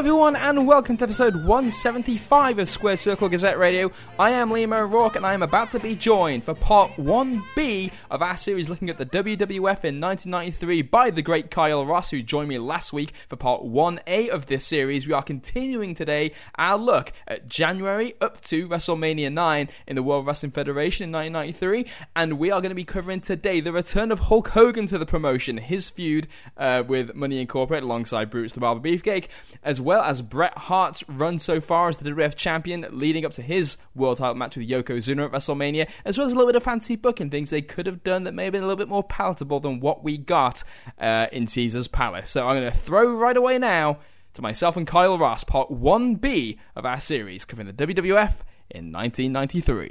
everyone, and welcome to episode 175 of Squared Circle Gazette Radio. I am Liam O'Rourke, and I am about to be joined for part 1B of our series looking at the WWF in 1993 by the great Kyle Ross, who joined me last week for part 1A of this series. We are continuing today our look at January up to WrestleMania 9 in the World Wrestling Federation in 1993, and we are going to be covering today the return of Hulk Hogan to the promotion, his feud uh, with Money Incorporated alongside Brutus the Barber Beefcake, as well as Bret Hart's run so far as the WWF champion, leading up to his world title match with Yokozuna at WrestleMania, as well as a little bit of fancy booking things they could have done that may have been a little bit more palatable than what we got uh, in Caesar's Palace. So I'm going to throw right away now to myself and Kyle Ross, part 1B of our series covering the WWF in 1993.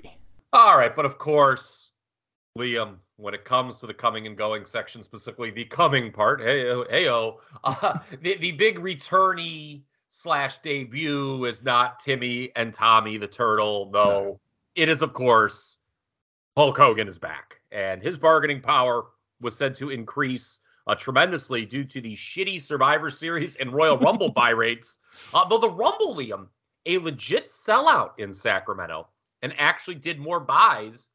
All right, but of course, Liam, when it comes to the coming and going section, specifically the coming part, hey, hey, oh, uh, the, the big returnee slash debut is not Timmy and Tommy the Turtle. No, no, it is, of course, Hulk Hogan is back. And his bargaining power was said to increase uh, tremendously due to the shitty Survivor Series and Royal Rumble buy rates. Uh, though the Rumble, Liam, a legit sellout in Sacramento, and actually did more buys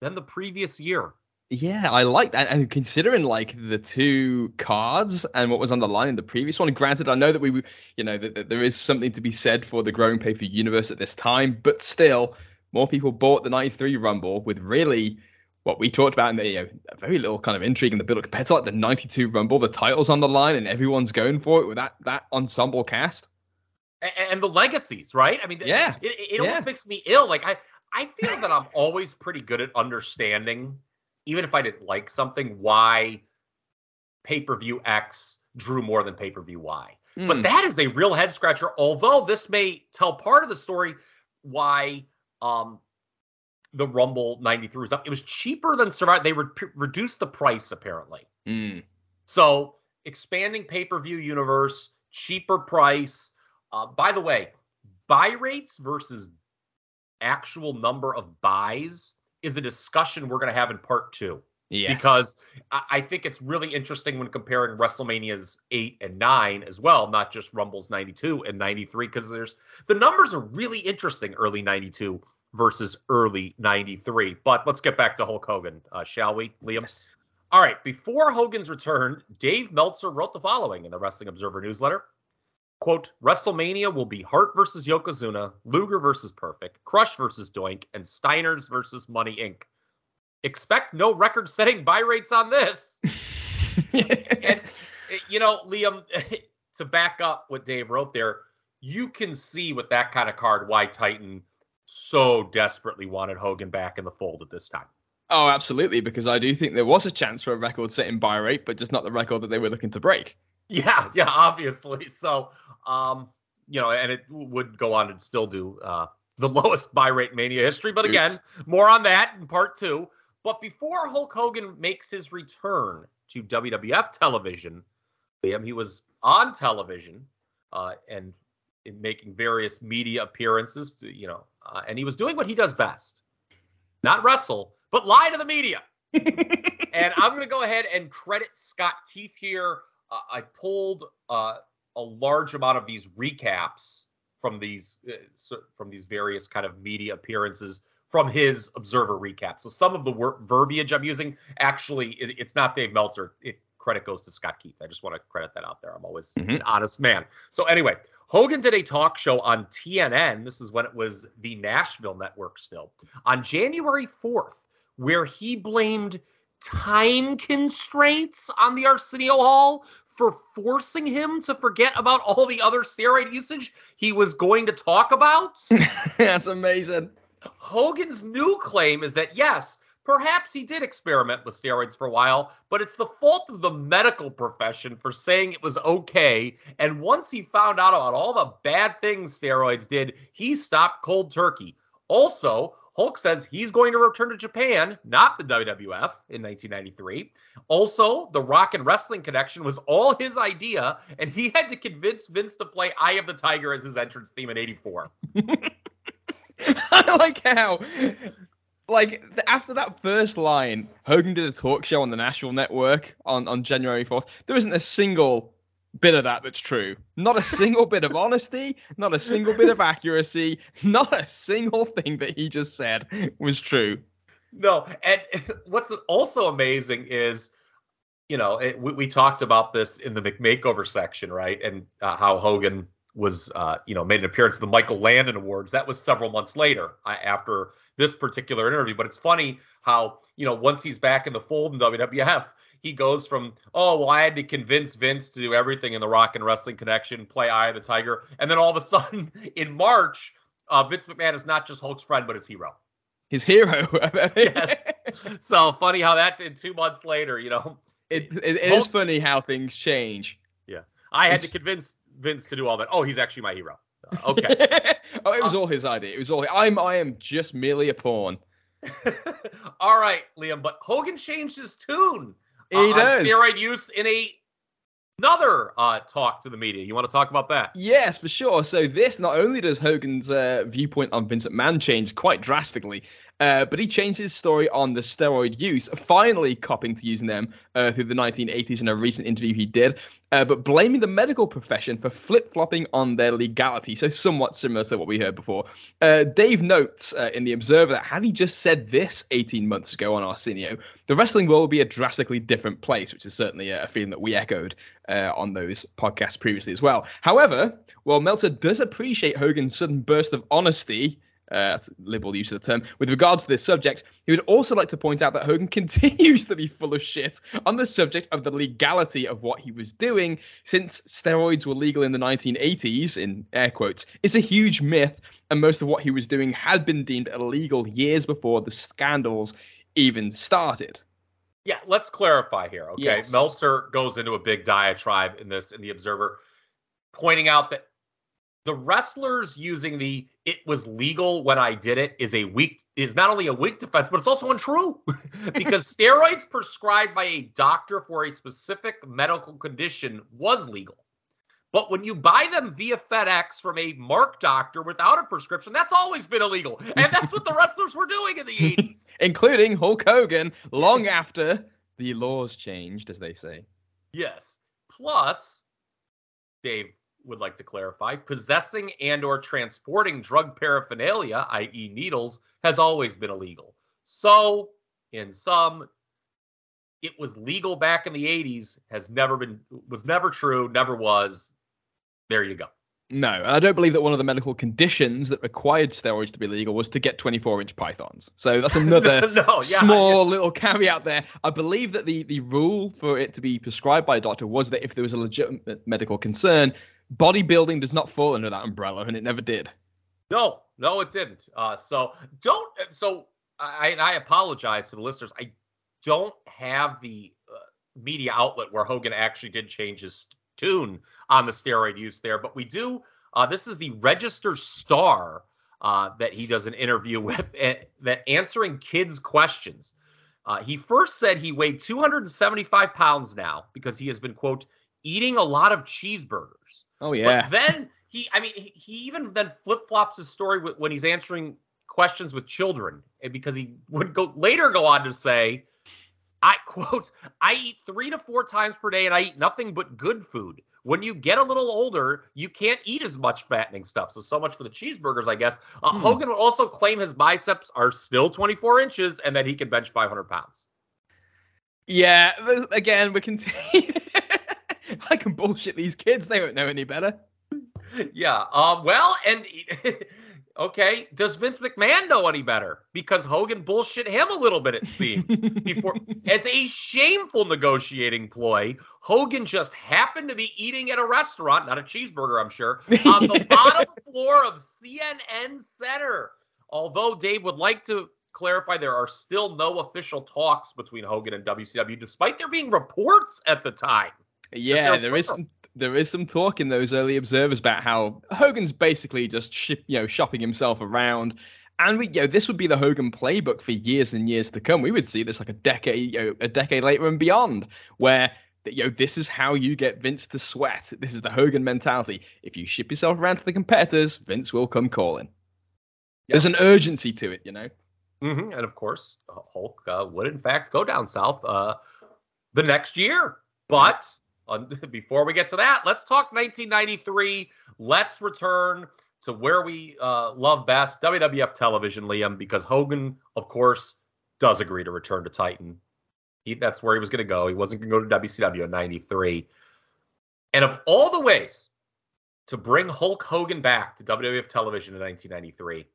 than the previous year. Yeah, I like that. And considering like the two cards and what was on the line in the previous one, granted, I know that we, you know, that, that there is something to be said for the growing pay per universe at this time, but still, more people bought the 93 Rumble with really what we talked about in the you know, very little kind of intrigue in the build compared to like the 92 Rumble, the titles on the line and everyone's going for it with that that ensemble cast. And, and the legacies, right? I mean, yeah, it, it, it yeah. almost makes me ill. Like I, I feel that I'm always pretty good at understanding even if I didn't like something, why pay per view X drew more than pay per view Y. Mm. But hmm. that is a real head scratcher. Although this may tell part of the story why um, the Rumble 93 was up. It was cheaper than Survivor. They re- reduced the price apparently. Mm. So expanding pay per view universe, cheaper price. Uh, by the way, buy rates versus actual number of buys is a discussion we're going to have in part two. Yes. Because I think it's really interesting when comparing WrestleMania's 8 and 9 as well, not just Rumble's 92 and 93, because there's the numbers are really interesting early 92 versus early 93. But let's get back to Hulk Hogan, uh, shall we, Liam? Yes. All right. Before Hogan's return, Dave Meltzer wrote the following in the Wrestling Observer newsletter Quote, WrestleMania will be Hart versus Yokozuna, Luger versus Perfect, Crush versus Doink, and Steiners versus Money Inc. Expect no record setting buy rates on this. and, you know, Liam, to back up what Dave wrote there, you can see with that kind of card why Titan so desperately wanted Hogan back in the fold at this time. Oh, absolutely, because I do think there was a chance for a record setting buy rate, but just not the record that they were looking to break. Yeah, yeah, obviously. So, um, you know, and it would go on and still do uh, the lowest buy rate mania history. But again, Oops. more on that in part two. But before Hulk Hogan makes his return to WWF television, Liam, he was on television uh, and in making various media appearances, to, you know, uh, and he was doing what he does best not wrestle, but lie to the media. and I'm going to go ahead and credit Scott Keith here I pulled uh, a large amount of these recaps from these uh, from these various kind of media appearances from his Observer recap. So some of the wor- verbiage I'm using actually it, it's not Dave Meltzer. It credit goes to Scott Keith. I just want to credit that out there. I'm always mm-hmm. an honest man. So anyway, Hogan did a talk show on TNN. This is when it was the Nashville network still on January 4th, where he blamed time constraints on the Arsenio Hall for forcing him to forget about all the other steroid usage he was going to talk about? That's amazing. Hogan's new claim is that yes, perhaps he did experiment with steroids for a while, but it's the fault of the medical profession for saying it was okay. And once he found out about all the bad things steroids did, he stopped cold turkey. Also, Hulk says he's going to return to Japan, not the WWF, in 1993. Also, the Rock and Wrestling connection was all his idea, and he had to convince Vince to play Eye of the Tiger as his entrance theme in 84. I like how, like, after that first line, Hogan did a talk show on the National Network on, on January 4th. There isn't a single bit of that that's true. Not a single bit of honesty, not a single bit of accuracy, not a single thing that he just said was true. No, and what's also amazing is, you know, it, we, we, talked about this in the McMakeover section, right? And uh, how Hogan was, uh, you know, made an appearance at the Michael Landon Awards. That was several months later uh, after this particular interview. But it's funny how, you know, once he's back in the fold in WWF, he goes from, oh, well, I had to convince Vince to do everything in the Rock and Wrestling Connection, play Eye of the Tiger. And then all of a sudden in March, uh, Vince McMahon is not just Hulk's friend, but his hero. His hero. yes. So funny how that did two months later, you know. It, it, it Hulk, is funny how things change. Yeah. I had it's... to convince Vince to do all that. Oh, he's actually my hero. Uh, okay. oh, it was um, all his idea. It was all. I'm. I am just merely a pawn. all right, Liam. But Hogan changed his tune. He uh, does. steroid use in a another uh, talk to the media. You want to talk about that? Yes, for sure. So this not only does Hogan's uh, viewpoint on Vince McMahon change quite drastically, uh, but he changed his story on the steroid use, finally copping to using them uh, through the 1980s in a recent interview he did, uh, but blaming the medical profession for flip flopping on their legality. So, somewhat similar to what we heard before. Uh, Dave notes uh, in The Observer that had he just said this 18 months ago on Arsenio, the wrestling world would be a drastically different place, which is certainly a feeling that we echoed uh, on those podcasts previously as well. However, while Meltzer does appreciate Hogan's sudden burst of honesty, uh, liberal use of the term. With regards to this subject, he would also like to point out that Hogan continues to be full of shit on the subject of the legality of what he was doing, since steroids were legal in the 1980s, in air quotes, it's a huge myth, and most of what he was doing had been deemed illegal years before the scandals even started. Yeah, let's clarify here. Okay. Yes. Meltzer goes into a big diatribe in this in the Observer, pointing out that the wrestlers using the it was legal when I did it is a weak is not only a weak defense, but it's also untrue. because steroids prescribed by a doctor for a specific medical condition was legal. But when you buy them via FedEx from a mark doctor without a prescription, that's always been illegal. And that's what the wrestlers were doing in the 80s. Including Hulk Hogan long after the laws changed, as they say. Yes. Plus, Dave would like to clarify possessing and or transporting drug paraphernalia i.e needles has always been illegal so in some it was legal back in the 80s has never been was never true never was there you go no, and I don't believe that one of the medical conditions that required steroids to be legal was to get 24 inch pythons. So that's another no, yeah, small yeah. little caveat there. I believe that the, the rule for it to be prescribed by a doctor was that if there was a legitimate medical concern, bodybuilding does not fall under that umbrella, and it never did. No, no, it didn't. Uh, so don't. So I, I apologize to the listeners. I don't have the uh, media outlet where Hogan actually did change his tune on the steroid use there, but we do. Uh, this is the Register Star uh, that he does an interview with uh, that answering kids' questions. Uh, he first said he weighed 275 pounds now because he has been quote eating a lot of cheeseburgers. Oh yeah. But then he, I mean, he, he even then flip flops his story when he's answering questions with children, and because he would go later go on to say, I quote, I eat three to four times per day, and I eat nothing but good food. When you get a little older, you can't eat as much fattening stuff. So, so much for the cheeseburgers, I guess. Uh, hmm. Hogan will also claim his biceps are still 24 inches and that he can bench 500 pounds. Yeah, again, we continue. I can bullshit these kids. They don't know any better. Yeah. Um. Well, and okay, does Vince McMahon know any better? Because Hogan bullshit him a little bit. It seemed before, as a shameful negotiating ploy, Hogan just happened to be eating at a restaurant, not a cheeseburger, I'm sure, on the bottom floor of CNN Center. Although Dave would like to clarify there are still no official talks between Hogan and WCW, despite there being reports at the time. Yeah, there is some there is some talk in those early observers about how Hogan's basically just ship, you know shopping himself around. And we, you know, this would be the Hogan playbook for years and years to come. We would see this like a decade, you know, a decade later and beyond, where you know this is how you get Vince to sweat. This is the Hogan mentality. If you ship yourself around to the competitors, Vince will come calling. Yep. There's an urgency to it, you know. Mm-hmm. And of course, Hulk uh, would in fact go down south uh, the next year, but before we get to that, let's talk 1993. Let's return to where we uh, love best WWF television, Liam, because Hogan, of course, does agree to return to Titan. He, that's where he was going to go. He wasn't going to go to WCW in 93. And of all the ways to bring Hulk Hogan back to WWF television in 1993,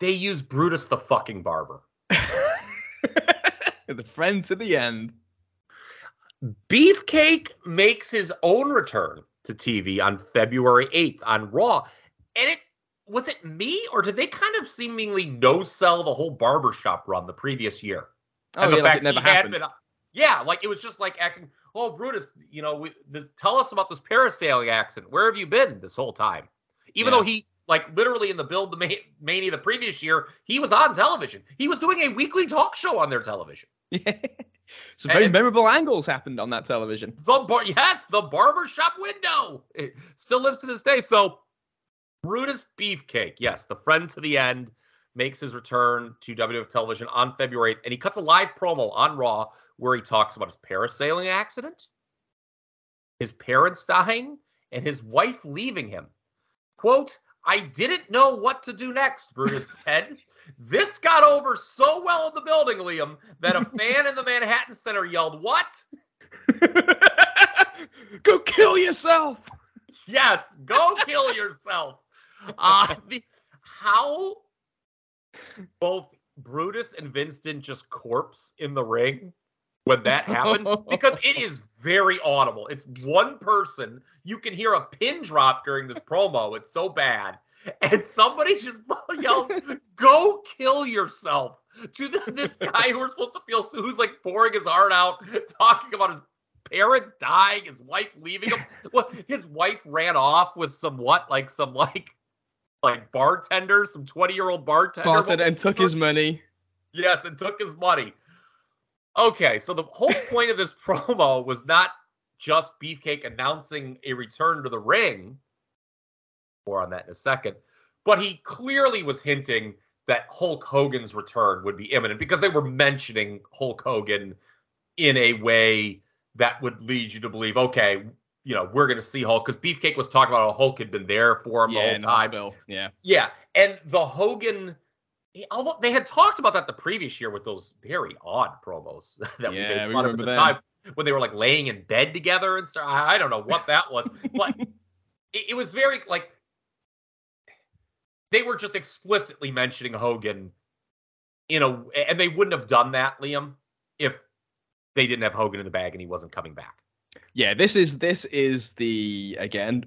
they use Brutus the fucking Barber. the friends to the end. Beefcake makes his own return to TV on February 8th on Raw. And it was it me or did they kind of seemingly no sell the whole barbershop run the previous year? Oh, and the yeah, fact like it never happened. Been, yeah, like it was just like acting, oh, Brutus, you know, we, the, tell us about this parasailing accident. Where have you been this whole time? Even yeah. though he, like, literally in the build the Mania the previous year, he was on television. He was doing a weekly talk show on their television. Some very and memorable angles happened on that television. The bar, yes, the barbershop window. It still lives to this day. So Brutus Beefcake, yes, the friend to the end, makes his return to WWF television on February 8th, and he cuts a live promo on Raw where he talks about his parasailing accident, his parents dying, and his wife leaving him. Quote, I didn't know what to do next, Brutus said. this got over so well in the building, Liam, that a fan in the Manhattan Center yelled, What? go kill yourself. Yes, go kill yourself. Uh, the, how both Brutus and Vincent just corpse in the ring when that happened because it is very audible. It's one person. You can hear a pin drop during this promo. It's so bad. And somebody just yells, Go kill yourself to the, this guy who we're supposed to feel who's like pouring his heart out, talking about his parents dying, his wife leaving him. Well, his wife ran off with some what? Like some like like bartender, some 20 year old bartender. Bartender and took his money. Yes, and took his money. Okay, so the whole point of this promo was not just Beefcake announcing a return to the ring. More on that in a second. But he clearly was hinting that Hulk Hogan's return would be imminent because they were mentioning Hulk Hogan in a way that would lead you to believe, okay, you know, we're going to see Hulk because Beefcake was talking about how Hulk had been there for him yeah, the whole time. Yeah. Yeah. And the Hogan, although they had talked about that the previous year with those very odd promos that yeah, we made fun of at the them. time when they were like laying in bed together and stuff. I don't know what that was, but it, it was very like they were just explicitly mentioning Hogan in a, and they wouldn't have done that, Liam, if they didn't have Hogan in the bag and he wasn't coming back yeah, this is this is the again.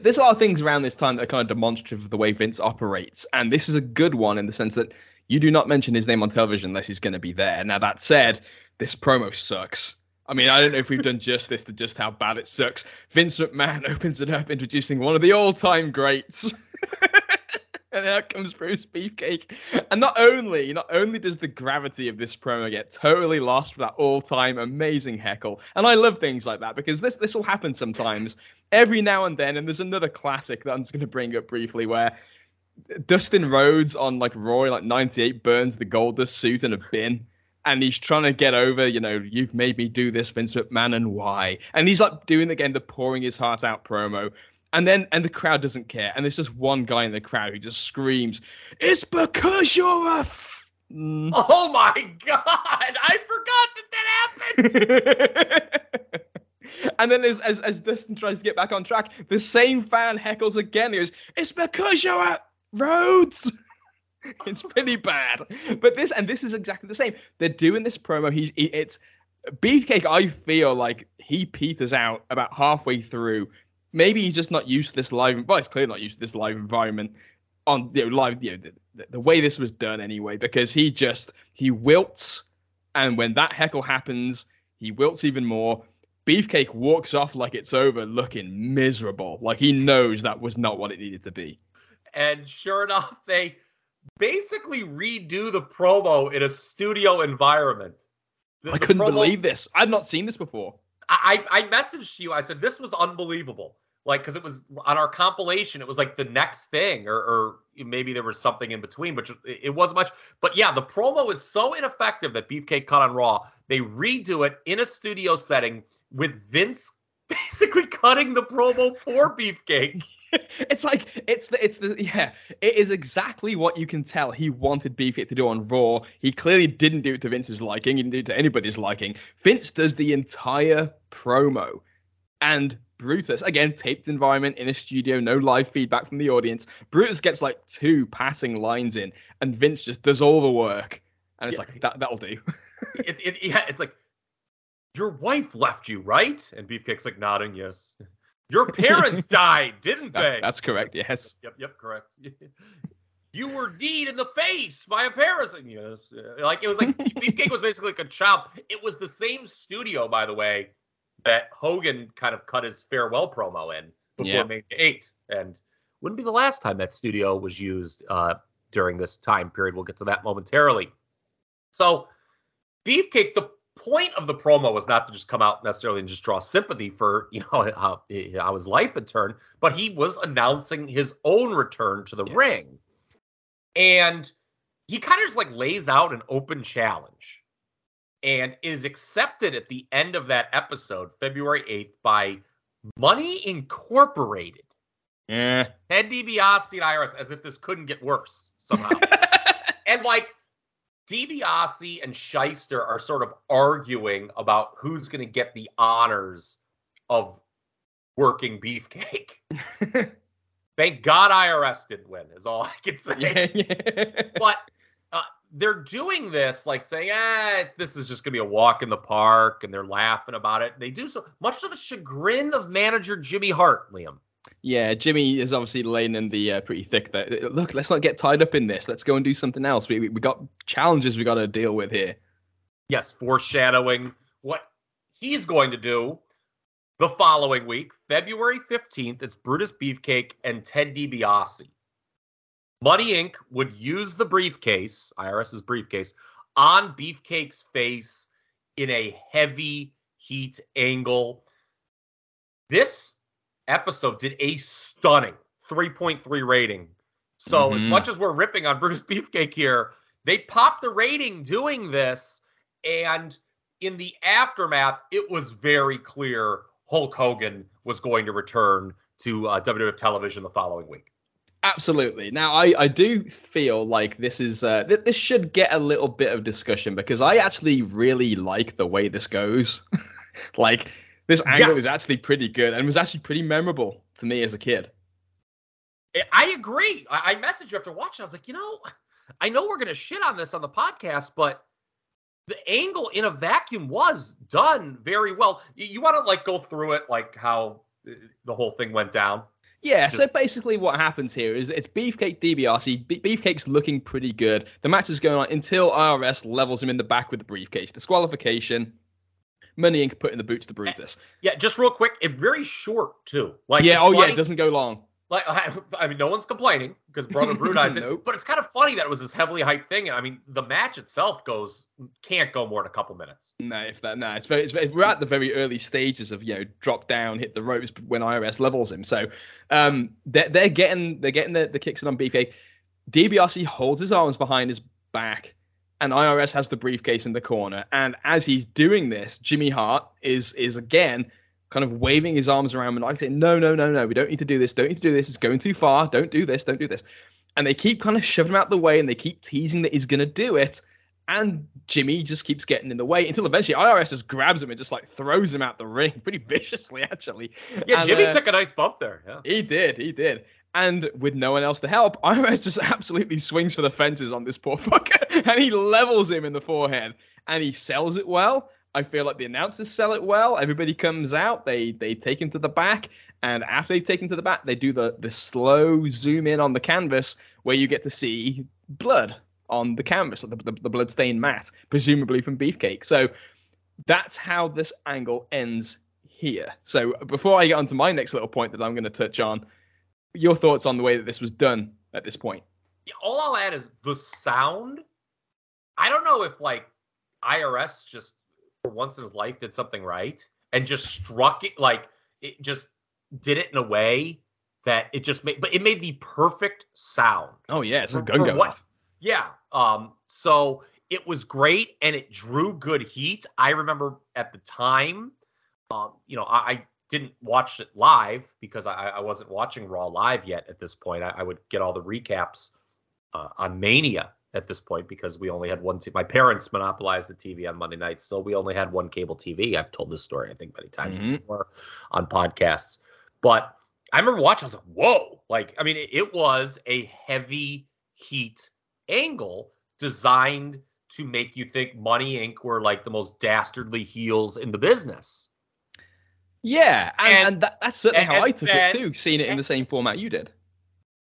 There's a lot of things around this time that are kind of demonstrative of the way Vince operates, and this is a good one in the sense that you do not mention his name on television unless he's going to be there. Now that said, this promo sucks. I mean, I don't know if we've done justice to just how bad it sucks. Vince McMahon opens it up introducing one of the all-time greats. and out comes Bruce Beefcake. And not only, not only does the gravity of this promo get totally lost for that all-time amazing heckle, and I love things like that because this this will happen sometimes, every now and then. And there's another classic that I'm just going to bring up briefly where Dustin Rhodes on like Raw like '98 burns the Goldust suit in a bin. And he's trying to get over, you know, you've made me do this, Vince McMahon, and why? And he's like doing again the pouring his heart out promo and then and the crowd doesn't care. And there's just one guy in the crowd who just screams it's because you're a f-. Mm. oh my god i forgot that that happened. And then as, as as dustin tries to get back on track the same fan heckles again. He goes it's because you're at rhodes. It's pretty bad. But this and this is exactly the same. They're doing this promo. He's he, it's beefcake i feel like he peters out about halfway through maybe he's just not used to this live. Well, he's clearly not used to this live environment on you know live. You know the, the way this was done anyway, because he just he wilts, and when that heckle happens, he wilts even more. Beefcake walks off like it's over, looking miserable, like he knows that was not what it needed to be. And sure enough, they basically redo the promo in a studio environment. The, I couldn't promo... believe this. I've not seen this before. I, I messaged you. I said this was unbelievable like because it was on our compilation it was like the next thing or, or maybe there was something in between but it wasn't much but yeah the promo is so ineffective that beefcake cut on raw they redo it in a studio setting with vince basically cutting the promo for Beefcake. it's like it's the it's the yeah it is exactly what you can tell he wanted beefcake to do on raw. He clearly didn't do it to vince's liking. He didn't do it to anybody's liking. Vince does the entire promo. And brutus again taped environment in a studio no live feedback from the audience. Brutus gets like two passing lines in and vince just does all the work. And it's yeah. like that that'll do. It, it, yeah it's like your wife left you right? And beefcake's like nodding yes your parents died, didn't they? that's correct. Yes. Yep. Yep. Correct. you were kneed in the face by a parasite. Yes. Like it was like Beefcake was basically like a chop. It was the same studio, by the way, that Hogan kind of cut his farewell promo in before yeah. Mania Eight, and wouldn't be the last time that studio was used uh, during this time period. We'll get to that momentarily. So, Beefcake, the point of the promo was not to just come out necessarily and just draw sympathy for you know how, how his life had turned, but he was announcing his own return to the yes. ring, and he kind of just like lays out an open challenge, and is accepted at the end of that episode, February eighth, by Money Incorporated. Yeah. Ted DiBiase and IRS, as if this couldn't get worse somehow. and like DiBiase and Schyster are sort of arguing about who's going to get the honors of working Beefcake. Thank God IRS didn't win, is all I can say. Yeah, yeah. but uh, they're doing this like saying, eh, this is just going to be a walk in the park, and they're laughing about it. They do so much to the chagrin of manager Jimmy Hart, Liam. Yeah, Jimmy is obviously laying in the uh, pretty thick. There. Look, let's not get tied up in this. Let's go and do something else. We we, we got challenges we got to deal with here. Yes, foreshadowing what he's going to do the following week, February fifteenth. It's Brutus Beefcake and Ted DiBiase. Money Inc. would use the briefcase, IRS's briefcase, on Beefcake's face in a heavy heat angle. This episode did a stunning 3.3 rating. So mm-hmm. as much as we're ripping on Brutus Beefcake here, they popped the rating doing this, and in the aftermath, it was very clear Hulk Hogan was going to return to uh, WWF television the following week. Absolutely. Now, I, I do feel like this is uh, th- this should get a little bit of discussion because I actually really like the way this goes. like this angle yes. is actually pretty good and was actually pretty memorable to me as a kid. I agree. I, I messaged you after watching. I was like, you know, I know we're gonna shit on this on the podcast, but the angle in a vacuum was done very well. You, you want to like go through it, like how uh, the whole thing went down. Yeah, Just... so basically what happens here is it's Beefcake DiBiase. Beefcake's looking pretty good. The match is going on until IRS levels him in the back with the briefcase. Disqualification. Money Inc. put in the boots to bruise Brutus. Yeah, just real quick, and very short too. Like yeah, oh yeah, it doesn't go long. Like I, mean, no one's complaining because Brother Brutize nope. it, but it's kind of funny that it was this heavily hyped thing. I mean, the match itself goes can't go more than a couple minutes. No, if that no, it's very, it's very we're at the very early stages of you know drop down, hit the ropes when IRS levels him. So um, they're they're getting they're getting the, the kicks in on BK. DiBiase holds his arms behind his back and IRS has the briefcase in the corner. And as he's doing this, Jimmy Hart is is again kind of waving his arms around and like saying, "No, no, no, no, we don't need to do this. Don't need to do this. It's going too far. Don't do this. Don't do this." And they keep kind of shoving him out the way, and they keep teasing that he's going to do it. And Jimmy just keeps getting in the way until eventually IRS just grabs him and just like throws him out the ring pretty viciously, actually. Yeah, and, Jimmy uh, took a nice bump there. Yeah. He did. He did. And with no one else to help, IRS just absolutely swings for the fences on this poor fucker and he levels him in the forehead and he sells it well. I feel like the announcers sell it well. Everybody comes out, they they take him to the back, and after they take him to the back, they do the the slow zoom in on the canvas where you get to see blood on the canvas, the, the, the bloodstained mat, presumably from Beefcake. So that's how this angle ends here. So before I get on to my next little point that I'm going to touch on, your thoughts on the way that this was done at this point? All I'll add is the sound. I don't know if like IRS just for once in his life did something right and just struck it like it just did it in a way that it just made but it made the perfect sound. Oh yeah, it's a gun going off. Yeah. Um so it was great and it drew good heat. I remember at the time um you know I, I didn't watch it live because I, I wasn't watching Raw live yet at this point. I, I would get all the recaps uh, on Mania at this point because we only had one. T- my parents monopolized the TV on Monday nights, so we only had one cable TV. I've told this story I think many times Mhm. before on podcasts, but I remember watching. I was like, "Whoa!" Like, I mean, it, it was a heavy heat angle designed to make you think Money Inc. were like the most dastardly heels in the business. Yeah, and, And- and that, that's certainly and- how I took then- it too, seeing it in the same format you did.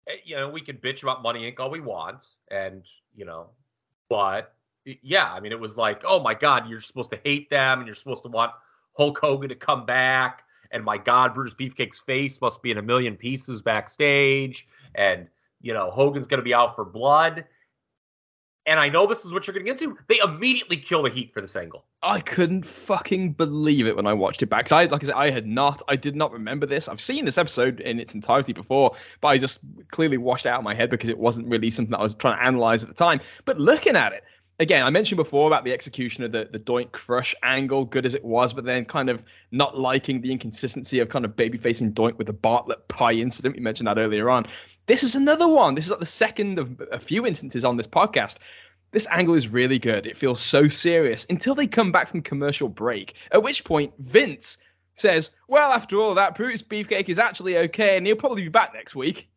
Eh, You know, we can bitch about Money Inc. all we want, and you know, but yeah, I mean, it was like, oh my God, you're supposed to hate them, and you're supposed to want Hulk Hogan to come back, and my God, Brutus Beefcake's face must be in a million pieces backstage, and you know, Hogan's going to be out for blood. And I know this is what you're going to get into. They immediately kill the heat for this angle. I couldn't fucking believe it when I watched it back. I, like I said, I had not, I did not remember this. I've seen this episode in its entirety before, but I just clearly washed it out of my head because it wasn't really something that I was trying to analyze at the time. But looking at it, again, I mentioned before about the execution of the, the Doink Crush angle, good as it was, but then kind of not liking the inconsistency of kind of baby facing Doink with the Bartlett pie incident. We mentioned that earlier on. This is another one. This is like the second of a few instances on this podcast. This angle is really good. It feels so serious until they come back from commercial break, at which point Vince says, Well, after all that, Brutus Beefcake is actually okay and he'll probably be back next week.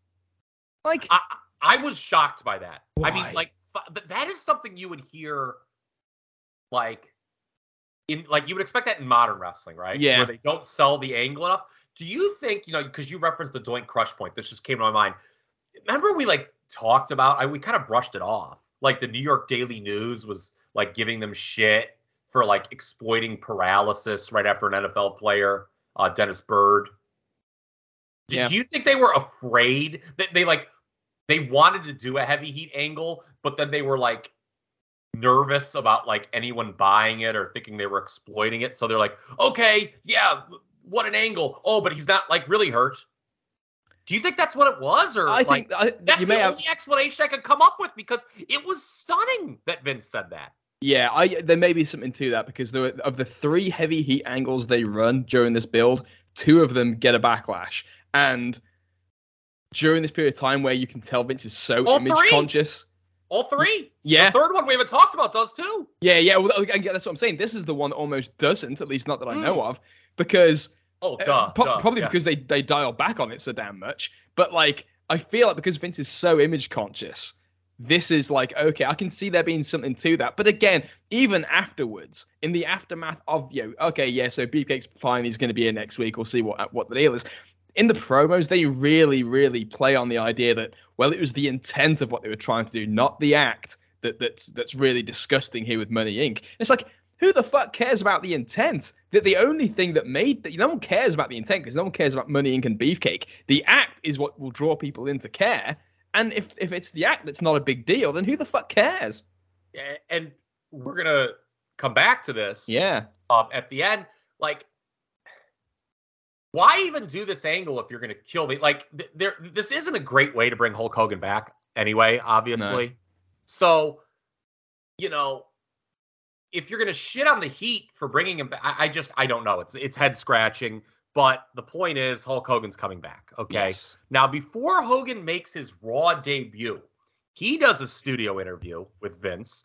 Like, I I was shocked by that. I mean, like that is something you would hear, like in like you would expect that in modern wrestling, right? Yeah. Where they don't sell the angle enough. Do you think you know because you referenced the Doink Crush point? This just came to my mind. Remember we like talked about? I we kind of brushed it off. Like the New York Daily News was like giving them shit for like exploiting paralysis right after an NFL player, uh, Dennis Byrd. Do, Yeah. do you think they were afraid that they like they wanted to do a heavy heat angle, but then they were like nervous about like anyone buying it or thinking they were exploiting it. So they're like, okay, yeah, what an angle. Oh, but he's not like really hurt. Do you think that's what it was, or I like think I, that's you the have. only explanation I could come up with because it was stunning that Vince said that. Yeah, I there may be something to that because there were, of the three heavy heat angles they run during this build, two of them get a backlash, and during this period of time where you can tell Vince is so All image three? conscious. All three. Yeah, The third one we haven't talked about does too. yeah, yeah. Well, that's what I'm saying. This is the one that almost doesn't, at least not that I Mm. know of, because Oh, Uh, duh. pro- duh, probably yeah. because they they dial back on it so damn much. But like, I feel like because Vince is so image conscious, this is like okay, I can see there being something to that. But again, even afterwards, in the aftermath of you, know, okay, yeah, so Beefcake's fine. He's going to be here next week. We'll see what what the deal is. In the promos, they really, really play on the idea that well, it was the intent of what they were trying to do, not the act that that's that's really disgusting here with Money Inc. It's like who the fuck cares about the intent? That the only thing that made that no one cares about the intent because no one cares about Money Inc. and Beefcake. The act is what will draw people into care. And if if it's the act that's not a big deal, then who the fuck cares? And we're gonna come back to this. Yeah. um, at the end. Like, why even do this angle if you're going to kill the like? Th- there, this isn't a great way to bring Hulk Hogan back anyway. Obviously, so you know, if you're going to shit on the Heat for bringing him back, I, I just I don't know. It's it's head scratching. But the point is, Hulk Hogan's coming back. Okay. Yes. Now, before Hogan makes his Raw debut, he does a studio interview with Vince.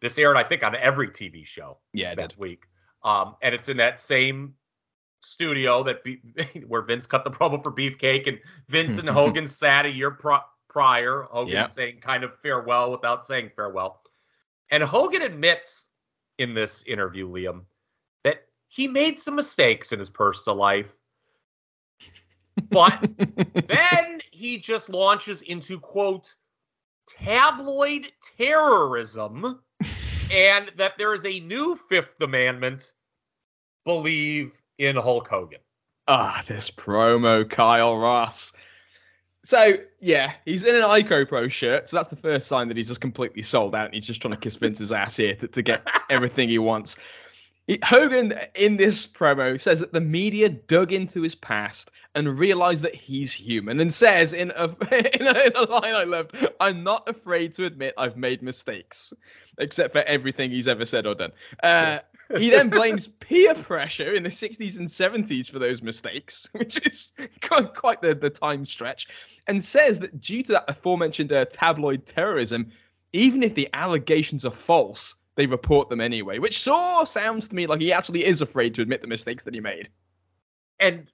This aired, I think, on every TV show Yeah, that did. week. Um, and it's in that same studio that be- where Vince cut the promo for Beefcake, and Vince and Hogan sat a year pro- prior. Hogan Yeah. saying kind of farewell without saying farewell, and Hogan admits in this interview, Liam, that he made some mistakes in his personal life, but then he just launches into quote tabloid terrorism and that there is a new fifth amendment believe in hulk hogan Ah, this promo, Kyle Ross. So yeah, he's in an ICOPRO shirt, so that's the first sign that he's just completely sold out. And he's just trying to kiss Vince's ass here to, to get everything he wants. Hogan in this promo says that the media dug into his past and realized that he's human, and says in a, in a, in a line I loved, "I'm not afraid to admit I've made mistakes, except for everything he's ever said or done." Uh, he then blames peer pressure in the 60s and 70s for those mistakes, which is quite the, the time stretch, and says that due to that aforementioned uh, tabloid terrorism, even if the allegations are false, they report them anyway, which sure sounds to me like he actually is afraid to admit the mistakes that he made. And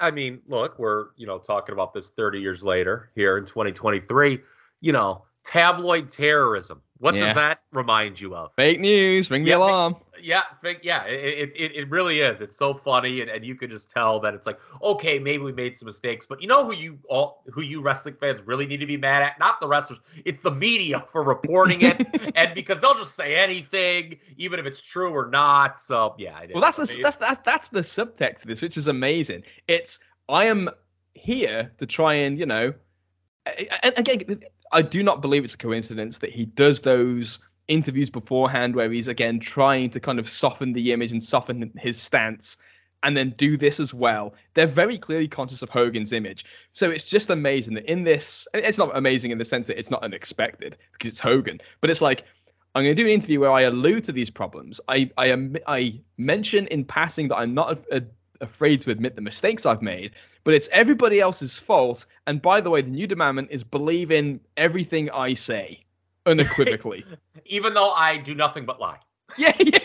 I mean, look, we're, you know, talking about this 30 years later here in 2023. You know, tabloid terrorism. What yeah. does that remind you of? Fake news. Ring yeah, the alarm. Yeah, fake, yeah. It, it it really is. It's so funny, and, and you can just tell that it's like, okay, maybe we made some mistakes, but you know who you all who you wrestling fans really need to be mad at? Not the wrestlers. It's the media for reporting it, and because they'll just say anything, even if it's true or not. So yeah. well, that's the that's that's that's the subtext of this, which is amazing. It's I am here to try and you know, again I do not believe it's a coincidence that he does those interviews beforehand where he's again trying to kind of soften the image and soften his stance and then do this as well. They're very clearly conscious of Hogan's image. So it's just amazing that in this, it's not amazing in the sense that it's not unexpected because it's Hogan, but it's like, I'm going to do an interview where I allude to these problems. I I, am I mention in passing that I'm not a, a afraid to admit the mistakes I've made, but it's everybody else's fault. And by the way, the new demandment is believe in everything I say unequivocally. Even though I do nothing but lie. Yeah, yeah.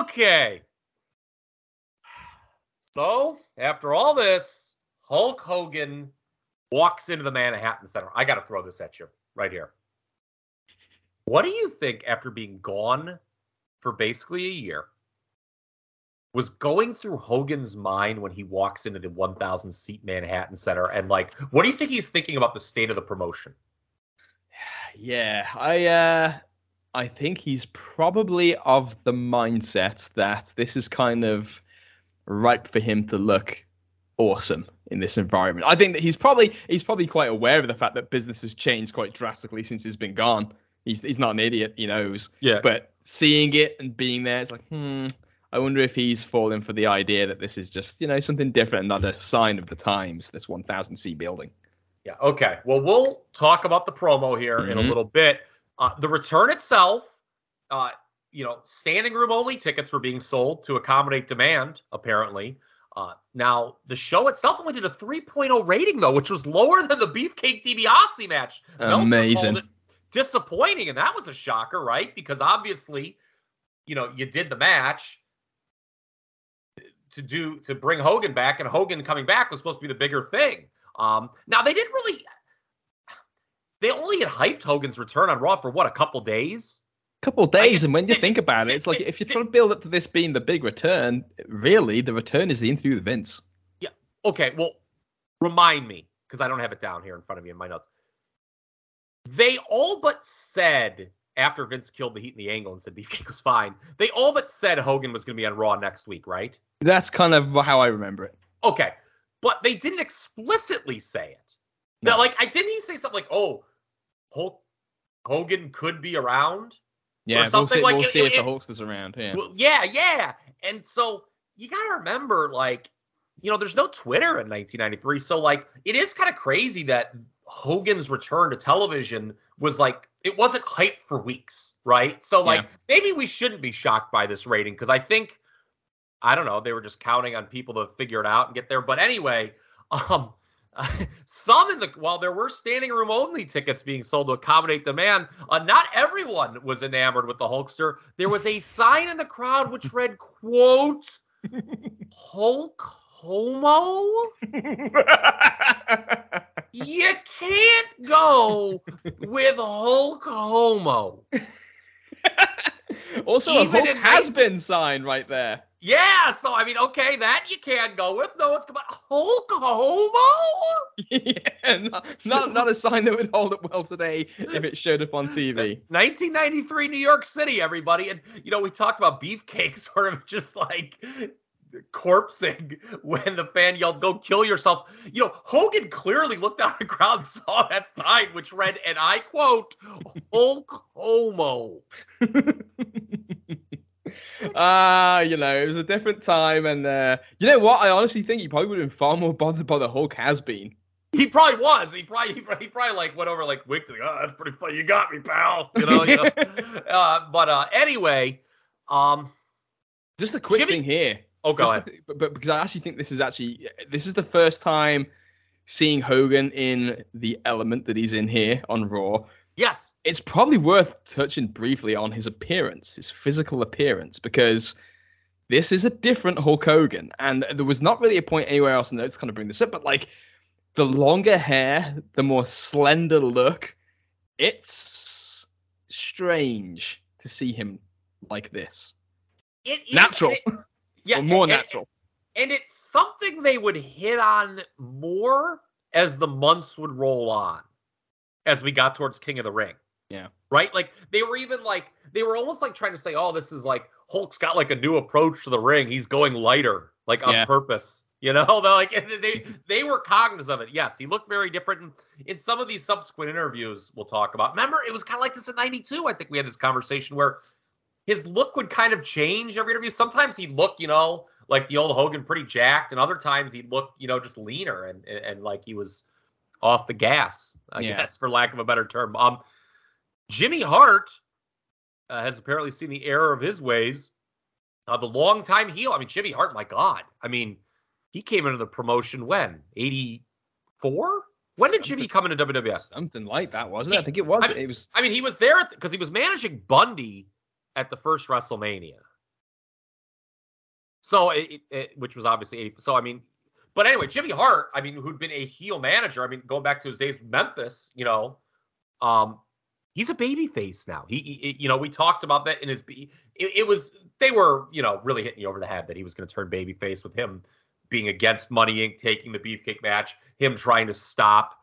okay. So, after all this, Hulk Hogan walks into the Manhattan Center. I got to throw this at you right here. What do you think after being gone for basically a year? Was going through Hogan's mind when he walks into the 1,000 seat Manhattan Center, and like, what do you think he's thinking about the state of the promotion? Yeah, I uh, I think he's probably of the mindset that this is kind of ripe for him to look awesome in this environment. I think that he's probably he's probably quite aware of the fact that business has changed quite drastically since he's been gone. He's he's not an idiot, he knows. Yeah. But seeing it and being there, it's like, hmm, I wonder if he's fallen for the idea that this is just, you know, something different, not a sign of the times, this 1000 C building. Yeah. Okay. Well, we'll talk about the promo here mm-hmm. in a mm-hmm. little bit. Uh, the return itself, uh, you know, standing room only tickets were being sold to accommodate demand, apparently. Uh, now, the show itself only did a 3.0 rating, though, which was lower than the Beefcake DiBiase match. Amazing. Disappointing, and that was a shocker, right? Because obviously, you know, you did the match to do to bring Hogan back, and Hogan coming back was supposed to be the bigger thing. Um, now they didn't really. They only had hyped Hogan's return on Raw for what a couple days. Couple days, like, and when you think about it, it's like if you're trying to build up to this being the big return, really the return is the interview with Vince. Yeah. Okay. Well, remind me because I don't have it down here in front of me in my notes. They all but said after Vince killed the Heat in the angle and said Beefcake was fine, they all but said Hogan was going to be on Raw next week, right? That's kind of how I remember it. Okay, but they didn't explicitly say it. No. That like I didn't he say something like, "Oh, Hulk Hogan could be around." Yeah, we'll see, like, we'll it, see it, if it, the Hulkster's around. Yeah, well, yeah, yeah. And so you got to remember, like, you know, there's no Twitter in 1993, so like it is kind of crazy that Hogan's return to television was like it wasn't hyped for weeks, right? So like yeah. maybe we shouldn't be shocked by this rating because I think I don't know they were just counting on people to figure it out and get there. But anyway, um, some in the while there were standing room only tickets being sold to accommodate demand, uh, not everyone was enamored with the Hulkster. There was a sign in the crowd which read, "quote Hulk homo." you can't go with Hulk homo. also, Even a Hulk has been signed right there. Yeah, so I mean, okay, that you can't go with. No, it's about Hulk homo. yeah, not, not, not a sign that would hold up well today if it showed up on TV. 1993 New York City, everybody, and you know we talked about beefcake, sort of just like corpsing when the fan yelled, Go kill yourself. You know, Hogan clearly looked out the crowd and saw that sign, which read, and I quote, Hulk Homo. Ah, uh, you know, it was a different time, and uh, you know what? I honestly think he probably would have been far more bothered by the Hulk has been. He probably was. He probably he probably, he probably like went over like winked like, oh, that's pretty funny. You got me, pal. You know. You know? uh, but uh, anyway, um, just a quick Jimmy... thing here. Oh, go ahead. Th- but, but because I actually think this is actually this is the first time seeing Hogan in the element that he's in here on Raw. Yes. It's probably worth touching briefly on his appearance, his physical appearance, because this is a different Hulk Hogan. And there was not really a point anywhere else in the notes to kind of bring this up, but like the longer hair, the more slender look, it's strange to see him like this. It is natural. It, yeah, or more and, natural. And, and it's something they would hit on more as the months would roll on, as we got towards King of the Ring. Yeah. Right? Like they were even like they were almost like trying to say, "Oh, this is like Hulk's got like a new approach to the ring. He's going lighter, like on yeah. purpose." You know, they're like they they were cognizant of it. Yes, he looked very different in some of these subsequent interviews we'll talk about. Remember, it was kind of like this in '92. I think we had this conversation where his look would kind of change every interview. Sometimes he'd look, you know, like the old Hogan, pretty jacked, and other times he'd look, you know, just leaner and and, and like he was off the gas, I yeah. guess, for lack of a better term. Um, Jimmy Hart uh, has apparently seen the error of his ways. Uh, the long-time heel. I mean, Jimmy Hart. My God. I mean he came into the promotion when? 84? When did Jimmy come into WWF? Something like that, wasn't it? I think it was. I mean, it was. I mean, he was there because he was managing Bundy at the first WrestleMania. So, it, it, which was obviously 80. So, I mean, but anyway, Jimmy Hart, I mean, who'd been a heel manager, I mean, going back to his days Memphis, you know, um, he's a baby face now. He, he, you know, we talked about that in his. It, it was they were, you know, really hitting you over the head that he was going to turn baby face with him being against Money Inc. taking the Beefcake match, him trying to stop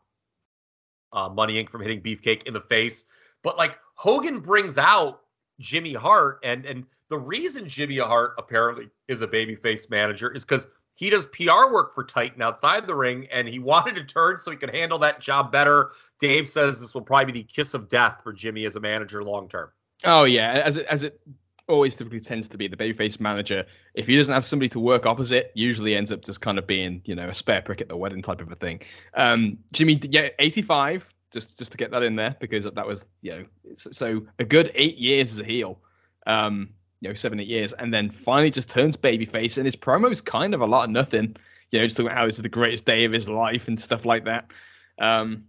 uh, Money Inc. from hitting Beefcake in the face. But like Hogan brings out Jimmy Hart, and and the reason Jimmy Hart apparently is a babyface manager is because he does PR work for Titan outside the ring, and he wanted to turn so he could handle that job better. Dave says this will probably be the kiss of death for Jimmy as a manager long term. Oh yeah, as it as it always typically tends to be the babyface manager. If he doesn't have somebody to work opposite, usually ends up just kind of being, you know, a spare prick at the wedding type of a thing. Um, Jimmy, yeah, 85, just just to get that in there because that was, you know, so a good eight years as a heel, um, you know, seven eight years, and then finally just turns babyface, and his promo's kind of a lot of nothing. You know, just talking about how this is the greatest day of his life and stuff like that. Um,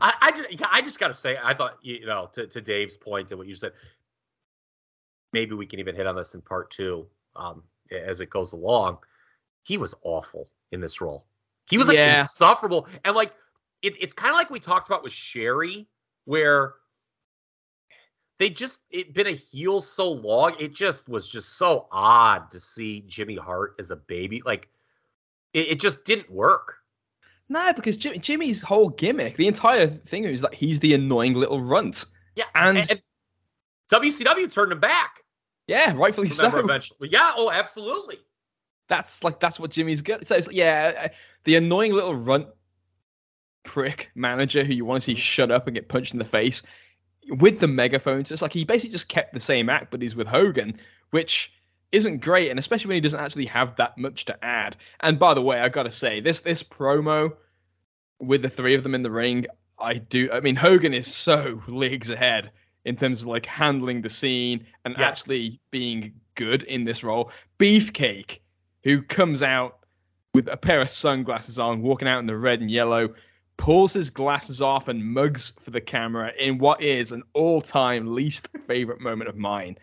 I, I, just, I just got to say, I thought, you know, to, to Dave's point and what you said, maybe we can even hit on this in part two um, as it goes along. He was awful in this role. He was like yeah. insufferable, and like it, it's kind of like we talked about with Sherry, where they just it been a heel so long. It just was just so odd to see Jimmy Hart as a baby. Like it, it just didn't work. No, because Jimmy, Jimmy's whole gimmick, the entire thing is that he's the annoying little runt. Yeah, and, and, and WCW turned him back. Yeah, rightfully Remember so. Eventually, yeah. Oh, absolutely. That's like that's what Jimmy's good. So it's yeah, uh, the annoying little runt prick manager who you want to see mm-hmm. shut up and get punched in the face with the megaphones. It's like he basically just kept the same act, but he's with Hogan, which isn't great, and especially when he doesn't actually have that much to add. And by the way, I gotta say this this promo with the three of them in the ring, I do. I mean, Hogan is so leagues ahead in terms of like handling the scene and yes. actually being good in this role. Beefcake, who comes out with a pair of sunglasses on, walking out in the red and yellow, pulls his glasses off and mugs for the camera in what is an all-time least favorite moment of mine.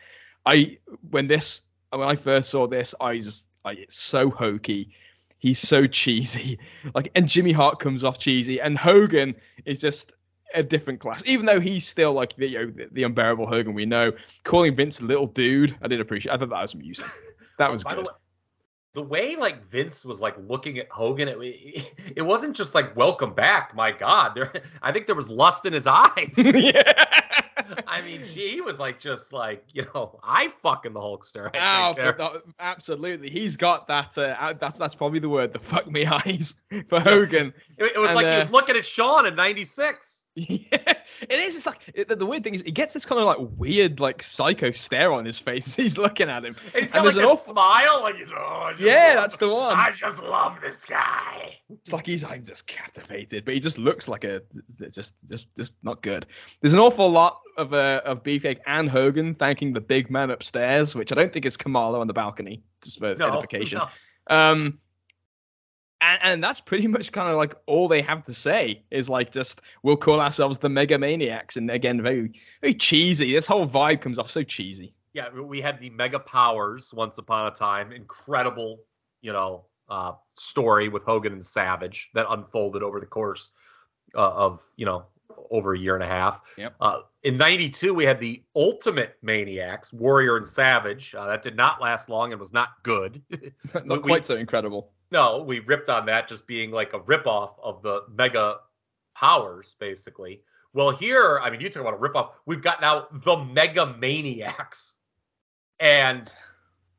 I when this when I first saw this, I just like it's so hokey. He's so cheesy. Like and Jimmy Hart comes off cheesy and Hogan is just a different class. Even though he's still like the, you know, the, the unbearable Hogan we know, calling Vince a little dude, I did appreciate. I thought that was amusing. That was good. Way, the way, like Vince was like looking at Hogan, it, it wasn't just like welcome back. My God, there. I think there was lust in his eyes. yeah. I mean, gee, he was like just like you know, I fucking the Hulkster. Oh, absolutely, he's got that. Uh, that's that's probably the word. The fuck me eyes for Hogan. It, it was and, like uh, he was looking at Shawn in '96. Yeah, it is. It's like it, the weird thing is, he gets this kind of like weird, like psycho stare on his face. as He's looking at him. And he's got like there's a an awful- smile, like he's oh, Yeah, that's the one. I just love this guy. It's like he's I'm just captivated, but he just looks like a just just just not good. There's an awful lot of uh, of Beefcake and Hogan thanking the big man upstairs, which I don't think is Kamala on the balcony, just for No, edification. no. Um, and, and that's pretty much kind of like all they have to say is like just we'll call ourselves the Mega Maniacs, and again very very cheesy. This whole vibe comes off so cheesy. Yeah, we had the Mega Powers once upon a time. Incredible, you know, uh, story with Hogan and Savage that unfolded over the course uh, of, you know, over a year and a half. Yep. Uh, in 92, we had the Ultimate Maniacs, Warrior and Savage. Uh, that did not last long and was not good. not We- quite so incredible. No, we ripped on that just being like a ripoff of the Mega Powers, basically. Well, here, I mean, you talk about a ripoff. We've got now the Mega Maniacs. And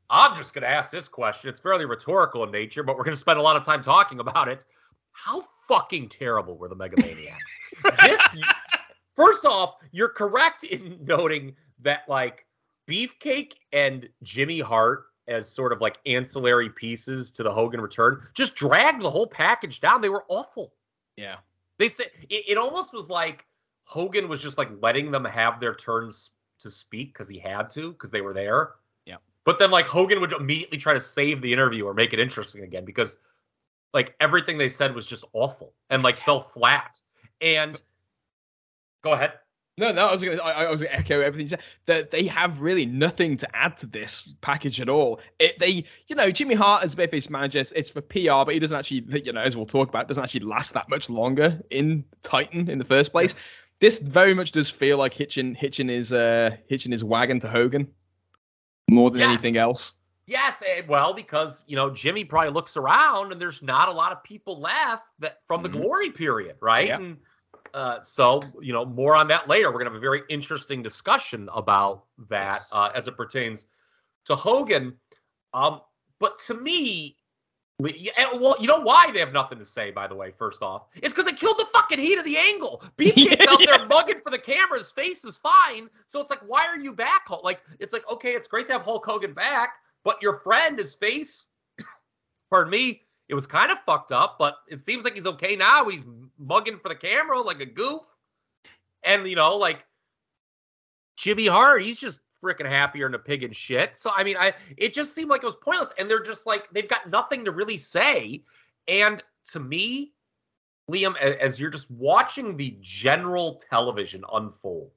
I'm just going to ask this question. It's fairly rhetorical in nature, but we're going to spend a lot of time talking about it. How fucking terrible were the Mega Maniacs? this, first off, you're correct in noting that, like, Beefcake and Jimmy Hart as sort of like ancillary pieces to the Hogan return just dragged the whole package down. They were awful. Yeah. They said it, it almost was like Hogan was just like letting them have their turns to speak because he had to because they were there. Yeah. But then like Hogan would immediately try to save the interview or make it interesting again because like everything they said was just awful and like fell flat. And go ahead. No, no, I was going to, I, I was going to echo everything you said. That they have really nothing to add to this package at all. It, they, you know, Jimmy Hart as babyface manager, it's, for PR, but he doesn't actually, you know, as we'll talk about, doesn't actually last that much longer in Titan in the first place. This very much does feel like hitching, hitching his, uh, hitching his wagon to Hogan more than Yes. anything else. Yes, eh, well, because you know Jimmy probably looks around and there's not a lot of people left that from the Mhm. glory period, right? Yeah. And uh, so you know more on that later. We're gonna have a very interesting discussion about that Yes. uh, as it pertains to Hogan. Um, but to me, eh, well, you know why they have nothing to say. By the way, first off, it's because they killed the fucking heat of the angle. Beefcake's Yeah, out there mugging for the camera. His face is fine, so it's like, why are you back? Like, it's like, okay, it's great to have Hulk Hogan back, but your friend, his face, pardon me, it was kind of fucked up, but it seems like he's okay now. He's mugging for the camera like a goof. And, you know, like Jimmy Hart, he's just freaking happier than a pig in shit. So, I mean, I it just seemed like it was pointless. And they're just like, they've got nothing to really say. And to me, Liam, as you're just watching the general television unfold,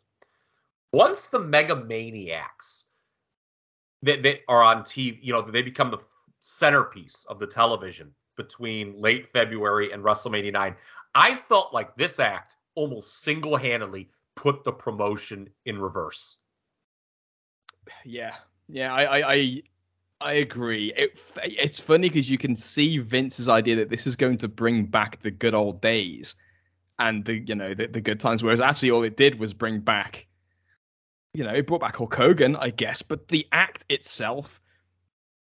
once the Mega Maniacs that, that are on TV, you know, they become the centerpiece of the television between late February and WrestleMania 9. I felt like this act almost single handedly put the promotion in reverse. Yeah, yeah, I, I, I, I agree. It, it's funny because you can see Vince's idea that this is going to bring back the good old days and the, you know, the, the good times. Whereas actually, all it did was bring back, you know, it brought back Hulk Hogan, I guess. But the act itself,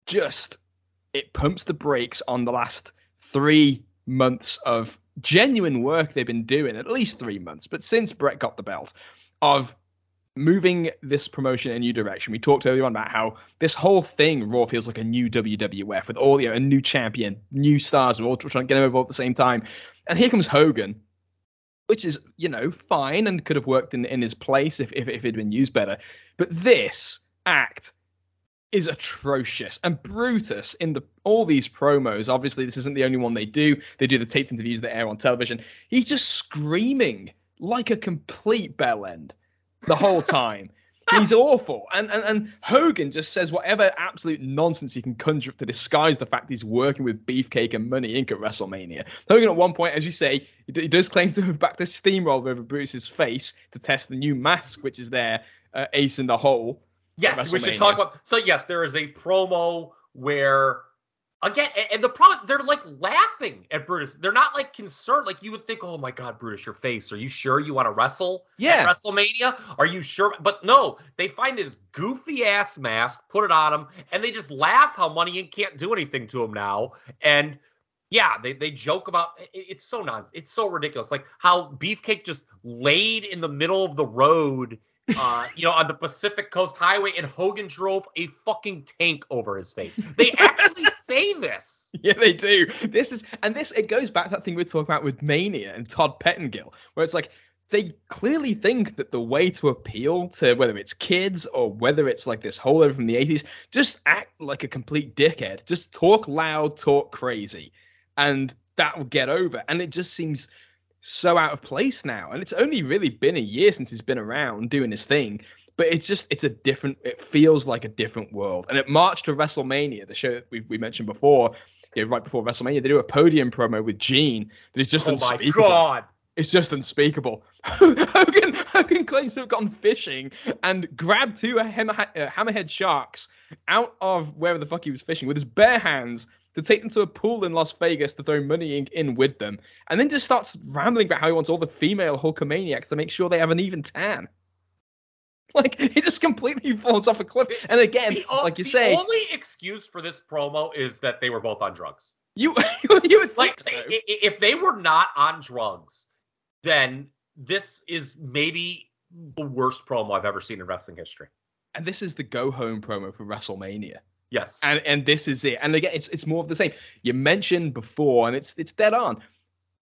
just it pumps the brakes on the last three months of genuine work they've been doing, at least three months. But since Bret got the belt, of moving this promotion in a new direction. We talked earlier on about how this whole thing, Raw, feels like a new WWF with all, you know, a new champion, new stars, we're all trying to get them over at the same time. And here comes Hogan, which is, you know, fine and could have worked in, in his place if, if, if it had been used better. But this act is atrocious and Brutus in the all these promos. Obviously, this isn't the only one they do. They do the taped interviews that air on television. He's just screaming like a complete bell end the whole time. He's awful. And, and and Hogan just says whatever absolute nonsense he can conjure up to disguise the fact he's working with Beefcake and Money Inc. at WrestleMania. Hogan, at one point, as you say, he, d- he does claim to have backed a steamroller over Bruce's face to test the new mask, which is there, uh, Ace in the Hole. Yes, we should talk about. So yes, there is a promo where, again, and the problem they're like laughing at Brutus. They're not like concerned. Like you would think, oh my God, Brutus, your face. Are you sure you want to wrestle Yeah. WrestleMania? Are you sure? But no, they find his goofy ass mask, put it on him, and they just laugh how Money Inc. can't do anything to him now. And Yeah, they, they joke about it, it's so nonsense. It's so ridiculous. Like how Beefcake just laid in the middle of the road, uh, you know, on the Pacific Coast Highway, and Hogan drove a fucking tank over his face. They actually say this. Yeah, they do. This is and this it goes back to that thing we were talking about with Mania and Todd Pettengill, where it's like they clearly think that the way to appeal to whether it's kids or whether it's like this whole over from the 80s, just act like a complete dickhead. Just talk loud, talk crazy, and that will get over. And it just seems so out of place now. And it's only really been a year since he's been around doing his thing. But it's just it's a different it feels like a different world. And it marched to WrestleMania, the show we, we mentioned before, you know, right before WrestleMania, they do a podium promo with Gene that is just Oh unspeakable. my god. It's just unspeakable. Hogan, Hogan claims to have gone fishing and grabbed two hammer, uh, hammerhead sharks out of wherever the fuck he was fishing with his bare hands to take them to a pool in Las Vegas to throw money in, with them, and then just starts rambling about how he wants all the female Hulkamaniacs to make sure they have an even tan. Like he just completely falls off a cliff. And again, The, like you say, the only excuse for this promo is that they were both on drugs. you you would Like, think so. if they were not on drugs, then this is maybe the worst promo I've ever seen in wrestling history. and this is the go home promo for WrestleMania. Yes. and and this is it. And again, it's it's more of the same. You mentioned before, and it's it's dead on.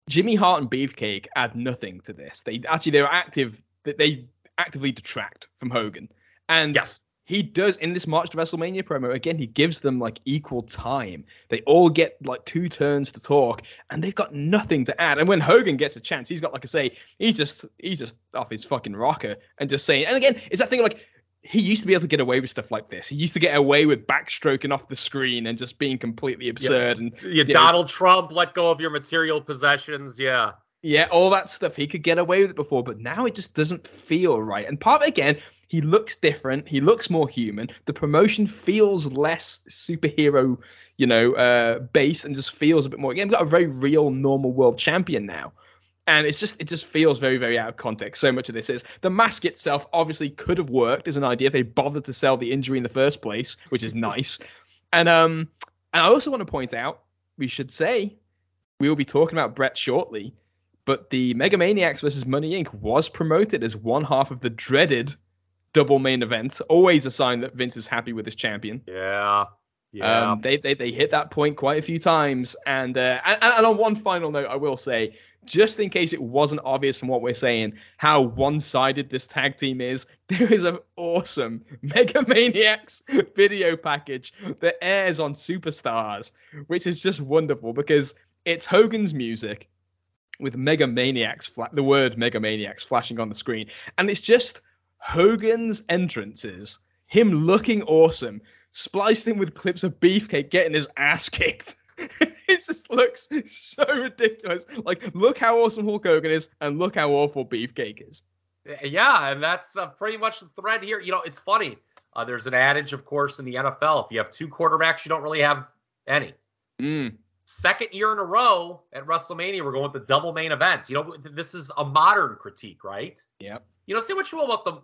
Jimmy Hart and Beefcake add nothing to this. They actually they're active. They, they actively detract from Hogan, and yes. he does in this March to WrestleMania promo. Again, he gives them like equal time. They all get like two turns to talk, and they've got nothing to add. And when Hogan gets a chance, he's got like I say, he's just he's just off his fucking rocker and just saying. And again, it's that thing like he used to be able to get away with stuff like this. He used to get away with backstroking off the screen and just being completely absurd and Yeah. Donald Trump let go of your material possessions. Yeah. yeah, all that stuff. He could get away with it before, but now it just doesn't feel right. And part of it, again, he looks different. He looks more human. The promotion feels less superhero, you know, uh, based and just feels a bit more. Again, we've got a very real, normal world champion now. And it's just it just feels very, very out of context. So much of this is the mask itself obviously could have worked as an idea if they bothered to sell the injury in the first place, which is nice. And um and I also want to point out, we should say, we will be talking about Bret shortly, but the Mega Maniacs versus Money Inc. was promoted as one half of the dreaded double main event. Always a sign that Vince is happy with his champion. Yeah. Yeah. Um, they, they they hit that point quite a few times, and, uh, and and on one final note, I will say, just in case it wasn't obvious from what we're saying, how one-sided this tag team is, there is an awesome Mega Maniacs video package that airs on Superstars, which is just wonderful because it's Hogan's music with Mega Maniacs, fla- the word Mega Maniacs flashing on the screen, and it's just Hogan's entrances, him looking awesome, spliced in with clips of Beefcake getting his ass kicked. it just looks so ridiculous. Like, look how awesome Hulk Hogan is, and look how awful Beefcake is. Yeah, and that's uh, pretty much the thread here. You know, it's funny. Uh, there's an adage, of course, in the NFL: if you have two quarterbacks, you don't really have any. Mm. Second year in a row at WrestleMania, we're going with the double main event. You know, this is a modern critique, right? Yep. You know, say what you will about the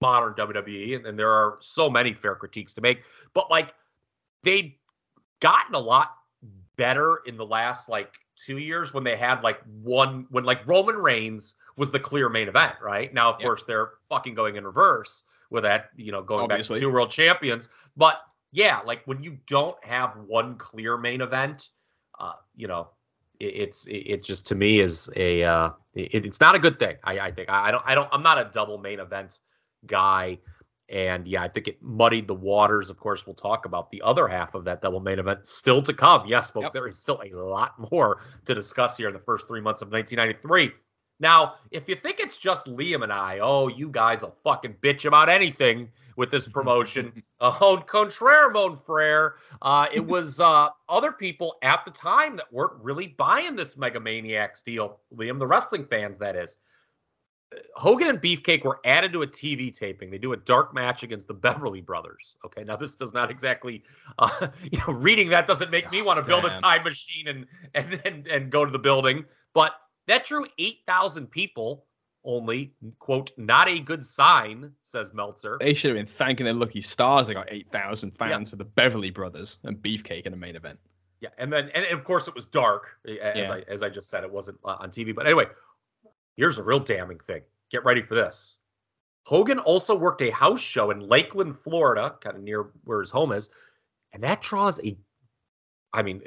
modern WWE, and, and there are so many fair critiques to make, but like they'd gotten a lot better in the last like two years when they had like one when like Roman Reigns was the clear main event, right? Now, of Yep. course, they're fucking going in reverse with that, you know, going Obviously. back to two world champions. But yeah, like when you don't have one clear main event, uh, you know, it, it's it, it just to me is a uh, it, it's not a good thing. I, I think I, I don't I don't I'm not a double main event guy. And yeah, I think it muddied the waters. Of course, we'll talk about the other half of that double main event still to come. Yes, folks, Yep. there is still a lot more to discuss here in the first three months of 1993. Now, if you think it's just Liam and I, oh, you guys will fucking bitch about anything with this promotion. oh, contraire, mon frere. Uh, it was uh, other people at the time that weren't really buying this Mega Maniacs deal, Liam, the wrestling fans, that is. Hogan and Beefcake were added to a TV taping. They do a dark match against the Beverly Brothers. Okay, now this does not exactly, uh, you know, reading that doesn't make me want to build a time machine and and and, and go to the building. But that drew eight thousand people only. Quote, not a good sign, says Meltzer. They should have been thanking their lucky stars they got 8,000 fans for the Beverly Brothers and Beefcake in the main event. Yeah, and then and of course it was dark, as yeah. I as I just said, it wasn't uh, on TV. But anyway, here's a real damning thing. Get ready for this. Hogan also worked a house show in Lakeland, Florida, kind of near where his home is, and that draws a. I mean,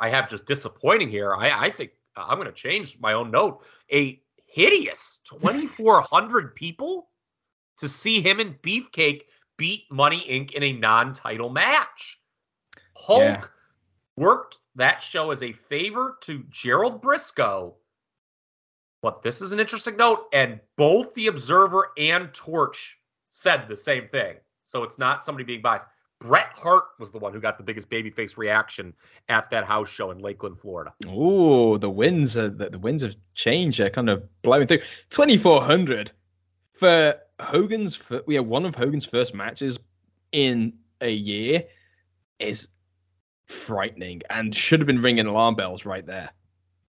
I have just disappointing here. I, I think I'm going to change my own note. A hideous 2,400 people to see him and Beefcake beat Money Inc. in a non-title match. Hulk yeah worked that show as a favor to Gerald Brisco. But this is an interesting note, and both the Observer and Torch said the same thing. So it's not somebody being biased. Bret Hart was the one who got the biggest babyface reaction at that house show in Lakeland, Florida. Oh, the winds are the, the winds have changed. They're kind of blowing through. Twenty four hundred for Hogan's. We have one of Hogan's first matches in a year is frightening and should have been ringing alarm bells right there.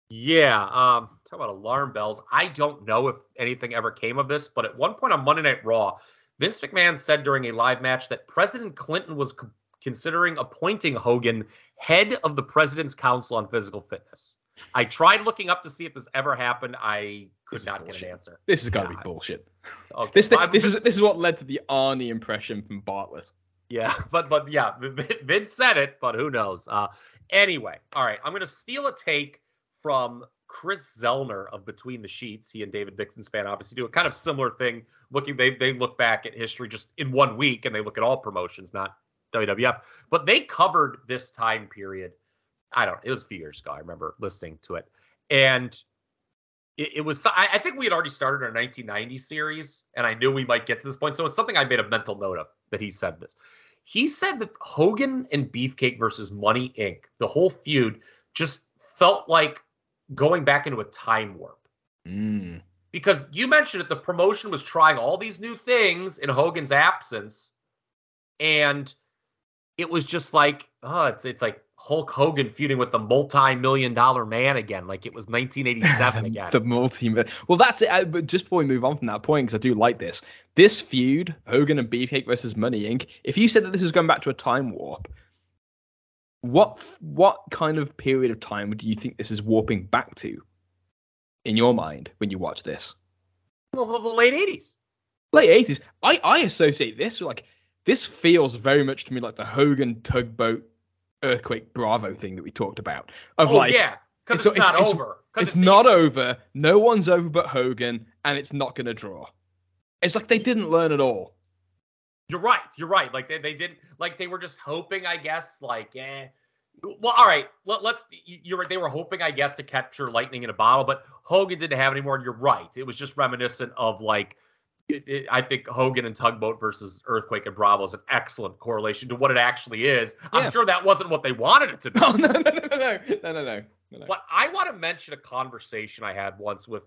Yeah, um, talk about alarm bells. I don't know if anything ever came of this, but at one point on Monday Night Raw, Vince McMahon said during a live match that President Clinton was co- considering appointing Hogan head of the President's Council on Physical Fitness. I tried looking up to see if this ever happened. I could not get an answer. This has got to be bullshit. Okay. This thing, this is this is what led to the Arnie impression from Bartlett. Yeah, but but yeah, Vince said it, but who knows? Uh, anyway, all right, I'm gonna steal a take from Kris Zellner of Between the Sheets. He and David Bixenspan obviously do a kind of similar thing. Looking, they they look back at history just in one week, and they look at all promotions, not WWF. But they covered this time period. I don't. Know, it was a few years ago. I remember listening to it, and it, it was. I, I think we had already started our 1990 series, and I knew we might get to this point. So it's something I made a mental note of that he said this. He said that Hogan and Beefcake versus Money Inc., the whole feud, just felt like going back into a time warp. Mm. Because you mentioned it, the promotion was trying all these new things in Hogan's absence. And it was just like, oh, it's it's like Hulk Hogan feuding with the multi-million dollar man again, like it was 1987 again. the multi. Well, that's it. I, but just before we move on from that point, because I do like this, this feud, Hogan and Beefcake versus Money Inc. If you said that this was going back to a time warp, what what kind of period of time do you think this is warping back to, in your mind, when you watch this? Well, the late 80s. Late 80s. I I associate this with like this feels very much to me like the Hogan tugboat earthquake Bravo thing that we talked about. Of oh, like, yeah, because it's, it's, not it's, over. It's, it's not over. No one's over but Hogan, and it's not going to draw. It's like they didn't learn at all. You're right. You're right. Like they, they didn't like they were just hoping, I guess. Like, eh. Well, all right. Let, let's. You're right. They were hoping, I guess, to capture lightning in a bottle, but Hogan didn't have any more. And you're right. It was just reminiscent of like it, it, I think Hogan and Tugboat versus Earthquake and Bravo is an excellent correlation to what it actually is. Yeah. I'm sure that wasn't what they wanted it to be. No, no, no, no, no, no, no, no, no. But I want to mention a conversation I had once with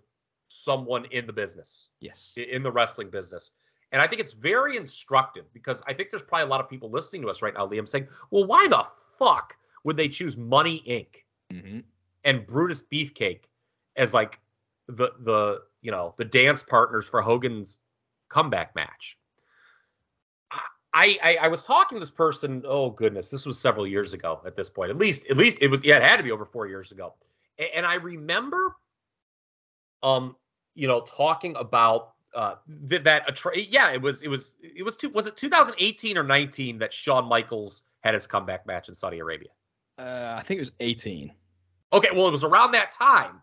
someone in the business. Yes. In the wrestling business. And I think it's very instructive because I think there's probably a lot of people listening to us right now, Liam, saying, well, why the fuck would they choose Money Inc. Mm-hmm. and Brutus Beefcake as like the the you know the dance partners for Hogan's comeback match. I, I, I was talking to this person. Oh goodness, this was several years ago. At this point, at least at least it was. Yeah, it had to be over four years ago. And, and I remember, um, you know, talking about uh th- that. A tra- yeah, it was it was it was two. Was it 2018 or 19 that Shawn Michaels had his comeback match in Saudi Arabia? Uh, I think it was 18. Okay, well, it was around that time,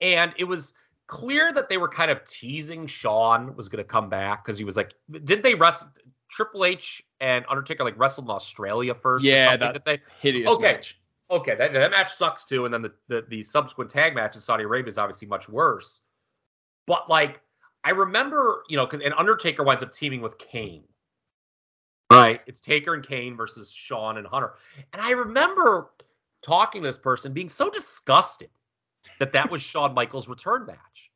and it was clear that they were kind of teasing Shawn was going to come back because he was like, did they wrestle Triple H and Undertaker like wrestled in Australia first? Yeah, that they hideous okay. match. Okay, that, that match sucks too, and then the, the the subsequent tag match in Saudi Arabia is obviously much worse. But like, I remember, you know, because and Undertaker winds up teaming with Kane. Right, it's Taker and Kane versus Shawn and Hunter, and I remember talking to this person being so disgusted that that was Shawn Michaels' return match.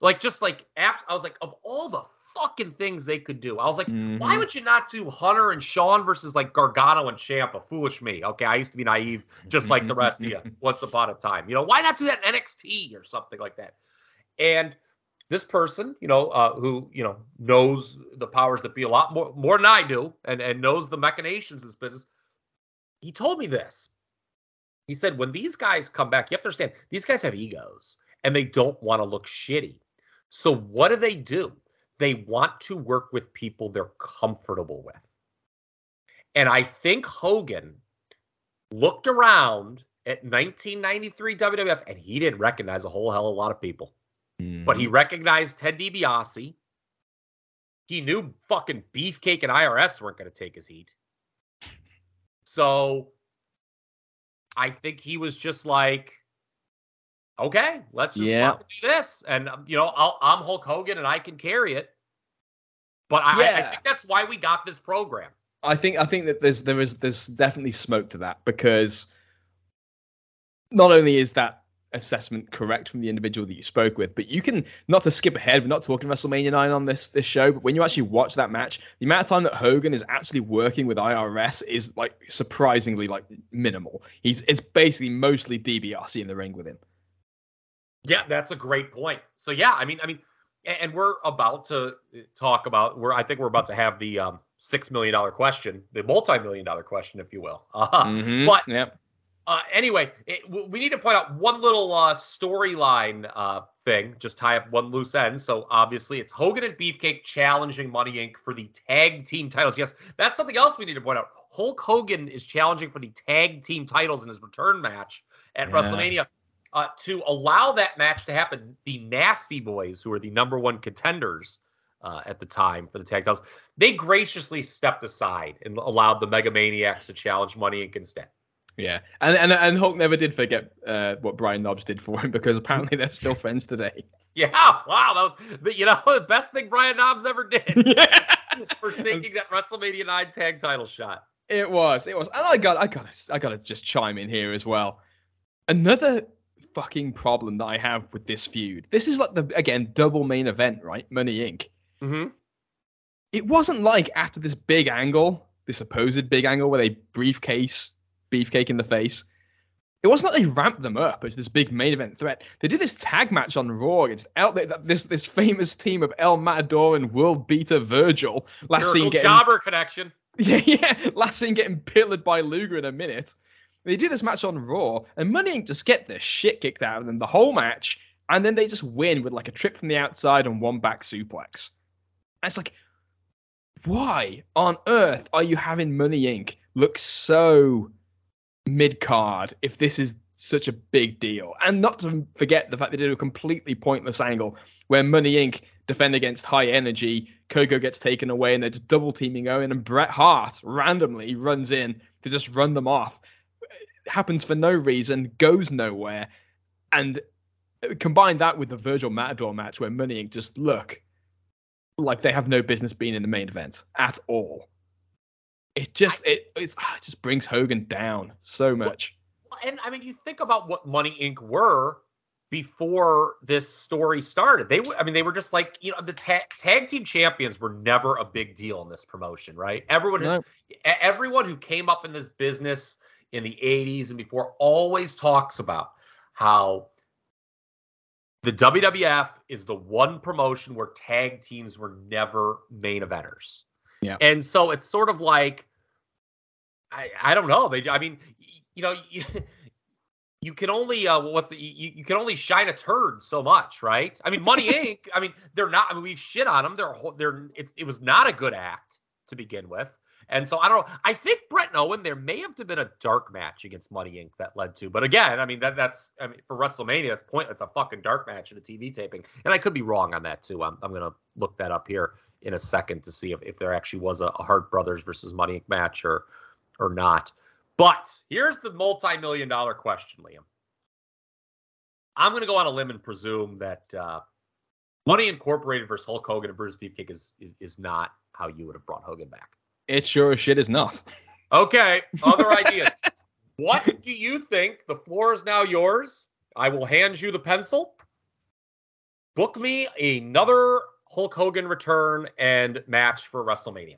Like, just like, I was like, of all the fucking things they could do, I was like, mm-hmm. why would you not do Hunter and Shawn versus like Gargano and Ciampa? Foolish me. Okay, I used to be naive, just like the rest of you, once upon a time. You know, why not do that NXT or something like that? And this person, you know, uh, who you know knows the powers that be a lot more more than I do, and and knows the machinations of this business, he told me this. He said, when these guys come back, you have to understand these guys have egos and they don't want to look shitty. So what do they do? They want to work with people they're comfortable with. And I think Hogan looked around at 1993 WWF and he didn't recognize a whole hell of a lot of people. Mm-hmm. But he mm-hmm. recognized Ted DiBiase. He knew fucking Beefcake and IRS weren't going to take his heat. So I think he was just like, okay, let's just yeah. do this. And, um, you know, i am Hulk Hogan and I can carry it. But I, yeah. I, think that's why we got this program. I think I think that there's there is there's definitely smoke to that because not only is that assessment correct from the individual that you spoke with, but you can not to skip ahead. We're not talking WrestleMania nine on this this show, but when you actually watch that match, the amount of time that Hogan is actually working with IRS is like surprisingly like minimal. He's it's basically mostly DiBiase in the ring with him. Yeah, that's a great point. So yeah, I mean, I mean, and we're about to talk about. We're I think we're about to have the um, six million dollar question, the multi million dollar question, if you will. Uh, mm-hmm. But yep. Uh, anyway, it, we need to point out one little uh, storyline uh, thing, just tie up one loose end. So obviously, it's Hogan and Beefcake challenging Money Inc. for the tag team titles. Yes, that's something else we need to point out. Hulk Hogan is challenging for the tag team titles in his return match at yeah. WrestleMania uh, to allow that match to happen, the Nasty Boys, who are the number one contenders uh, at the time for the tag titles, they graciously stepped aside and allowed the Mega Maniacs to challenge Money Inc. instead. Yeah, and and and Hulk never did forget uh, what Brian Knobbs did for him because apparently they're still friends today. Yeah, wow, that was you know the best thing Brian Knobbs ever did. yeah. for sinking that WrestleMania nine tag title shot. It was, it was, and I got, I got, I got to just chime in here as well. Another fucking problem that I have with this feud. This is like the again double main event, right? Money Inc. Mm-hmm. It wasn't like after this big angle, this supposed big angle where they briefcase beefcake in the face. It wasn't like they ramped them up as this big main event threat. They did this tag match on Raw against El, this this famous team of El Matador and World Beater Virgil. Last Miracle scene getting jobber connection. Yeah, yeah. Last scene getting pillared by Luger in a minute. They do this match on Raw, and Money Inc. just get the shit kicked out of them the whole match, and then they just win with like a trip from the outside and one back suplex. And it's like, why on earth are you having Money Inc. look so mid card if this is such a big deal? And not to forget the fact they did a completely pointless angle where Money Inc. defend against high energy, Koko gets taken away, and they're just double teaming Owen, and Bret Hart randomly runs in to just run them off happens for no reason, goes nowhere, and combine that with the Virgil Matador match where Money Inc. just look like they have no business being in the main event at all. It just it ah, it just brings Hogan down so much. And I mean, you think about what Money Inc. were before this story started. They were, I mean, they were just like, you know, the ta- tag team champions were never a big deal in this promotion, right? Everyone, no. everyone who came up in this business in the 80s and before always talks about how the WWF is the one promotion where tag teams were never main eventers. Yeah. And so it's sort of like I I don't know. They I mean, you know, you, you can only uh what's the you, you can only shine a turd so much, right? I mean, Money Inc. I mean, they're not I mean, we've shit on them. They're they're it's it was not a good act to begin with. And so I don't. I think Bret and Owen, there may have been a dark match against Money Inc. that led to. But again, I mean that that's I mean for WrestleMania, that's point. It's a fucking dark match in a TV taping, and I could be wrong on that too. I'm I'm gonna look that up here in a second to see if, if there actually was a, a Hart Brothers versus Money Inc. match or or not. But here's the multi-million dollar question, Liam. I'm gonna go on a limb and presume that uh, Money Incorporated versus Hulk Hogan and Bruce Beefcake is, is is not how you would have brought Hogan back. It sure as shit is not. Okay, other ideas. What do you think? The floor is now yours. I will hand you the pencil. Book me another Hulk Hogan return and match for WrestleMania.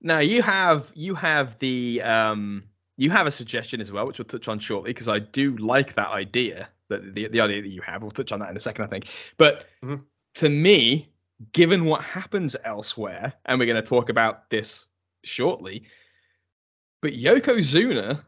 Now you have you have the um you have a suggestion as well, which we'll touch on shortly because I do like that idea. That the the idea that you have, we'll touch on that in a second, I think. But mm-hmm. to me, given what happens elsewhere, and we're going to talk about this shortly. But Yokozuna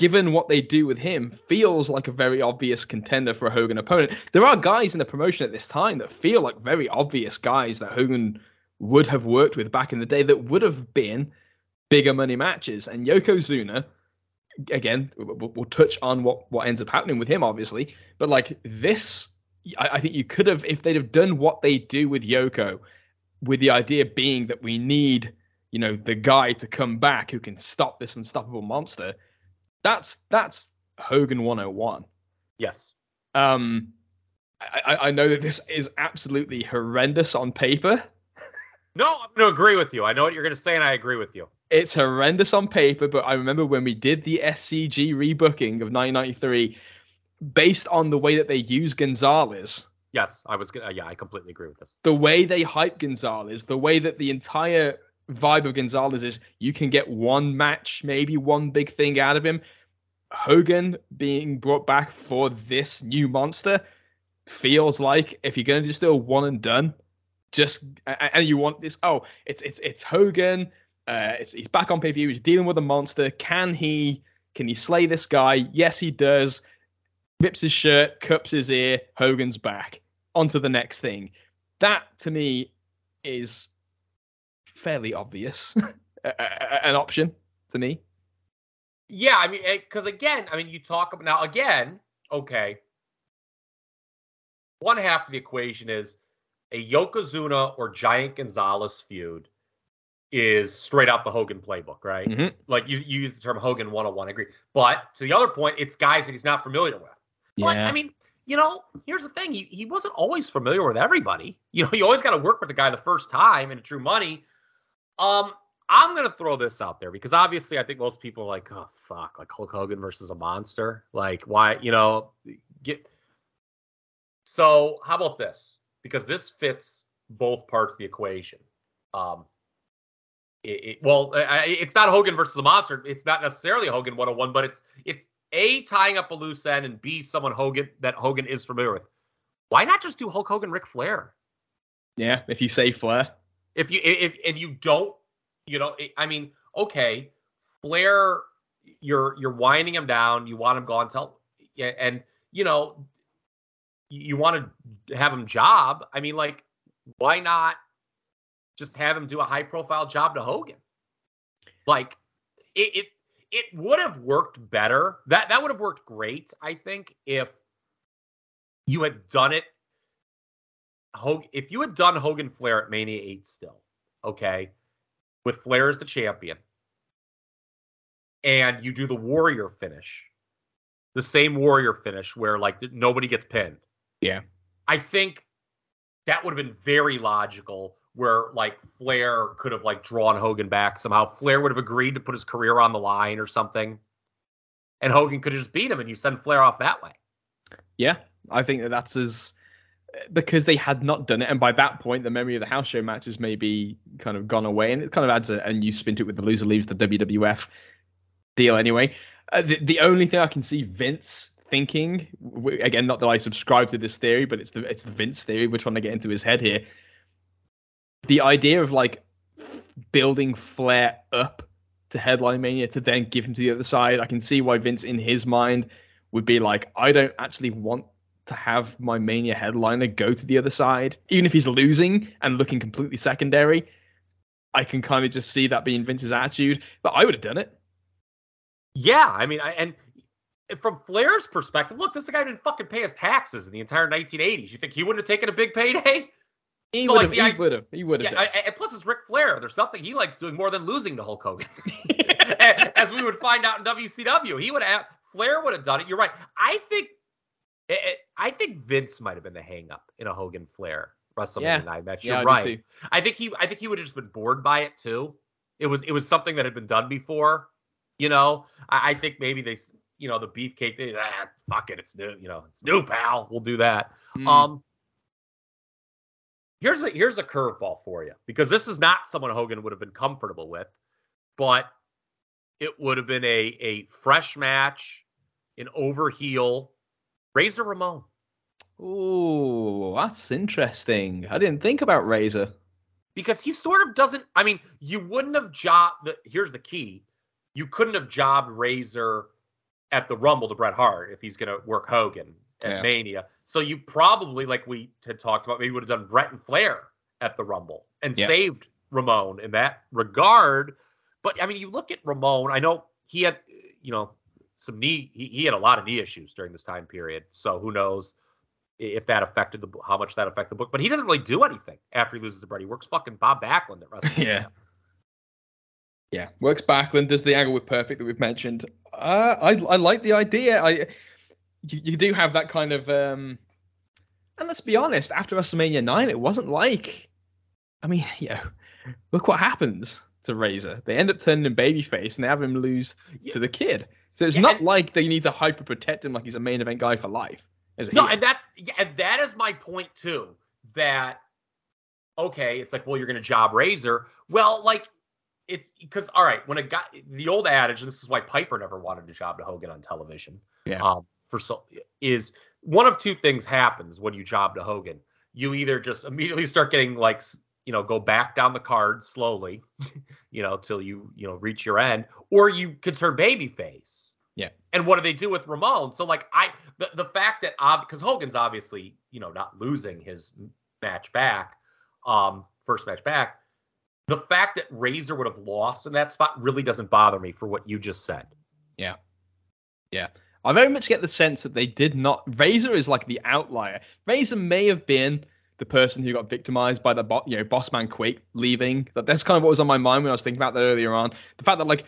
given what they do with him, feels like a very obvious contender for a Hogan opponent. There are guys in the promotion at this time that feel like very obvious guys that Hogan would have worked with back in the day that would have been bigger money matches. And Yokozuna, again, we'll, touch on what, what ends up happening with him, obviously. But like this, I, I think you could have, if they'd have done what they do with Yoko, with the idea being that we need, you know, the guy to come back who can stop this unstoppable monster that's that's Hogan 101. Yes. Um, I, I know that this is absolutely horrendous on paper. No, I'm going to agree with you. I know what you're going to say, and I agree with you. It's horrendous on paper, but I remember when we did the SCG rebooking of 1993, based on the way that they use Gonzalez. Yes, I was. Uh, yeah, I completely agree with this. The way they hype Gonzalez, the way that the entire vibe of Gonzalez is you can get one match, maybe one big thing out of him. Hogan being brought back for this new monster feels like if you're gonna just do a one and done, just and you want this. Oh, it's it's it's Hogan. Uh, it's, he's back on pay per view. He's dealing with a monster. Can he can he slay this guy? Yes, he does. Rips his shirt, cups his ear. Hogan's back. On to the next thing. That to me is fairly obvious an option to me. Yeah, I mean, because eh, again, I mean, you talk about now again. Okay, one half of the equation is a Yokozuna or Giant Gonzalez feud is straight out the Hogan playbook, right? Mm-hmm. Like you, you use the term Hogan 101, I agree. But to the other point, it's guys that he's not familiar with. Yeah. But I mean, you know, here's the thing. He, he wasn't always familiar with everybody. You know, you always got to work with the guy the first time in True Money. Um, I'm gonna throw this out there because obviously I think most people are like, oh fuck, like Hulk Hogan versus a monster. Like, why, you know, get so how about this? Because this fits both parts of the equation. Um, it, it, well, it's not Hogan versus a monster. It's not necessarily Hogan 101, but it's it's a tying up a loose end and b someone Hogan that Hogan is familiar with. Why not just do Hulk Hogan, Ric Flair? Yeah, if you say Flair. If you if and you don't, you know, I mean, okay, Flair, you're you're winding him down. You want him gone. Tell yeah, and you know, you want to have him job. I mean, like, why not just have him do a high profile job to Hogan? Like, it it it would have worked better. That that would have worked great, I think, if you had done it Hogan, if you had done Hogan Flair at Mania 8 still, okay, with Flair as the champion, and you do the Warrior finish, the same Warrior finish where like nobody gets pinned. Yeah. I think that would have been very logical where like Flair could have like drawn Hogan back somehow. Flair would have agreed to put his career on the line or something. And Hogan could have just beat him and you send Flair off that way. Yeah. I think that that's as because they had not done it, and by that point, the memory of the house show matches maybe kind of gone away, and it kind of adds a, a new spin to it with the loser leaves the WWF deal anyway. Uh, the, the only thing I can see Vince thinking, again, not that I subscribe to this theory, but it's the it's the Vince theory. We're trying to get into his head here. The idea of like building Flair up to headline Mania to then give him to the other side, I can see why Vince in his mind would be like, I don't actually want to have my Mania headliner go to the other side, even if he's losing and looking completely secondary. I can kind of just see that being Vince's attitude, but I would have done it. Yeah, I mean, I, and from Flair's perspective, look, this guy didn't fucking pay his taxes in the entire 1980s. You think he wouldn't have taken a big payday? He so would have. Like, he would have. He would have. Yeah, and plus, it's Ric Flair. There's nothing he likes doing more than losing to Hulk Hogan, as we would find out in WCW. He would have. Flair would have done it. You're right. I think it, it, I think Vince might have been the hangup in a Hogan Flair WrestleMania yeah. night match. You're yeah, right. I think he I think he would have just been bored by it too. It was it was something that had been done before. You know, I, I think maybe they you know the beefcake they ah, fuck it it's new you know it's new pal we'll do that. Mm. Um. Here's a here's a curveball for you because this is not someone Hogan would have been comfortable with, but it would have been a a fresh match, an overheel Razor Ramon. Ooh, that's interesting. I didn't think about Razor. Because he sort of doesn't. I mean, you wouldn't have jobbed. The, here's the key: you couldn't have jobbed Razor at the Rumble to Bret Hart if he's going to work Hogan at Yeah. Mania. So you probably, like we had talked about, maybe would have done Bret and Flair at the Rumble and Yeah. saved Ramon in that regard. But I mean, you look at Ramon. I know he had, you know, some knee. He, he had a lot of knee issues during this time period. So who knows if that affected the how much that affected the book. But he doesn't really do anything after he loses to Bret. He works fucking Bob Backlund at WrestleMania. Yeah. Yeah, works Backlund does the angle with perfect that we've mentioned. Uh, I I like the idea. I you, you do have that kind of um, and let's be honest. After WrestleMania nine, it wasn't like, I mean, you know, look what happens to Razor. They end up turning him babyface and they have him lose Yeah. to the kid. So it's Yeah, not and- like they need to hyper protect him like he's a main event guy for life. No, and that yeah, and that is my point too. That okay, it's like, well, you're gonna job Razor. Well, like it's because all right, when a guy the old adage, and this is why Piper never wanted to job to Hogan on television. Yeah. Um, for so is one of two things happens when you job to Hogan. You either just immediately start getting like you know, go back down the card slowly, you know, till you, you know, reach your end, or you could turn babyface. Yeah. And what do they do with Ramon? So like I the, the fact that because Hogan's obviously, you know, not losing his match back, um, first match back. The fact that Razor would have lost in that spot really doesn't bother me for what you just said. Yeah. Yeah. I very much get the sense that they did not. Razor is like the outlier. Razor may have been the person who got victimized by the bo- you know boss man Quake leaving. That that's kind of what was on my mind when I was thinking about that earlier on. The fact that like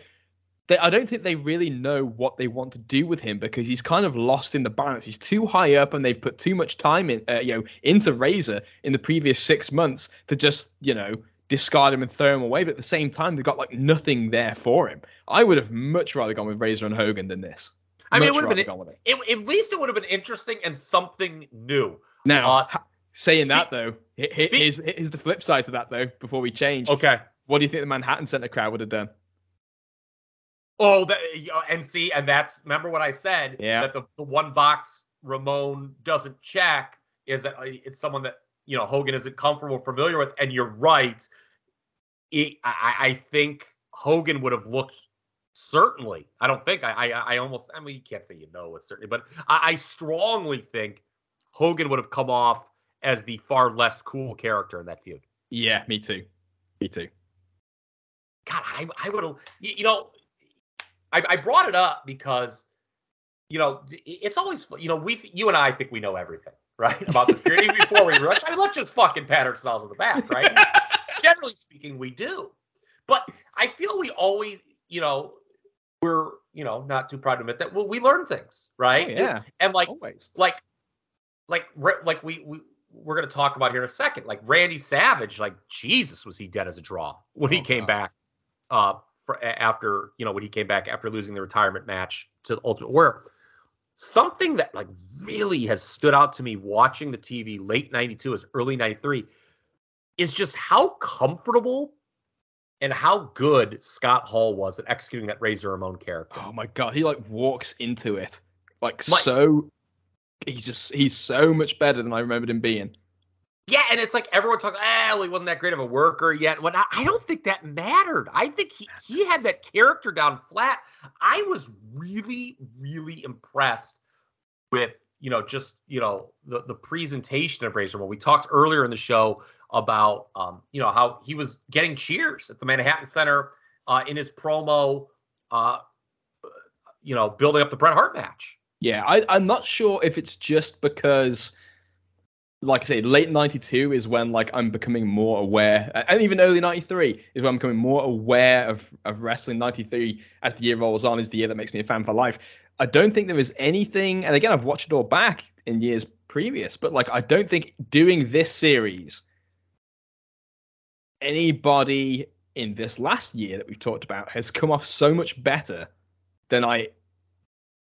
they, I don't think they really know what they want to do with him because he's kind of lost in the balance. He's too high up, and they've put too much time in uh, you know into Razor in the previous six months to just you know discard him and throw him away. But at the same time, they've got like nothing there for him. I would have much rather gone with Razor and Hogan than this. I mean, it would have been gone with it. it, at least it would have been interesting and something new. Now, Uh, ha- saying speak- that though, here's, here's the flip side to that though. Before we change, Okay. what do you think the Manhattan Center crowd would have done? Oh, that, and see, and that's remember what I said Yeah. that the, the one box Ramon doesn't check is that uh, it's someone that you know Hogan isn't comfortable, familiar with, and you're right. It, I, I think Hogan would have looked certainly. I don't think I, I, I almost. I mean, you can't say you know with certainty, but I, I strongly think Hogan would have come off as the far less cool character in that feud. Yeah, me too. Me too. God, I, I would have, you, you know, I, I brought it up because, you know, it's always, you know, we, you and I think we know everything, right, about this period. Even before we rush, I mean, let's just fucking pat ourselves on the back, right? Generally speaking, we do. But I feel we always, you know, we're, you know, not too proud to admit that. Well, we learn things, right? Oh, yeah, And like, always. like like like we we we're going to talk about here in a second like randy savage like jesus was he dead as a draw when he Oh, came God. back uh for, after you know when he came back after losing the retirement match to ultimate warrior something that like really has stood out to me watching the tv late 92 as early 93 is just how comfortable and how good scott hall was at executing that razor ramon character Oh my god, he like walks into it like My- so. He's just he's so much better than I remembered him being. Yeah, and it's like everyone talks, ah, well, he wasn't that great of a worker yet. When I, I don't think that mattered. I think he, he had that character down flat. I was really, really impressed with, you know, just, you know, the, the presentation of Razor. When we talked earlier in the show about, um, you know, how he was getting cheers at the Manhattan Center uh, in his promo, uh, you know, building up the Bret Hart match. Yeah, I, I'm not sure if it's just because, like I say, late '92 is when like I'm becoming more aware, and even early '93 is when I'm becoming more aware of of wrestling. '93 as the year rolls on is the year that makes me a fan for life. I don't think there is anything, and again, I've watched it all back in years previous, but like I don't think doing this series, anybody in this last year that we've talked about has come off so much better than I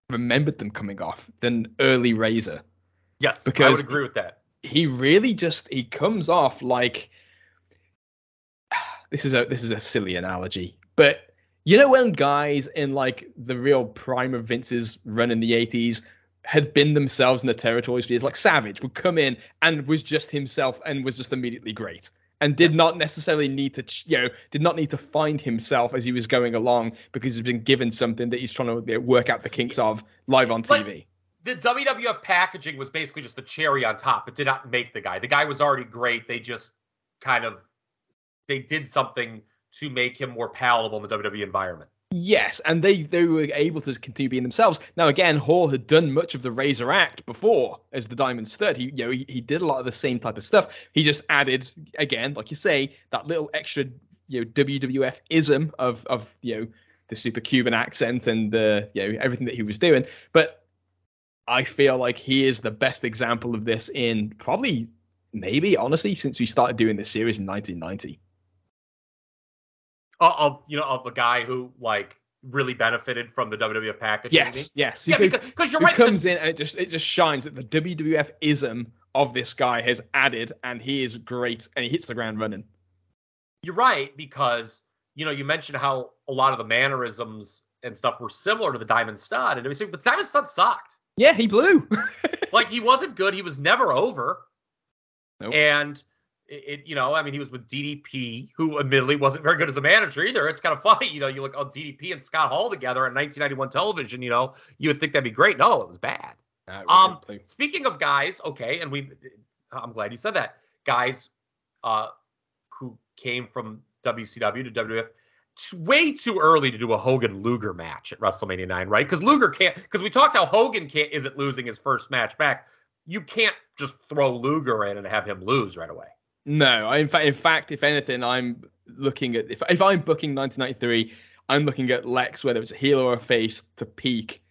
remembered them coming off than early Razor. Yes, because I would agree with that. He really just he comes off like this is a this is a silly analogy, but you know when guys in like the real prime of Vince's run in the 80s had been themselves in the territories for years, like Savage would come in and was just himself and was just immediately great. and did not necessarily need to, you know, did not need to find himself as he was going along because he's been given something that he's trying to work out the kinks of live on TV. The WWF packaging was basically just the cherry on top. It did not make the guy. The guy was already great. They just kind of they did something to make him more palatable in the WWE environment. Yes, and they, they were able to continue being themselves. Now, again, Hall had done much of the Razor Act before as the Diamond Stud. He, you know, he, he did a lot of the same type of stuff. He just added, again, like you say, that little extra, you know, WWF ism of of you know the super Cuban accent and the you know everything that he was doing. But I feel like he is the best example of this in probably, maybe, honestly, since we started doing this series in 1990 of you know of a guy who like really benefited from the WWF package. Yes, yes, yeah, because, because you're right. Comes in and it just it just shines that the WWF ism of this guy has added, and he is great, and he hits the ground running. You're right because you know you mentioned how a lot of the mannerisms and stuff were similar to the Diamond Stud, and everything, but Diamond Stud sucked. Yeah, he blew. like he wasn't good. He was never over. Nope. And it, you know, I mean, he was with DDP, who admittedly wasn't very good as a manager either. It's kind of funny, you know, you look on oh, DDP and Scott Hall together in 1991 television, you know, you would think that'd be great. No, it was bad. um, speaking of guys, okay, and we, I'm glad you said that. Guys, uh, who came from WCW to WWF, way too early to do a Hogan Luger match at WrestleMania 9, right? Because Luger can't, because we talked how Hogan can't, isn't losing his first match back. You can't just throw Luger in and have him lose right away. No, in fact, in fact, if anything, I'm looking at if if I'm booking 1993, I'm looking at Lex, whether it's a heel or a face, to peak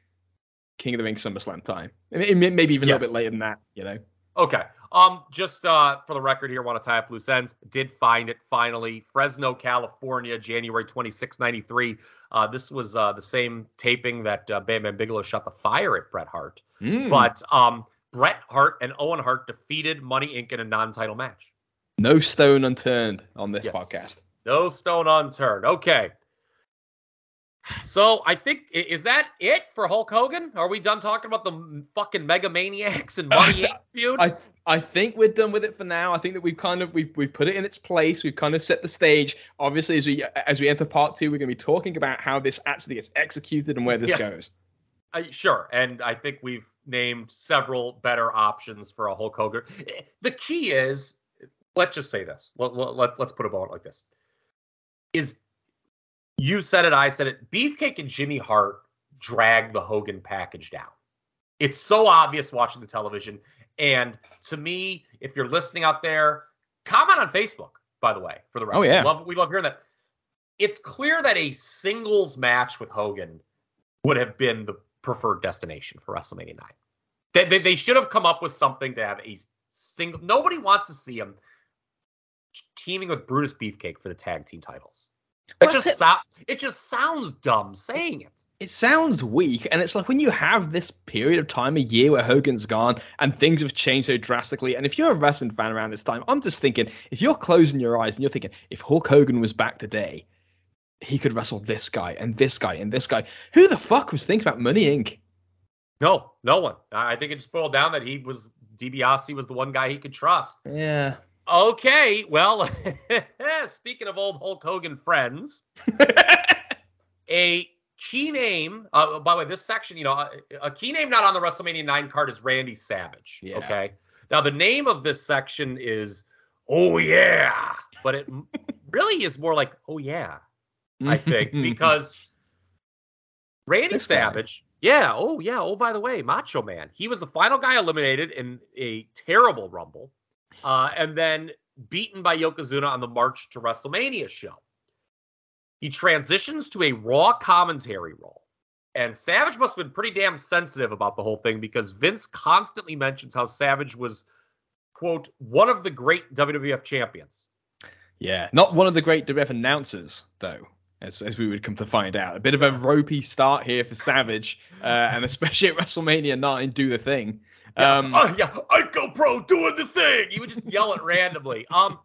King of the Ring SummerSlam time. Maybe even yes. a little bit later than that, you know. Okay. Um, just uh, for the record here, want to tie up loose ends. Did find it finally. Fresno, California, January 26, 93. Uh, this was uh, the same taping that uh, Bam Bam Bigelow shot the fire at Bret Hart. Mm. But um, Bret Hart and Owen Hart defeated Money Inc. in a non title match. No stone unturned on this yes. podcast. No stone unturned. Okay. So I think is that it for Hulk Hogan? Are we done talking about the fucking Mega Maniacs and Money Inc. feud? I I think we're done with it for now. I think that we've kind of we've we've put it in its place. We've kind of set the stage. Obviously, as we as we enter part two, we're going to be talking about how this actually gets executed and where this yes. goes. Uh, sure, and I think we've named several better options for a Hulk Hogan. The key is let's just say this. Let, let, let's put a bullet like this. Is you said it, I said it. Beefcake and Jimmy Hart drag the Hogan package down. It's so obvious watching the television. And to me, if you're listening out there, comment on Facebook, by the way, for the record. Oh, yeah. We love, we love hearing that. It's clear that a singles match with Hogan would have been the preferred destination for WrestleMania 9. They, they, they should have come up with something to have a single. Nobody wants to see him teaming with Brutus Beefcake for the tag team titles. It just it. So- it just sounds dumb saying it. It sounds weak, and it's like when you have this period of time a year where Hogan's gone and things have changed so drastically. And if you're a wrestling fan around this time, I'm just thinking if you're closing your eyes and you're thinking if Hulk Hogan was back today, he could wrestle this guy and this guy and this guy. Who the fuck was thinking about Money Inc? No, no one. I think it just boiled down that he was DiBiase was the one guy he could trust. Yeah. Okay, well, speaking of old Hulk Hogan friends, a key name. Uh, by the way, this section, you know, a, a, key name not on the WrestleMania nine card is Randy Savage. Yeah. Okay, now the name of this section is Oh yeah, but it really is more like Oh yeah, I think because Randy this Savage. Guy. Yeah. Oh yeah. Oh, by the way, Macho Man. He was the final guy eliminated in a terrible Rumble uh, and then beaten by Yokozuna on the March to WrestleMania show. He transitions to a Raw commentary role. And Savage must have been pretty damn sensitive about the whole thing because Vince constantly mentions how Savage was, quote, one of the great WWF champions. Yeah, not one of the great WWF announcers, though, as, as we would come to find out. A bit of a ropey start here for Savage, uh, and especially at WrestleMania 9, do the thing. Um, oh, yeah, ICOPRO doing the thing. You would just yell it randomly. Um,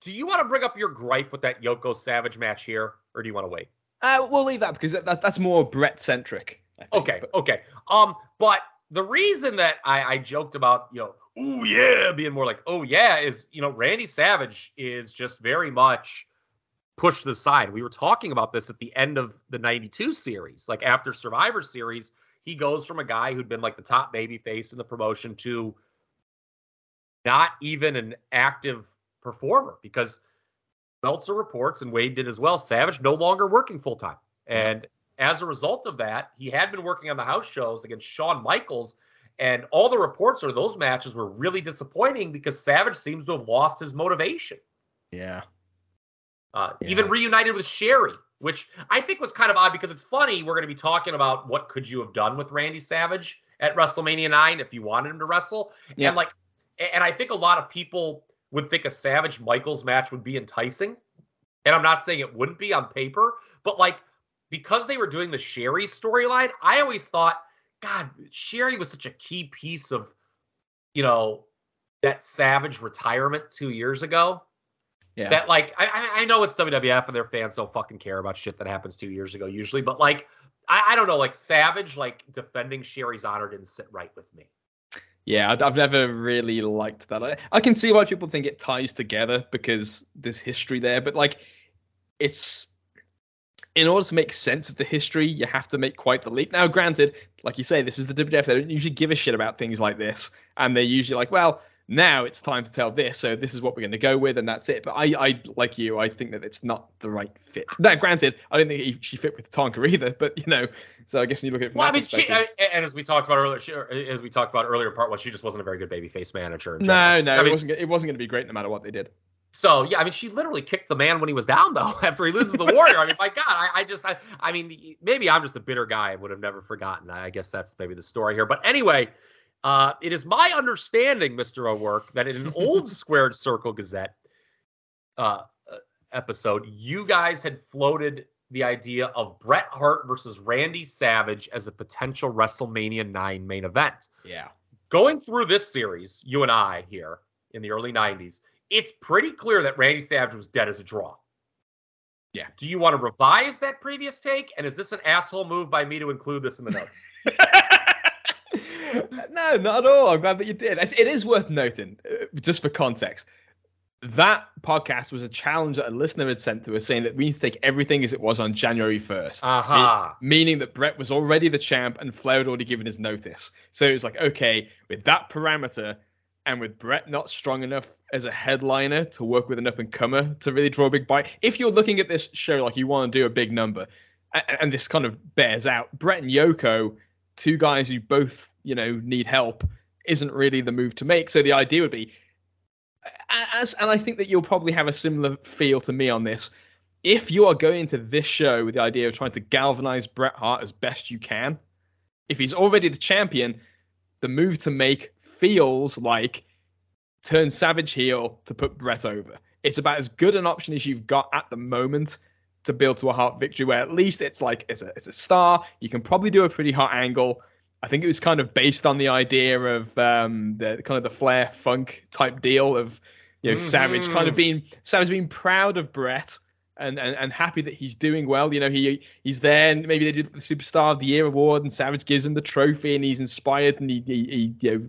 do you want to bring up your gripe with that Yoko Savage match here, or do you want to wait? Uh, we'll leave that because that, that's more Bret centric. Okay, but. okay. Um, but the reason that I, I joked about, you know, oh yeah, being more like, oh yeah, is you know, Randy Savage is just very much pushed to the side. We were talking about this at the end of the 92 series. Like after Survivor Series, he goes from a guy who'd been like the top baby face in the promotion to not even an active performer because Meltzer reports and Wade did as well. Savage no longer working full time. And as a result of that, he had been working on the house shows against Shawn Michaels. And all the reports are those matches were really disappointing because Savage seems to have lost his motivation. Yeah. Uh, yeah. Even reunited with Sherri, which I think was kind of odd because it's funny. We're going to be talking about what could you have done with Randy Savage at WrestleMania 9 if you wanted him to wrestle. Yeah. And like, and I think a lot of people would think a Savage Michaels match would be enticing. And I'm not saying it wouldn't be on paper, but like because they were doing the Sherri storyline, I always thought, God, Sherri was such a key piece of, you know, that Savage retirement two years ago. Yeah. That like I I know it's WWF and their fans don't fucking care about shit that happens two years ago usually, but like I, I don't know, like Savage like defending Sherri's honor didn't sit right with me. Yeah, I've never really liked that. I, I can see why people think it ties together because there's history there, but like it's in order to make sense of the history, you have to make quite the leap. Now, granted, like you say, this is the WWF. They don't usually give a shit about things like this, and they're usually like, well, now it's time to tell this, so this is what we're going to go with, and that's it. But I, I like you, I think that it's not the right fit. Now, granted, I don't think he, she fit with Tonka either, but you know, so I guess you look at it from well, I mean. She, uh, and as we talked about earlier, she, uh, as we talked about earlier, part was she just wasn't a very good babyface manager. No, no, I mean, it wasn't. It wasn't going to be great no matter what they did. So yeah, I mean, she literally kicked the man when he was down, though. After he loses the Warrior, I mean, my God, I, I just, I, I mean, maybe I'm just a bitter guy. I would have never forgotten. I guess that's maybe the story here. But anyway, uh, it is my understanding, Mister O'Rourke, that in an old Squared Circle Gazette uh, uh, episode, you guys had floated the idea of Bret Hart versus Randy Savage as a potential WrestleMania 9 main event. Yeah. Going through this series, you and I here in the early 90s, it's pretty clear that Randy Savage was dead as a draw. Yeah. Do you want to revise that previous take? And is this an asshole move by me to include this in the notes? no, not at all. I'm glad that you did. It is worth noting, uh, just for context, that podcast was a challenge that a listener had sent to us saying that we need to take everything as it was on January 1st. Uh-huh. meaning that Bret was already the champ and Flair had already given his notice. So it was like, okay, with that parameter, and with Bret not strong enough as a headliner to work with an up and comer to really draw a big bite, if you're looking at this show like you want to do a big number, and, and this kind of bears out, Bret and Yoko, two guys who both you know need help, isn't really the move to make. So the idea would be, as and I think that you'll probably have a similar feel to me on this. If you are going to this show with the idea of trying to galvanize Bret Hart as best you can, if he's already the champion, the move to make feels like turn Savage heel to put Bret over. It's about as good an option as you've got at the moment to build to a Hart victory, where at least it's like it's a it's a star. You can probably do a pretty hot angle. I think it was kind of based on the idea of um, the kind of the Flair Funk type deal of you know mm-hmm. Savage kind of being Savage being proud of Bret and, and, and happy that he's doing well. You know, he he's there, and maybe they did the Superstar of the Year award, and Savage gives him the trophy, and he's inspired, and he, he, he you know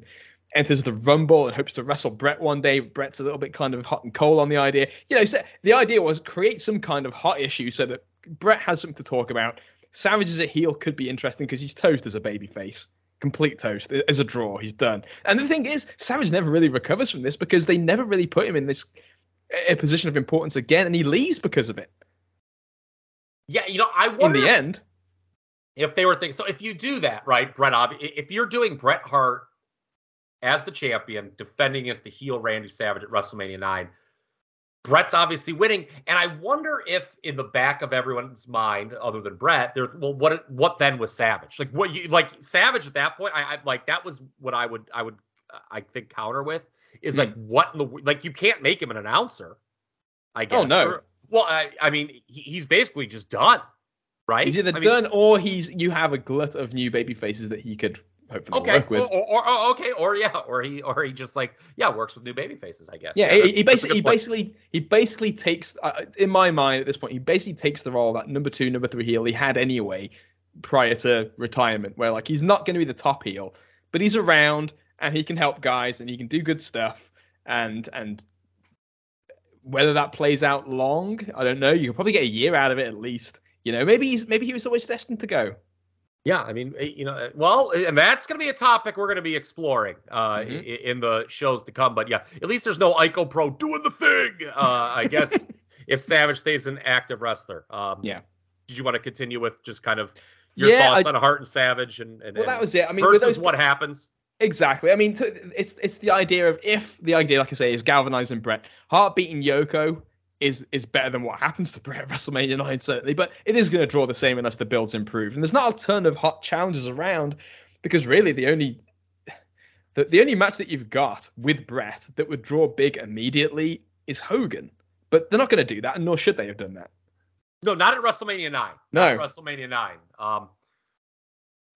enters the Rumble and hopes to wrestle Bret one day. Bret's a little bit kind of hot and cold on the idea. You know, so the idea was create some kind of hot issue so that Bret has something to talk about. Savage as a heel could be interesting because he's toast as a babyface. Complete toast as a draw. He's done. And the thing is, Savage never really recovers from this because they never really put him in this a position of importance again, and he leaves because of it. Yeah, you know, I wonder in the end if they were thinking. So if you do that, right, Bret? If you're doing Bret Hart as the champion, defending against the heel Randy Savage at WrestleMania 9. Bret's obviously winning, and I wonder if, in the back of everyone's mind, other than Bret, there's well, what what then was Savage? Like what you like Savage at that point? I, I like that was what I would I would I think counter with is like mm. what in the like you can't make him an announcer. I oh, guess. Oh no. Or, well, I, I mean, he, he's basically just done, right? He's either I done mean, or he's you have a glut of new baby faces that he could okay. Or, or, or, okay, or yeah, or he or he just like yeah works with new baby faces, I guess. Yeah, yeah he, he basically he basically he basically takes uh, in my mind at this point he basically takes the role that number two, number three heel he had anyway prior to retirement, where like he's not going to be the top heel, but he's around and he can help guys and he can do good stuff and and whether that plays out long, I don't know. You can probably get a year out of it at least. You know, maybe he's maybe he was always destined to go. Yeah, I mean, eh, you know, eh, well, eh, and that's going to be a topic we're going to be exploring uh, mm-hmm. in, in, the shows to come. But yeah, at least there's no ICOPRO doing the thing. Uh, I guess if Savage stays an active wrestler. Um, yeah. Did you want to continue with just kind of your yeah, thoughts I, on Hart and Savage and, and well, that was it. I mean, versus those, what happens. Exactly. I mean, it's it's the idea of if the idea, like I say, is galvanizing Bret, Hart beating Yoko is is better than what happens to Bret at WrestleMania 9, certainly. But it is going to draw the same unless the builds improve. And there's not a ton of hot challenges around because really the only the, the only match that you've got with Bret that would draw big immediately is Hogan. But they're not going to do that, and nor should they have done that. No, not at WrestleMania 9. No. WrestleMania 9. Um,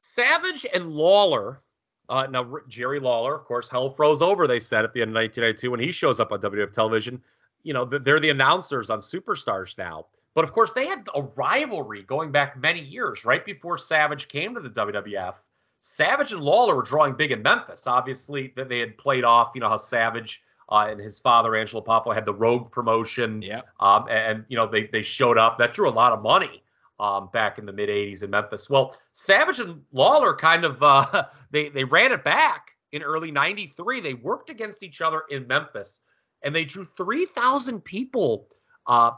Savage and Lawler. Uh, now, Jerry Lawler, of course, hell froze over, they said, at the end of 1992 when he shows up on WWF television you know, they're the announcers on Superstars now. But of course, they had a rivalry going back many years, right before Savage came to the WWF. Savage and Lawler were drawing big in Memphis. Obviously, that they had played off, you know, how Savage uh, and his father Angelo Poffo had the Rogue promotion. Yeah. Um, and you know, they they showed up. That drew a lot of money um, back in the mid '80s in Memphis. Well, Savage and Lawler kind of uh, they they ran it back in early '93. They worked against each other in Memphis and they drew 3,000 people uh,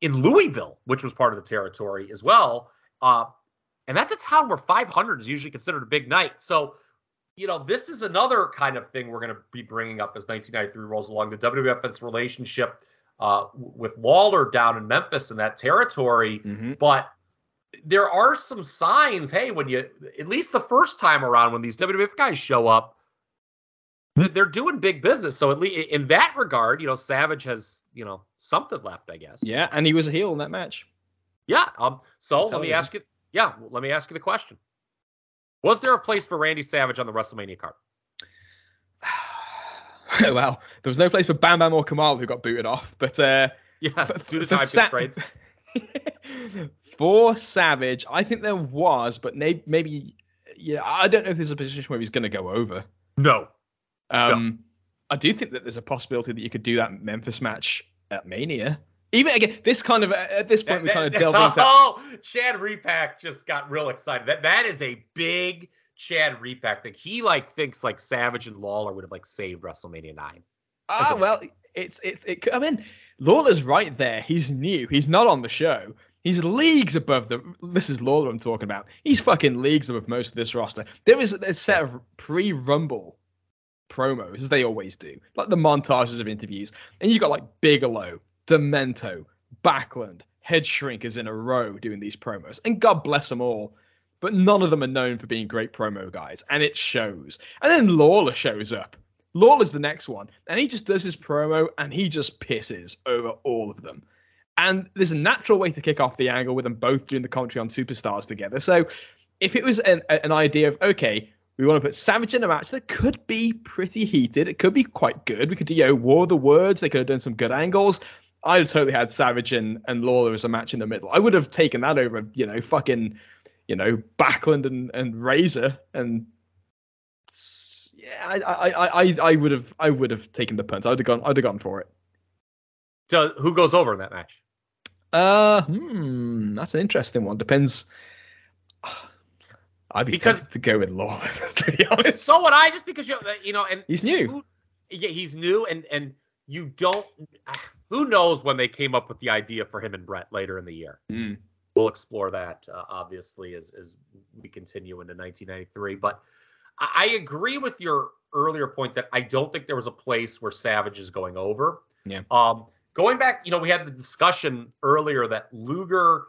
in Louisville, which was part of the territory as well. Uh, and that's a town where 500 is usually considered a big night. So, you know, this is another kind of thing we're going to be bringing up as 1993 rolls along. The WWF's relationship uh, with Lawler down in Memphis in that territory. Mm-hmm. But there are some signs. Hey, when you, at least the first time around, when these WWF guys show up, they're doing big business. So at least in that regard, you know, Savage has you know something left, I guess. Yeah, and he was a heel in that match. Yeah. Um. So let me ask you. Yeah. Let me ask you the question. Was there a place for Randy Savage on the WrestleMania card? well, there was no place for Bam Bam or Kamal who got booted off, but uh, yeah, for, due to time Sa- constraints. for Savage, I think there was, but maybe, maybe, yeah, I don't know if there's a position where he's going to go over. No, um, I do think that there's a possibility that you could do that Memphis match at Mania. Even again, this kind of at this point that, we kind of delve into. Oh, Chad Repack just got real excited. That that is a big Chad Repack thing. He like thinks like Savage and Lawler would have like saved WrestleMania nine. Ah, well, it's it's it. I mean, Lawler's right there. He's new. He's not on the show. He's leagues above the. This is Lawler I'm talking about. He's fucking leagues above most of this roster. There was a set of pre-Rumble promos as they always do, like the montages of interviews, and you got like Bigelow, Demento, Backlund, Headshrinkers in a row doing these promos, and God bless them all. But none of them are known for being great promo guys, and it shows. And then Lawler shows up. Lawler's the next one, and he just does his promo, and he just pisses over all of them. And there's a natural way to kick off the angle with them both doing the commentary on superstars together. So if it was an, an idea of okay, we want to put Savage in a match that could be pretty heated. It could be quite good. We could do, you know, War of the Words. They could have done some good angles. I'd have totally had Savage and, and Lawler as a match in the middle. I would have taken that over, you know, fucking, you know, Backlund and, and Razor. And yeah, I, I, I, I would have, I would have taken the punt. I'd have gone, I'd have gone for it. So who goes over in that match? Uh, hmm, that's an interesting one. Depends. I'd be because, tempted to go with Law. To be honest, so would I. Just because you you know, and he's new. Who, yeah, he's new, and and you don't. Who knows when they came up with the idea for him and Bret later in the year? Mm. We'll explore that uh, obviously as as we continue into 1993. But I, I agree with your earlier point that I don't think there was a place where Savage is going over. Yeah. Um, going back, you know, we had the discussion earlier that Luger,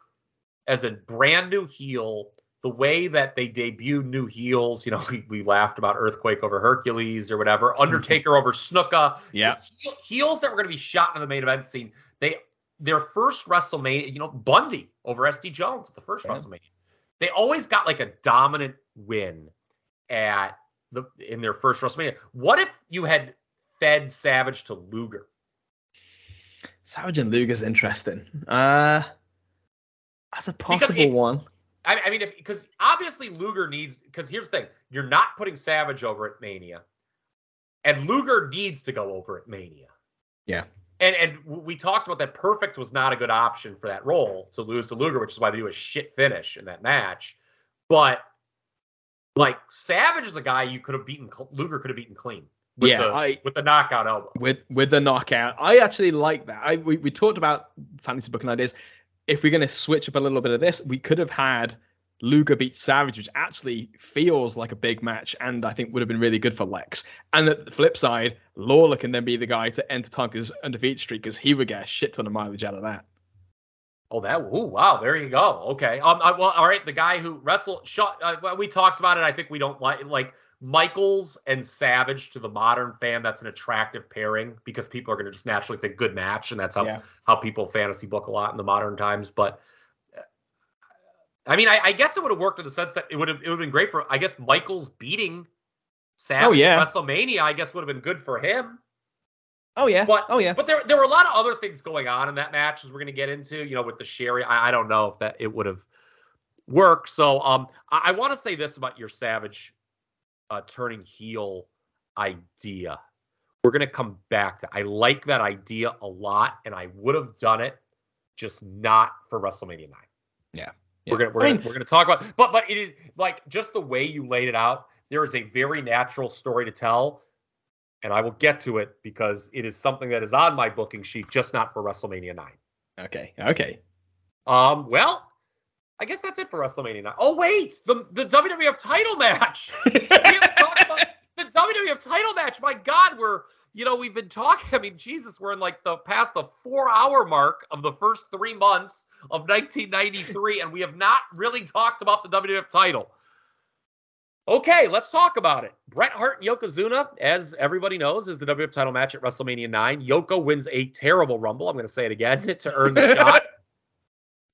as a brand new heel, the way that they debut new heels, you know, we, we laughed about Earthquake over Hercules or whatever. Undertaker over Snuka. Yeah. Heel, heels that were going to be shot in the main event scene. They their first WrestleMania, you know, Bundy over SD Jones at the first yeah. WrestleMania. They always got like a dominant win at the in their first WrestleMania. What if you had fed Savage to Luger? Savage and Luger's interesting. Uh that's a possible it, one. I, I mean, if because obviously Luger needs because here's the thing: you're not putting Savage over at Mania. and Luger needs to go over at Mania. Yeah. And and we talked about that. Perfect was not a good option for that role to lose to Luger, which is why they do a shit finish in that match. But like Savage is a guy you could have beaten. Luger could have beaten clean. With yeah, the, I, with the knockout elbow. With with the knockout, I actually like that. I we, we talked about fantasy booking ideas. If we're going to switch up a little bit of this, we could have had Luger beat Savage, which actually feels like a big match, and I think would have been really good for Lex. And the flip side, Lawler can then be the guy to enter Tonka's undefeated streak because he would get a shit ton of mileage out of that. Oh, that! Ooh, wow! There you go. Okay. Um. I, well, all right. The guy who wrestled, shot. Uh, we talked about it. I think we don't like like Michaels and Savage to the modern fan. That's an attractive pairing because people are going to just naturally think good match, and that's how yeah. how people fantasy book a lot in the modern times. But I mean, I, I guess it would have worked in the sense that it would have it would have been great for I guess Michaels beating Savage oh, yeah. WrestleMania. I guess would have been good for him. Oh yeah. But, oh yeah. But there there were a lot of other things going on in that match as we're gonna get into. You know, with the Sherri, I, I don't know if that it would have worked. So um, I, I want to say this about your Savage uh, turning heel idea. We're gonna come back to. I like that idea a lot, and I would have done it, just not for WrestleMania nine. Yeah. Yeah. We're gonna we're, I mean, gonna we're gonna talk about, but but it is like just the way you laid it out. There is a very natural story to tell, and I will get to it because it is something that is on my booking sheet, just not for WrestleMania nine. Okay. Okay. Um. Well, I guess that's it for WrestleMania nine. Oh wait, the the WWF title match. we talked about the WWF title match. My God, we're you know we've been talking. I mean, Jesus, we're in like the past the four hour mark of the first three months of 1993, and we have not really talked about the WWF title. Okay, let's talk about it. Bret Hart and Yokozuna, as everybody knows, is the WWF title match at WrestleMania 9. Yoko wins a terrible Rumble. I'm going to say it again to earn the shot.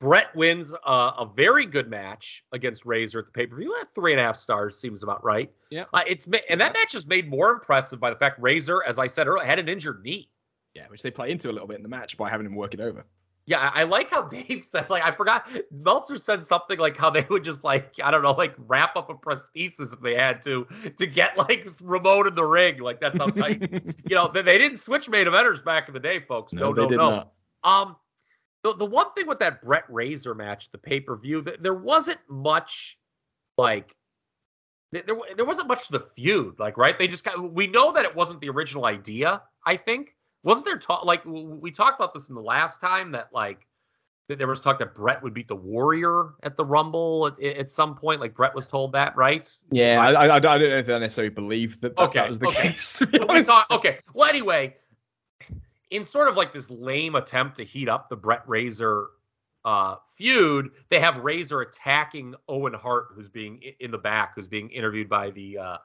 Bret wins uh, a very good match against Razor at the pay per view. Three and a half stars seems about right. Yeah, uh, it's and that match is made more impressive by the fact Razor, as I said earlier, had an injured knee. Yeah, which they play into a little bit in the match by having him work it over. Yeah, I like how Dave said, like, I forgot, Meltzer said something like how they would just, like, I don't know, like, wrap up a prosthesis if they had to, to get, like, Ramon in the ring. Like, that's how tight. you know, they, they didn't switch main eventers back in the day, folks. No, no, no. no. Not. Um, the, the one thing with that Bret Razor match, the pay per view, there wasn't much like there, there wasn't much to the feud, like right? They just got we know that it wasn't the original idea. I think wasn't there talk like we talked about this in the last time that like that there was talk that Bret would beat the Warrior at the Rumble at, at some point. Like Bret was told that, right? Yeah, I, I, I don't know if I necessarily believe that, that, okay, that was the okay. case. okay. Well, anyway, in sort of like this lame attempt to heat up the Bret Razor uh, feud, they have Razor attacking Owen Hart, who's being in the back, who's being interviewed by the uh,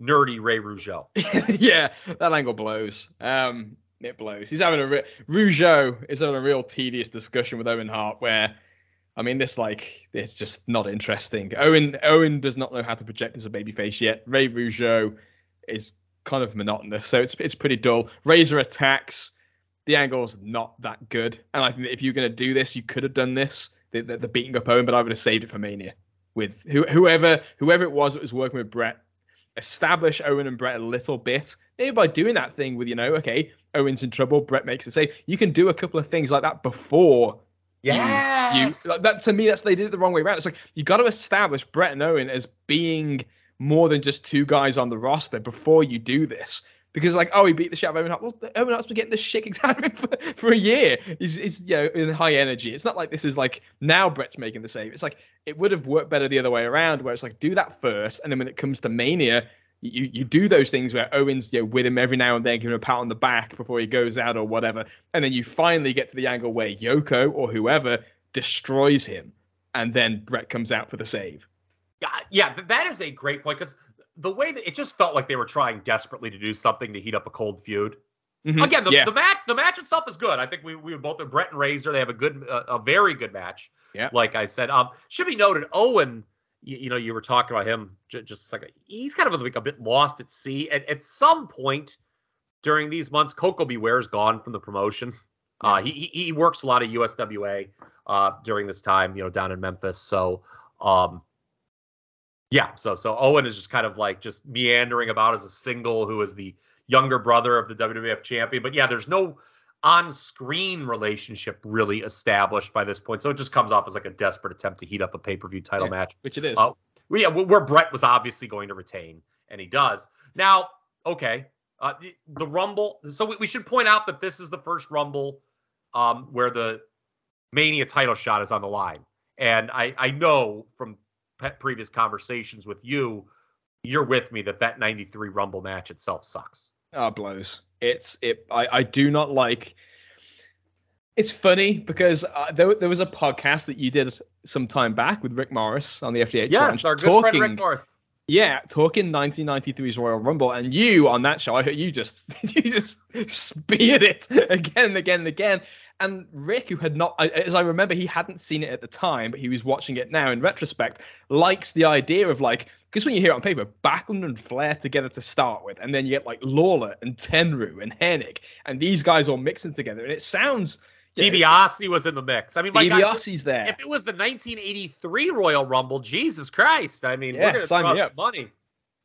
nerdy Ray Rougeau. yeah, that angle blows. Um, it blows. He's having a re- Rougeau is having a real tedious discussion with Owen Hart, where I mean, this like it's just not interesting. Owen Owen does not know how to project as a babyface yet. Ray Rougeau is kind of monotonous, so it's it's pretty dull. Razor attacks the angle's not that good. And I think that if you're going to do this, you could have done this, the, the, the, beating up Owen, but I would have saved it for Mania with who, whoever whoever it was that was working with Bret. Establish Owen and Bret a little bit. Maybe by doing that thing with, you know, okay, Owen's in trouble, Bret makes a save. You can do a couple of things like that before Yes. You, you, that to me, that's they did it the wrong way around. It's like you got to establish Bret and Owen as being more than just two guys on the roster before you do this because like oh he beat the shit out of Owen Hart. Well, Owen Hart's been getting the shit kicked out of him for, for a year. He's, he's you know in high energy. It's not like this is like now Bret's making the save. It's like it would have worked better the other way around, where it's like do that first, and then when it comes to Mania. You, you do those things where Owen's you know, with him every now and then, giving him a pat on the back before he goes out or whatever, and then you finally get to the angle where Yoko or whoever destroys him, and then Bret comes out for the save. Yeah, yeah, that is a great point because the way that it just felt like they were trying desperately to do something to heat up a cold feud. Mm-hmm. Again, the, yeah. the match the match itself is good. I think we we both in Bret and Razor they have a good uh, a very good match. Yeah, like I said, um, should be noted Owen. You, you know, you were talking about him j- just a second. He's kind of like a bit lost at sea. At, at some point during these months, Koko B. Ware's gone from the promotion. Uh, he he works a lot of USWA uh, during this time, you know, down in Memphis. So, um, yeah, so so Owen is just kind of like just meandering about as a single who is the younger brother of the WWF champion. But yeah, there's no on-screen relationship really established by this point, so it just comes off as like a desperate attempt to heat up a pay-per-view title Yeah, match. Which it is. Uh, well, yeah, where Bret was obviously going to retain, and he does. Now, okay, uh, the, the Rumble. So we, we should point out that this is the first Rumble um, where the Mania title shot is on the line, and I I know from previous conversations with you, you're with me that that '93 Rumble match itself sucks. Oh, blows. It's it. I, I do not like. It's funny because uh, there, there was a podcast that you did some time back with Rick Morris on the FDH Yes, Lounge, our good talking, friend Rick Morris. yeah, talking 1993's Royal Rumble, and you on that show, I heard you just you just speared it again and again and again. And Rick, who had not, as I remember, he hadn't seen it at the time, but he was watching it now in retrospect, likes the idea of like, because when you hear it on paper, Backlund and Flair together to start with, and then you get like Lawler and Tenryu and Hennig, and these guys all mixing together, and it sounds. DiBiase was in the mix. I mean, God, DiBiase's there. if it was the 1983 Royal Rumble, Jesus Christ! I mean, Yeah, we're gonna sign me up. money.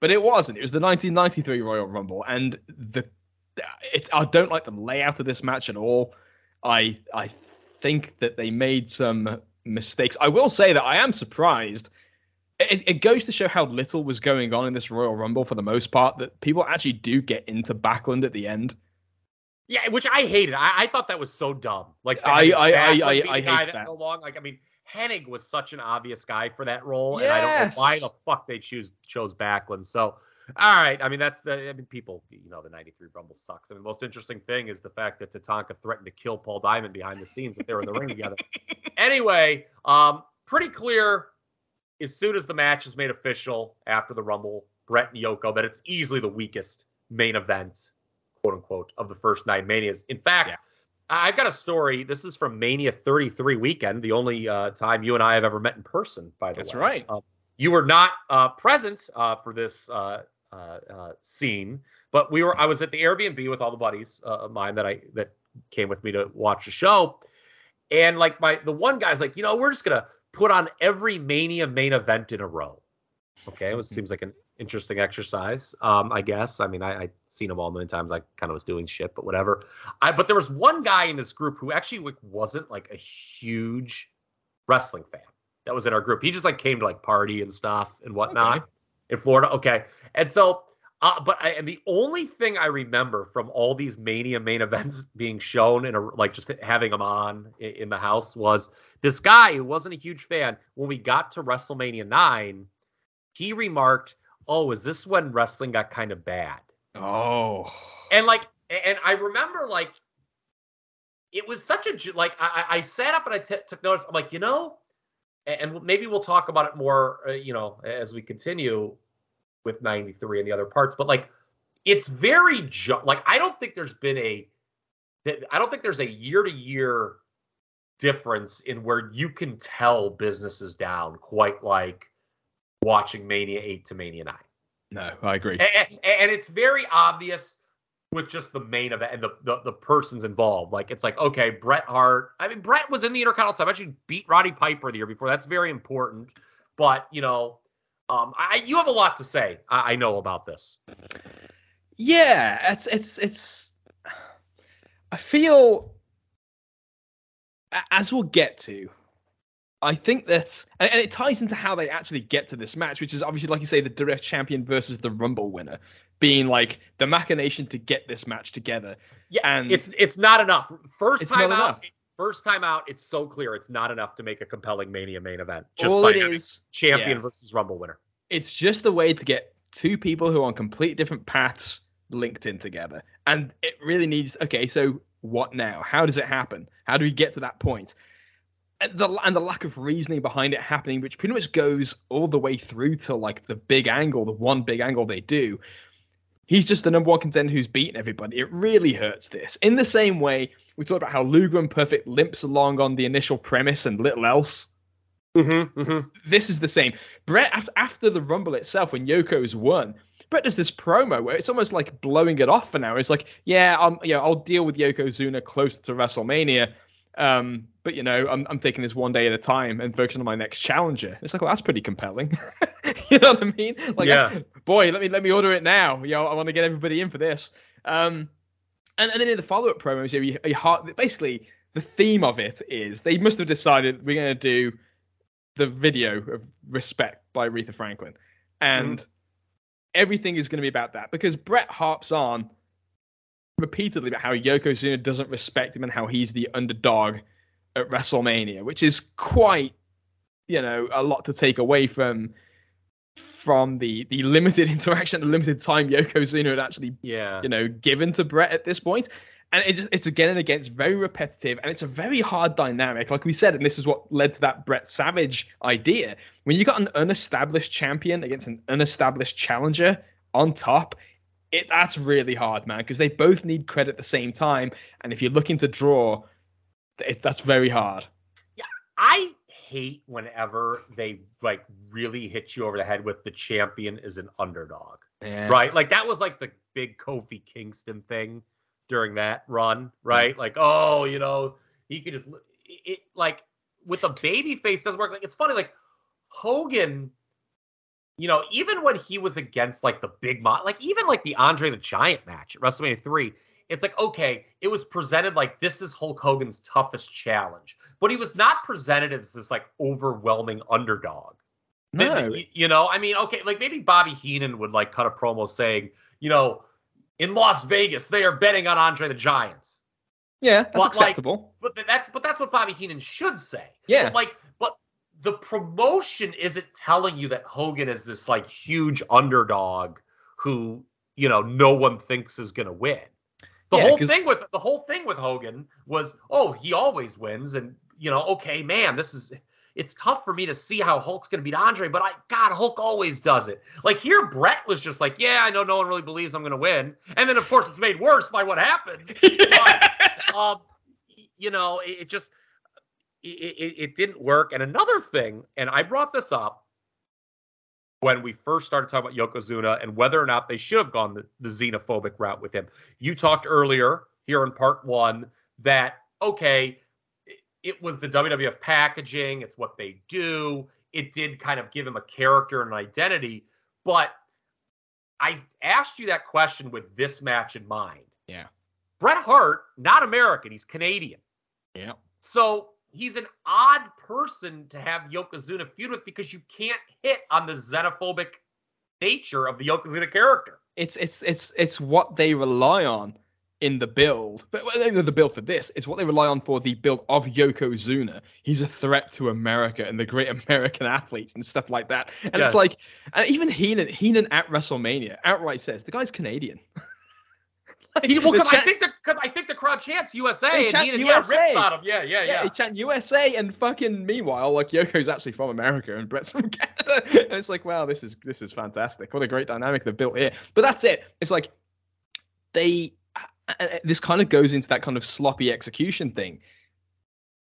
but it wasn't. It was the 1993 Royal Rumble, and the it, I don't like the layout of this match at all. I I think that they made some mistakes. I will say that I am surprised. It, it goes to show how little was going on in this Royal Rumble for the most part. That people actually do get into Backlund at the end. Yeah, which I hated. I, I thought that was so dumb. Like I- I- I- I the hate that. so long. Like I mean, Hennig was such an obvious guy for that role, and I don't know why the fuck they choose chose Backlund. So, all right. I mean, that's the. I mean, people, you know, the '93 Rumble sucks. I mean, the most interesting thing is the fact that Tatanka threatened to kill Paul Diamond behind the scenes if they were in the ring together. Anyway, um, pretty clear as soon as the match is made official after the Rumble, Bret and Yoko, that it's easily the weakest main event, quote unquote, of the first nine Manias. In fact, Yeah. I've got a story. This is from Mania 33 weekend, the only uh, time you and I have ever met in person, by the That's way. That's right. Uh, you were not uh, present uh, for this uh, scene, but we were. I was at the Airbnb with all the buddies uh, of mine that I that came with me to watch the show, and like my the one guy's like, you know, we're just gonna put on every Mania main event in a row. Okay, it was, seems like an interesting exercise. Um, I guess. I mean, I, I'd seen them all many times. I kind of was doing shit, but whatever. I but there was one guy in this group who actually like, wasn't like a huge wrestling fan. That was in our group. He just like came to like party and stuff and whatnot Okay. In Florida. Okay, and so. Uh, but I, and the only thing I remember from all these Mania main events being shown and like just having them on in, in the house was this guy who wasn't a huge fan. When we got to WrestleMania nine, he remarked, "Oh, is this when wrestling got kind of bad?" Oh, And like, and I remember like, it was such a like I, I sat up and I t- took notice. I'm like, you know, and, maybe we'll talk about it more, uh, you know, as we continue with 93 and the other parts. But like, it's very ju- like I don't think there's been a, I don't think there's a year to year difference in where you can tell business is down quite like watching Mania 8 to Mania 9 no, I agree. and, and it's very obvious with just the main event and the, the the persons involved. Like it's like okay, Bret Hart. I mean, Bret was in the Intercontinental. I actually beat Roddy Piper the year before. That's very important. But you know, um, I you have a lot to say. I, I know about this. Yeah, it's it's it's. I feel, as we'll get to, I think that, and it ties into how they actually get to this match, which is obviously, like you say, the direct champion versus the Rumble winner, being like the machination to get this match together. Yeah, And- it's it's not enough. First It's time not out. enough. First time out, it's so clear it's not enough to make a compelling Mania main event. Just All by it having is, champion yeah. versus Rumble winner. it's just a way to get two people who are on complete different paths linked in together. And it really needs okay, so what now? How does it happen? How do we get to that point? And the, and the lack of reasoning behind it happening, which pretty much goes all the way through to like the big angle, the one big angle they do. He's just the number one contender who's beaten everybody. It really hurts this. In the same way, we talked about how Luger and Perfect limps along on the initial premise and little else Mm-hmm, mm-hmm. this is the same. Bret after after the Rumble itself, when Yoko's won, Bret does this promo where it's almost like blowing it off for now. It's like, yeah, um, yeah, I'll deal with Yokozuna closer to WrestleMania. Um, but you know, I'm I'm taking this one day at a time and focusing on my next challenger. It's like, well, that's pretty compelling. you know what I mean? Like, Yeah. boy, let me let me order it now. You know, I want to get everybody in for this. Um, and, and then in the follow up promos, you, you, you basically the theme of it is they must have decided we're going to do the video of respect by Aretha Franklin, and mm. everything is going to be about that because Bret harps on repeatedly about how Yokozuna doesn't respect him and how he's the underdog at WrestleMania, which is quite, you know, a lot to take away from from the the limited interaction, the limited time Yokozuna had actually, yeah, you know, given to Bret at this point. And it's it's again and again, it's very repetitive, and it's a very hard dynamic. Like we said, and this is what led to that Bret Savage idea. When you got an unestablished champion against an unestablished challenger on top, it that's really hard, man, because they both need credit at the same time. And if you're looking to draw, it, that's very hard. Yeah, I hate whenever they like really hit you over the head with the champion is an underdog. Yeah. Right? Like that was like the big Kofi Kingston thing during that run, right? Like, oh, you know, he could just it, it like with a baby face doesn't work. Like it's funny, like Hogan you know, even when he was against like the big mo, like even like the Andre the Giant match at WrestleMania 3, it's like, okay, it was presented like this is Hulk Hogan's toughest challenge, but he was not presented as this like overwhelming underdog. No. You know, I mean, okay, like maybe Bobby Heenan would like cut a promo saying, you know, in Las Vegas, they are betting on Andre the Giant. Yeah, that's but acceptable. Like, but that's but that's what Bobby Heenan should say. Yeah. But like, but the promotion isn't telling you that Hogan is this like huge underdog who you know no one thinks is going to win. The yeah, whole cause... thing with the whole thing with Hogan was, oh, he always wins, and you know, okay, man, this is it's tough for me to see how Hulk's going to beat Andre, but I God, Hulk always does it. Like here, Bret was just like, yeah, I know no one really believes I'm going to win, and then of course it's made worse by what happened. but, um, you know, it, it just it, it, it didn't work. And another thing, and I brought this up when we first started talking about Yokozuna and whether or not they should have gone the, the xenophobic route with him. You talked earlier here in part one that, okay, it was the WWF packaging, it's what they do. It did kind of give him a character and an identity. But I asked you that question with this match in mind. Yeah. Bret Hart, not American, he's Canadian. Yeah. So he's an odd person to have Yokozuna feud with because you can't hit on the xenophobic nature of the Yokozuna character. It's it's it's it's what they rely on in the build, but the build for this is what they rely on for the build of Yokozuna. He's a threat to America and the great American athletes and stuff like that. And yes. it's like, and even Heenan, Heenan at WrestleMania outright says the guy's Canadian. he, well, because I think the because I think the crowd chants USA and chant he, USA. yeah rips on him. Yeah, yeah, yeah. He chant USA and fucking meanwhile, like Yoko's actually from America and Bret's from Canada, and it's like, wow, this is this is fantastic. What a great dynamic they've built here. But that's it. It's like they. This kind of goes into that kind of sloppy execution thing.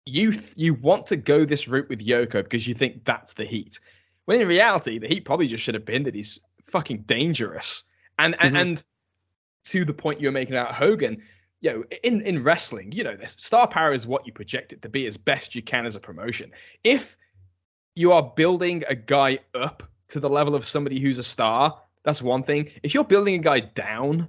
You you want to go this route with Yoko because you think that's the heat. When in reality, the heat probably just should have been that he's fucking dangerous. And mm-hmm. and, and to the point you're making about Hogan, you know, in, in wrestling, you know, this star power is what you project it to be as best you can as a promotion. If you are building a guy up to the level of somebody who's a star, that's one thing. If you're building a guy down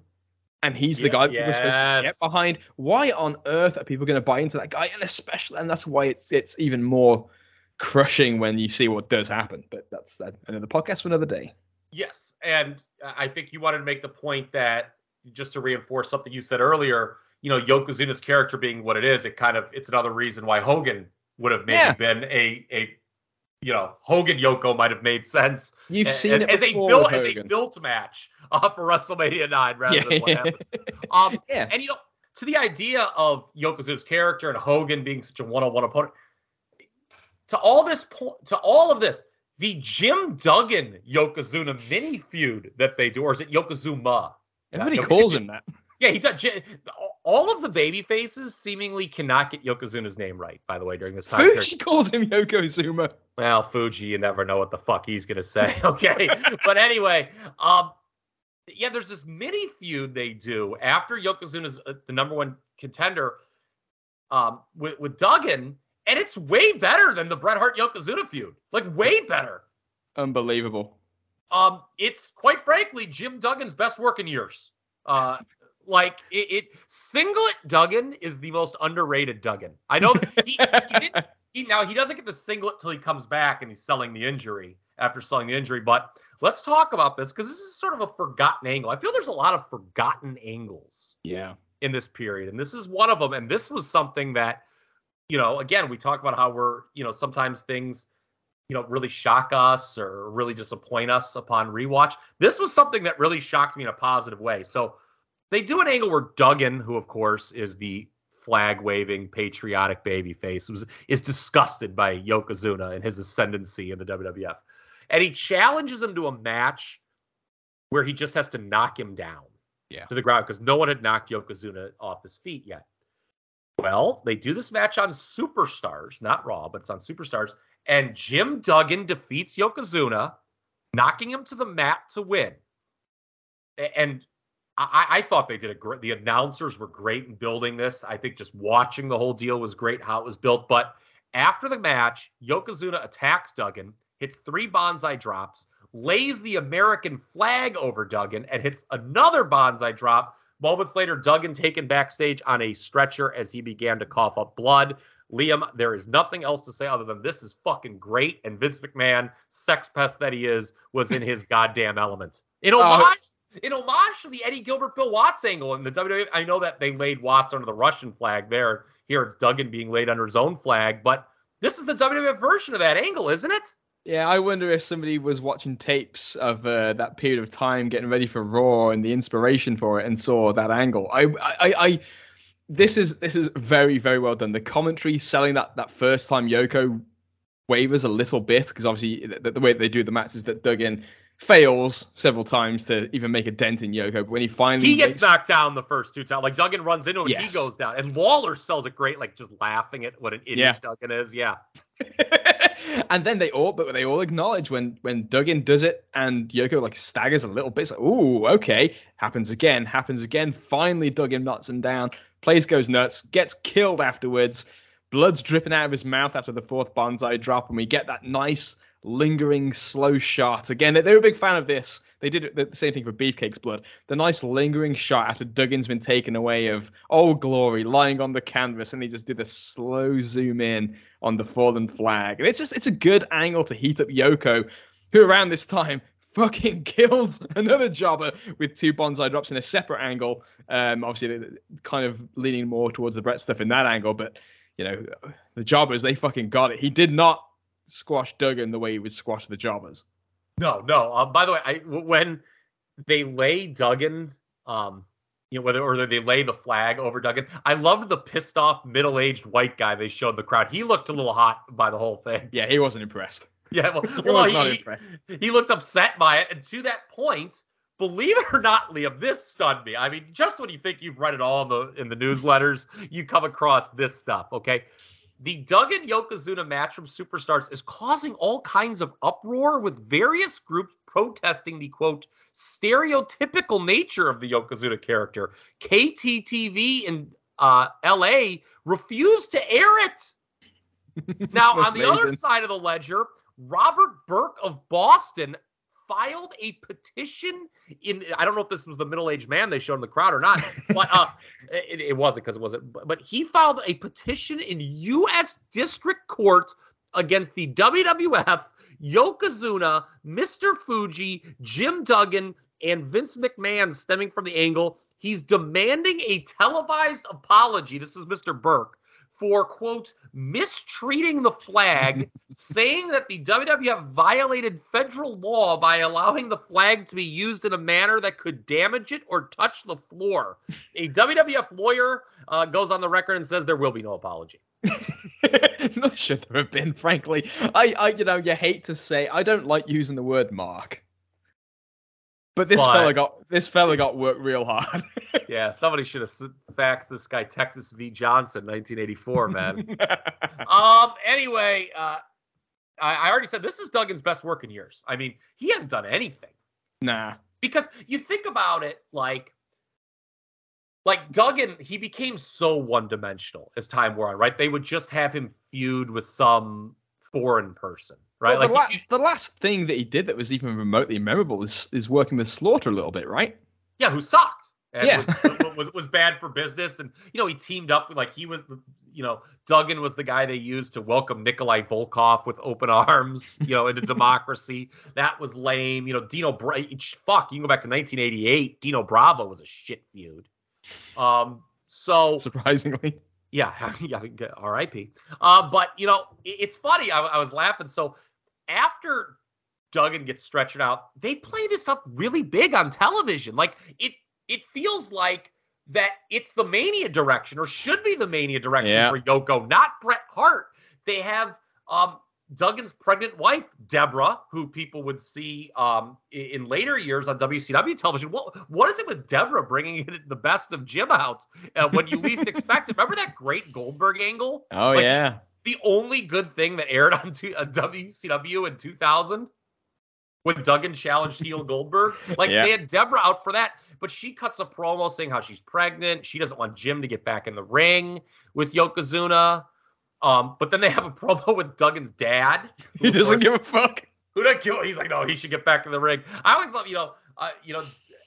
and he's the yeah, guy yes. people are supposed to get behind, why on earth are people going to buy into that guy? And especially, and that's why it's it's even more crushing when you see what does happen. But that's uh, another podcast for another day. Yes, and I think you wanted to make the point that just to reinforce something you said earlier, you know, Yokozuna's character being what it is, it kind of it's another reason why Hogan would have maybe yeah. been a a you know Hogan Yoko might have made sense. You've as, seen it as a built as a built match uh, for WrestleMania nine rather yeah. than what happens. Um, yeah. and you know to the idea of Yokozuna's character and Hogan being such a one on one opponent. To all this point, to all of this, the Jim Duggan Yokozuna mini feud that they do, or is it Yokozuna? Everybody calls him that. Yeah, he does. All of the baby faces seemingly cannot get Yokozuna's name right. By the way, during this time, Fuji period. calls him Yokozuna. Well, Fuji, you never know what the fuck he's gonna say. Okay, but anyway, um, yeah, there's this mini feud they do after Yokozuna's uh, the number one contender, um, with with Duggan, and it's way better than the Bret Hart Yokozuna feud. Like way better. Unbelievable. Um, it's quite frankly Jim Duggan's best work in years. Uh, Like it, it singlet Duggan is the most underrated Duggan. I know he, he, didn't, he now he doesn't get the singlet till he comes back and he's selling the injury after selling the injury. But let's talk about this because this is sort of a forgotten angle. I feel there's a lot of forgotten angles. Yeah. In this period, and this is one of them. And this was something that, you know, again, we talk about how we're, you know, sometimes things you know, really shock us or really disappoint us upon rewatch. This was something that really shocked me in a positive way. So they do an angle where Duggan, who of course is the flag waving patriotic baby face, was, is disgusted by Yokozuna and his ascendancy in the WWF. And he challenges him to a match where he just has to knock him down yeah. to the ground because no one had knocked Yokozuna off his feet yet. Well, they do this match on Superstars, not Raw, but it's on Superstars and Jim Duggan defeats Yokozuna, knocking him to the mat to win. And I, I, thought they did a great. The announcers were great in building this. I think just watching the whole deal was great how it was built. But after the match, Yokozuna attacks Duggan, hits three banzai drops, lays the American flag over Duggan, and hits another banzai drop. Moments later, Duggan taken backstage on a stretcher as he began to cough up blood. Liam, there is nothing else to say other than this is fucking great. And Vince McMahon, sex pest that he is, was in his goddamn element. In oh, homage, uh, in homage to the Eddie Gilbert Bill Watts angle in the WWE. I know that they laid Watts under the Russian flag there. Here it's Duggan being laid under his own flag, but this is the WWF version of that angle, isn't it? Yeah, I wonder if somebody was watching tapes of uh, that period of time, getting ready for Raw, and the inspiration for it, and saw that angle. I, I, I, this is this is very very well done. The commentary selling that that first time Yoko wavers a little bit because obviously the, the, way they do the match is that Duggan fails several times to even make a dent in Yoko. But when he finally he gets makes... knocked down the first two times, like Duggan runs into him, yes. he goes down, and Lawler sells it great, like just laughing at what an idiot yeah. Duggan is. Yeah. and then they all, but they all acknowledge when when Duggan does it, and Yoko like staggers a little bit. It's like, ooh, okay, happens again, happens again. Finally, Duggan knocks him down. Place goes nuts, gets killed afterwards. Blood's dripping out of his mouth after the fourth banzai drop, and we get that nice, lingering, slow shot. Again, they, were a big fan of this. They did the same thing for Beefcake's blood. The nice, lingering shot after Duggan's been taken away of Old Glory lying on the canvas, and they just did a slow zoom in on the fallen flag. And it's just, it's a good angle to heat up Yoko, who around this time fucking kills another jobber with two banzai drops in a separate angle. Um, obviously, kind of leaning more towards the Bret stuff in that angle, but you know, the jobbers they fucking got it. He did not squash Duggan the way he would squash the jobbers. No, no. Um, by the way, I when they lay Duggan, um, you know, whether or they lay the flag over Duggan, I loved the pissed off middle aged white guy they showed the crowd. He looked a little hot by the whole thing. Yeah, he wasn't impressed. Yeah, well, well he, he, looked upset by it. And to that point, believe it or not, Liam, this stunned me. I mean, just when you think you've read it all in the in the newsletters, you come across this stuff. Okay. The Duggan Yokozuna match from Superstars is causing all kinds of uproar with various groups protesting the quote stereotypical nature of the Yokozuna character. KTTV in uh, LA refused to air it. Now, on the other side of the ledger, Robert Burke of Boston filed a petition in I don't know if this was the middle-aged man they showed in the crowd or not, but uh, it, it wasn't because it wasn't. But he filed a petition in U.S. District Court against the WWF, Yokozuna, Mr. Fuji, Jim Duggan, and Vince McMahon, stemming from the angle. He's demanding a televised apology. This is Mr. Burke for quote mistreating the flag, saying that the WWF violated federal law by allowing the flag to be used in a manner that could damage it or touch the floor. A WWF lawyer uh, goes on the record and says there will be no apology. Not should there have been, frankly. I, I, you know, you hate to say I don't like using the word mark. But this but, fella got this fella got worked real hard. yeah, somebody should have faxed this guy Texas v. Johnson, 1984, man. um. Anyway, uh, I, I already said this is Duggan's best work in years. I mean, he hadn't done anything. Nah. Because you think about it, like, like Duggan, he became so one-dimensional as time wore on. Right? They would just have him feud with some foreign person right? Well, like the, la- the, last thing that he did that was even remotely memorable is is working with Slaughter a little bit, right? Yeah, who sucked. and Yeah. was, was was bad for business. And you know, he teamed up with like he was the you know Duggan was the guy they used to welcome Nikolai Volkov with open arms, you know, into democracy. That was lame. You know, Dino Bra- fuck. You can go back to 1988. Dino Bravo was a shit feud. Um, so Surprisingly. yeah, yeah, R.I.P. Uh, but you know, it- it's funny. I, I was laughing. So after Duggan gets stretched out, they play this up really big on television. Like it, it feels like that it's the Mania direction, or should be the Mania direction Yeah. for Yoko, not Bret Hart. They have um, Duggan's pregnant wife, Deborah, who people would see um, in later years on WCW television. What what is it with Deborah bringing in the best of Jim out uh, when you least expect it? Remember that great Goldberg angle? Oh Like, yeah. The only good thing that aired on two, uh, WCW in 2000 when Duggan challenged heel Goldberg. Like Yeah. they had Deborah out for that, but she cuts a promo saying how she's pregnant. She doesn't want Jim to get back in the ring with Yokozuna. Um, but then they have a promo with Duggan's dad. He doesn't course- give a fuck. who kill? He's like, no, he should get back in the ring. I always love, you know, uh, you know,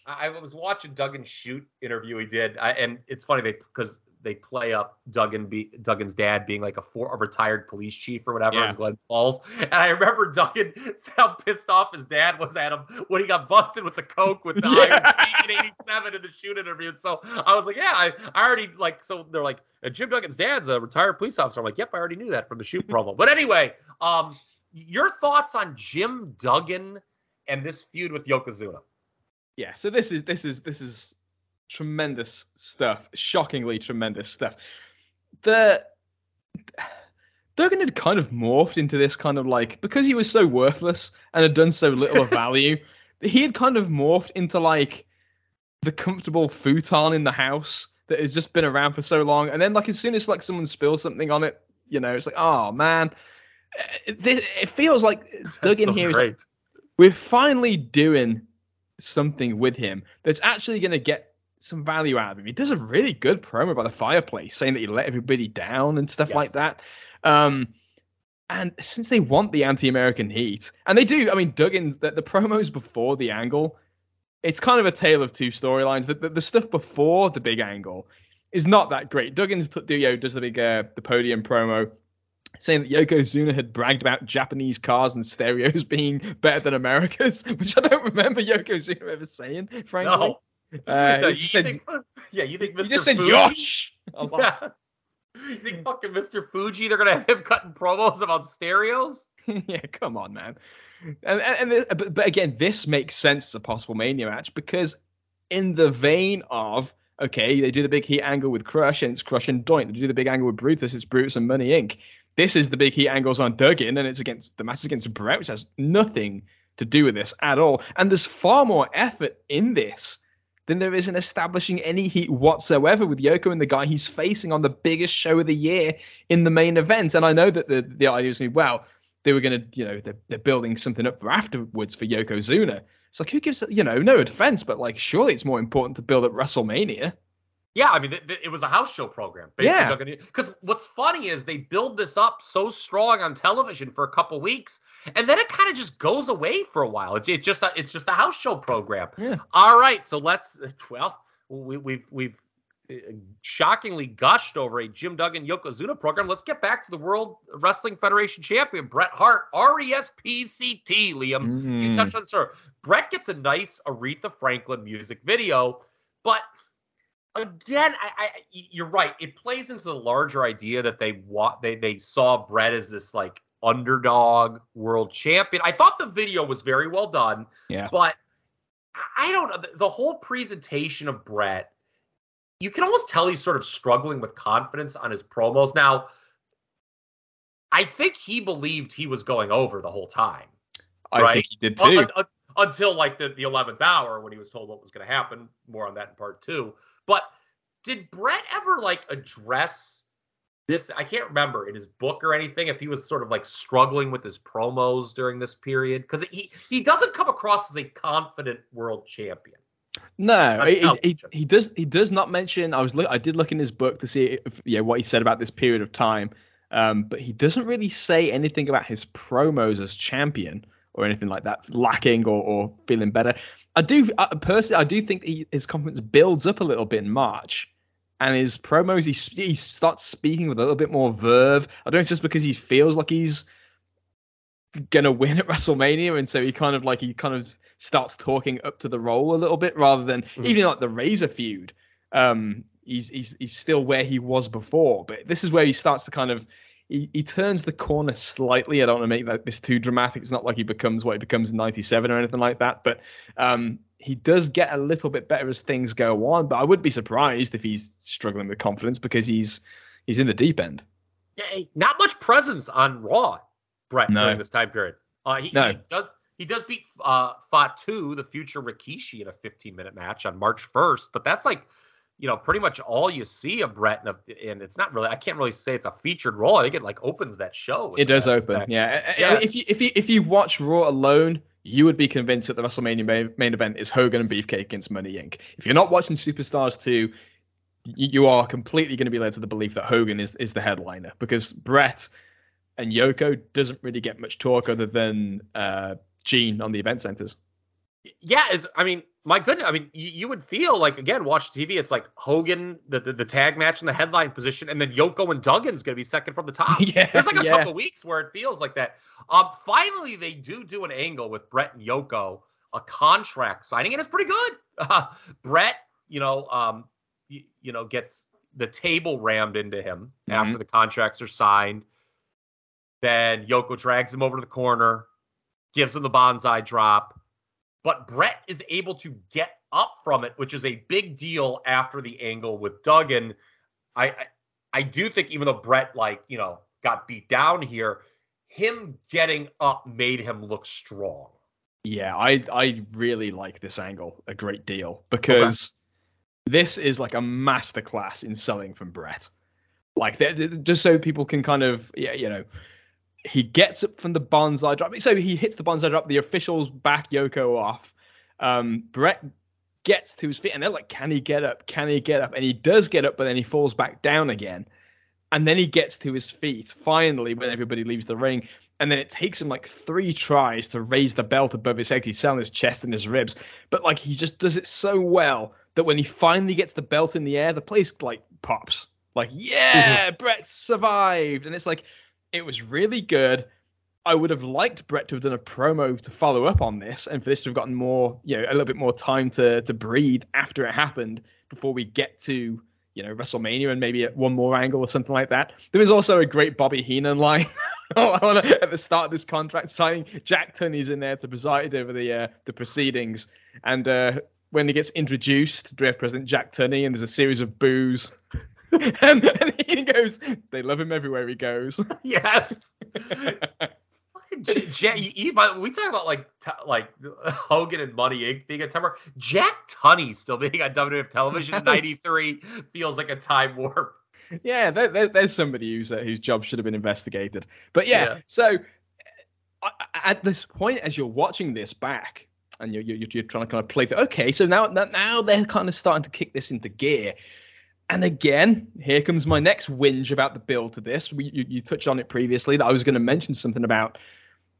I, I was watching Duggan shoot interview he did, I, and it's funny they because they play up Duggan be Duggan's dad being like a, for, a retired police chief or whatever Yeah. in Glens Falls, and I remember Duggan how pissed off his dad was at him when he got busted with the coke with the Yeah. iron sheik in '87 in the shoot interview. So I was like, yeah, I, I already like. So they're like, "Uh, Jim Duggan's dad's a retired police officer. I'm like, yep, I already knew that from the shoot promo. But anyway, um, your thoughts on Jim Duggan and this feud with Yokozuna? Yeah, so this is this is this is tremendous stuff. Shockingly tremendous stuff. The Duggan had kind of morphed into this kind of like because he was so worthless and had done so little of value, he had kind of morphed into like the comfortable futon in the house that has just been around for so long. And then like as soon as like someone spills something on it, you know, it's like, oh man. Uh, it, it feels like Duggan here is great. we're finally doing something with him that's actually going to get some value out of him. He does a really good promo by the fireplace, saying that he let everybody down and stuff like that. Um, and since they want the anti-American heat, and they do, I mean, Duggan's the, the promos before the angle, it's kind of a tale of two storylines. The, the, the stuff before the big angle is not that great. Duggan's t- do, you know, does the big uh, the podium promo saying that Yokozuna had bragged about Japanese cars and stereos being better than America's, which I don't remember Yokozuna ever saying, frankly. No. Uh, No, you said, think, yeah, you think Mr. he just said Fuji- Yosh a lot. Yeah. You think fucking Mr. Fuji, they're gonna have him cutting promos about stereos? yeah, come on, man. And, and, and but, but again, this makes sense as a possible Mania match because, in the vein of okay, they do the big heat angle with Crush and it's Crush and Doink. They do the big angle with Brutus, it's Brutus and Money Inc. This is the big heat angles on Duggan, and it's against the match against Bret, which has nothing to do with this at all. And there's far more effort in this than there is in establishing any heat whatsoever with Yoko and the guy he's facing on the biggest show of the year in the main event. And I know that the the idea is well, they were going to, you know, they're, they're building something up for afterwards for Yokozuna. It's like, who gives, you know, no offense, but like, surely it's more important to build up WrestleMania. Yeah, I mean, th- it was a house show program. Yeah. Because what's funny is they build this up so strong on television for a couple weeks, and then it kind of just goes away for a while. It's it's just a, it's just a house show program. Yeah. All right, so let's well, we, we've we've uh, shockingly gushed over a Jim Duggan Yokozuna program. Let's get back to the World Wrestling Federation champion Bret Hart, E R-E-S-P-C-T. Liam, you Mm. touched on sir. Bret gets a nice Aretha Franklin music video, but again, I, I you're right. It plays into the larger idea that they want they they saw Bret as this like underdog world champion. I thought the video was very well done, Yeah. but I- don't know the- whole presentation of Bret. You can almost tell he's sort of struggling with confidence on his promos now. I think he believed he was going over the whole time I Right. think he did too. un- un- until like the, the 11th hour when he was told what was going to happen. More on that in part two. But did Bret ever like address this? I can't remember in his book or anything if he was sort of like struggling with his promos during this period because he he doesn't come across as a confident world champion. No, he, he, he does. He does not mention. I was. Look, I did look in his book to see if yeah what he said about this period of time. Um, but he doesn't really say anything about his promos as champion or anything like that, lacking or, or feeling better. I do uh, personally, I do think he, his confidence builds up a little bit in March, and his promos he he starts speaking with a little bit more verve. I don't know, it's just because he feels like he's gonna win at WrestleMania, and so he kind of like he kind of starts talking up to the role a little bit rather than mm-hmm. even like the Razor feud. Um, he's he's he's still where he was before, but this is where he starts to kind of he, he turns the corner slightly. I don't want to make that this too dramatic. It's not like he becomes what he becomes in '97 or anything like that, but um, he does get a little bit better as things go on. But I would be surprised if he's struggling with confidence because he's he's in the deep end. Yeah, not much presence on Raw, Bret, no. during this time period. Uh, he, no. he does he does beat uh, Fatu, the future Rikishi, in a 15 minute match on March 1st, but that's like you know, pretty much all you see of Bret, and it's not really. I can't really say it's a featured role. I think it like opens that show. It does open, yeah. yeah. If you if you if you watch Raw alone, you would be convinced that the WrestleMania main, event is Hogan and Beefcake against Money Inc. If you're not watching Superstars 2, you are completely going to be led to the belief that Hogan is is the headliner because Bret and Yoko doesn't really get much talk other than uh, Gene on the event centers. Yeah, is I mean my goodness, I mean, you, you, would feel like again, watch TV. It's like Hogan, the, the, the tag match in the headline position, and then Yoko and Duggan's going to be second from the top. yeah, there's like a yeah. couple weeks where it feels like that. Um, finally, they do do an angle with Bret and Yoko, a contract signing, and it's pretty good. Uh, Bret, you know, um, you, you, know, gets the table rammed into him mm-hmm. after the contracts are signed. Then Yoko drags him over to the corner, gives him the banzai drop but Bret is able to get up from it, which is a big deal after the angle with Duggan. I, I, I do think even though Bret like you know got beat down here, him getting up made him look strong. Yeah, I I really like this angle a great deal because okay. this is like a masterclass in selling from Bret. Like just so people can kind of yeah you know he gets up from the banzai drop. So he hits the banzai drop. The officials back Yoko off. Um, Bret gets to his feet, and they're like, "Can he get up? Can he get up?" And he does get up, but then he falls back down again. And then he gets to his feet finally when everybody leaves the ring. And then it takes him like three tries to raise the belt above his head. He's selling his chest and his ribs, but like he just does it so well that when he finally gets the belt in the air, the place like pops. Like, yeah, Bret survived. And it's like, it was really good. I would have liked Bret to have done a promo to follow up on this, and for this to have gotten more, you know, a little bit more time to to breathe after it happened before we get to you know WrestleMania and maybe one more angle or something like that. There was also a great Bobby Heenan line at the start of this contract signing. Jack Tunney's in there to preside over the uh, the proceedings, and uh, when he gets introduced, we have President Jack Tunney, and there's a series of boos and, and he goes, they love him everywhere he goes. yes. J- we talk about like t- like Hogan and Money Inc. being a temper. Jack Tunney still being on WWF television in '93 feels like a time warp. Yeah, there, there, there's somebody who's uh, whose job should have been investigated. But yeah, yeah. so uh, at this point, as you're watching this back, and you're, you're, you're trying to kind of play through, okay, so now now they're kind of starting to kick this into gear. And again, here comes my next whinge about the build to this. We, you, you touched on it previously that I was going to mention something about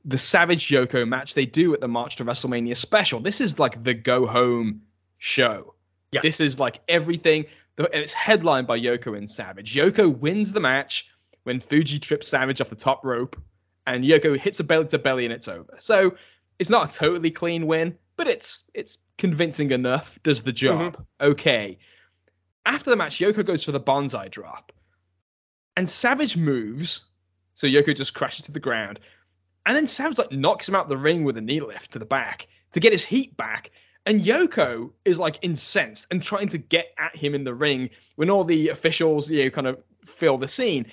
the Savage Yoko match they do at the March to WrestleMania special. This is like the go home show. Yes. This is like everything, and it's headlined by Yoko and Savage. Yoko wins the match when Fuji trips Savage off the top rope, and Yoko hits a belly to belly, and it's over. So it's not a totally clean win, but it's it's convincing enough. Does the job? Mm-hmm. Okay. After the match, Yoko goes for the banzai drop. And Savage moves. So Yoko just crashes to the ground. And then Savage like knocks him out the ring with a knee lift to the back to get his heat back. And Yoko is like incensed and trying to get at him in the ring when all the officials, you know, kind of fill the scene.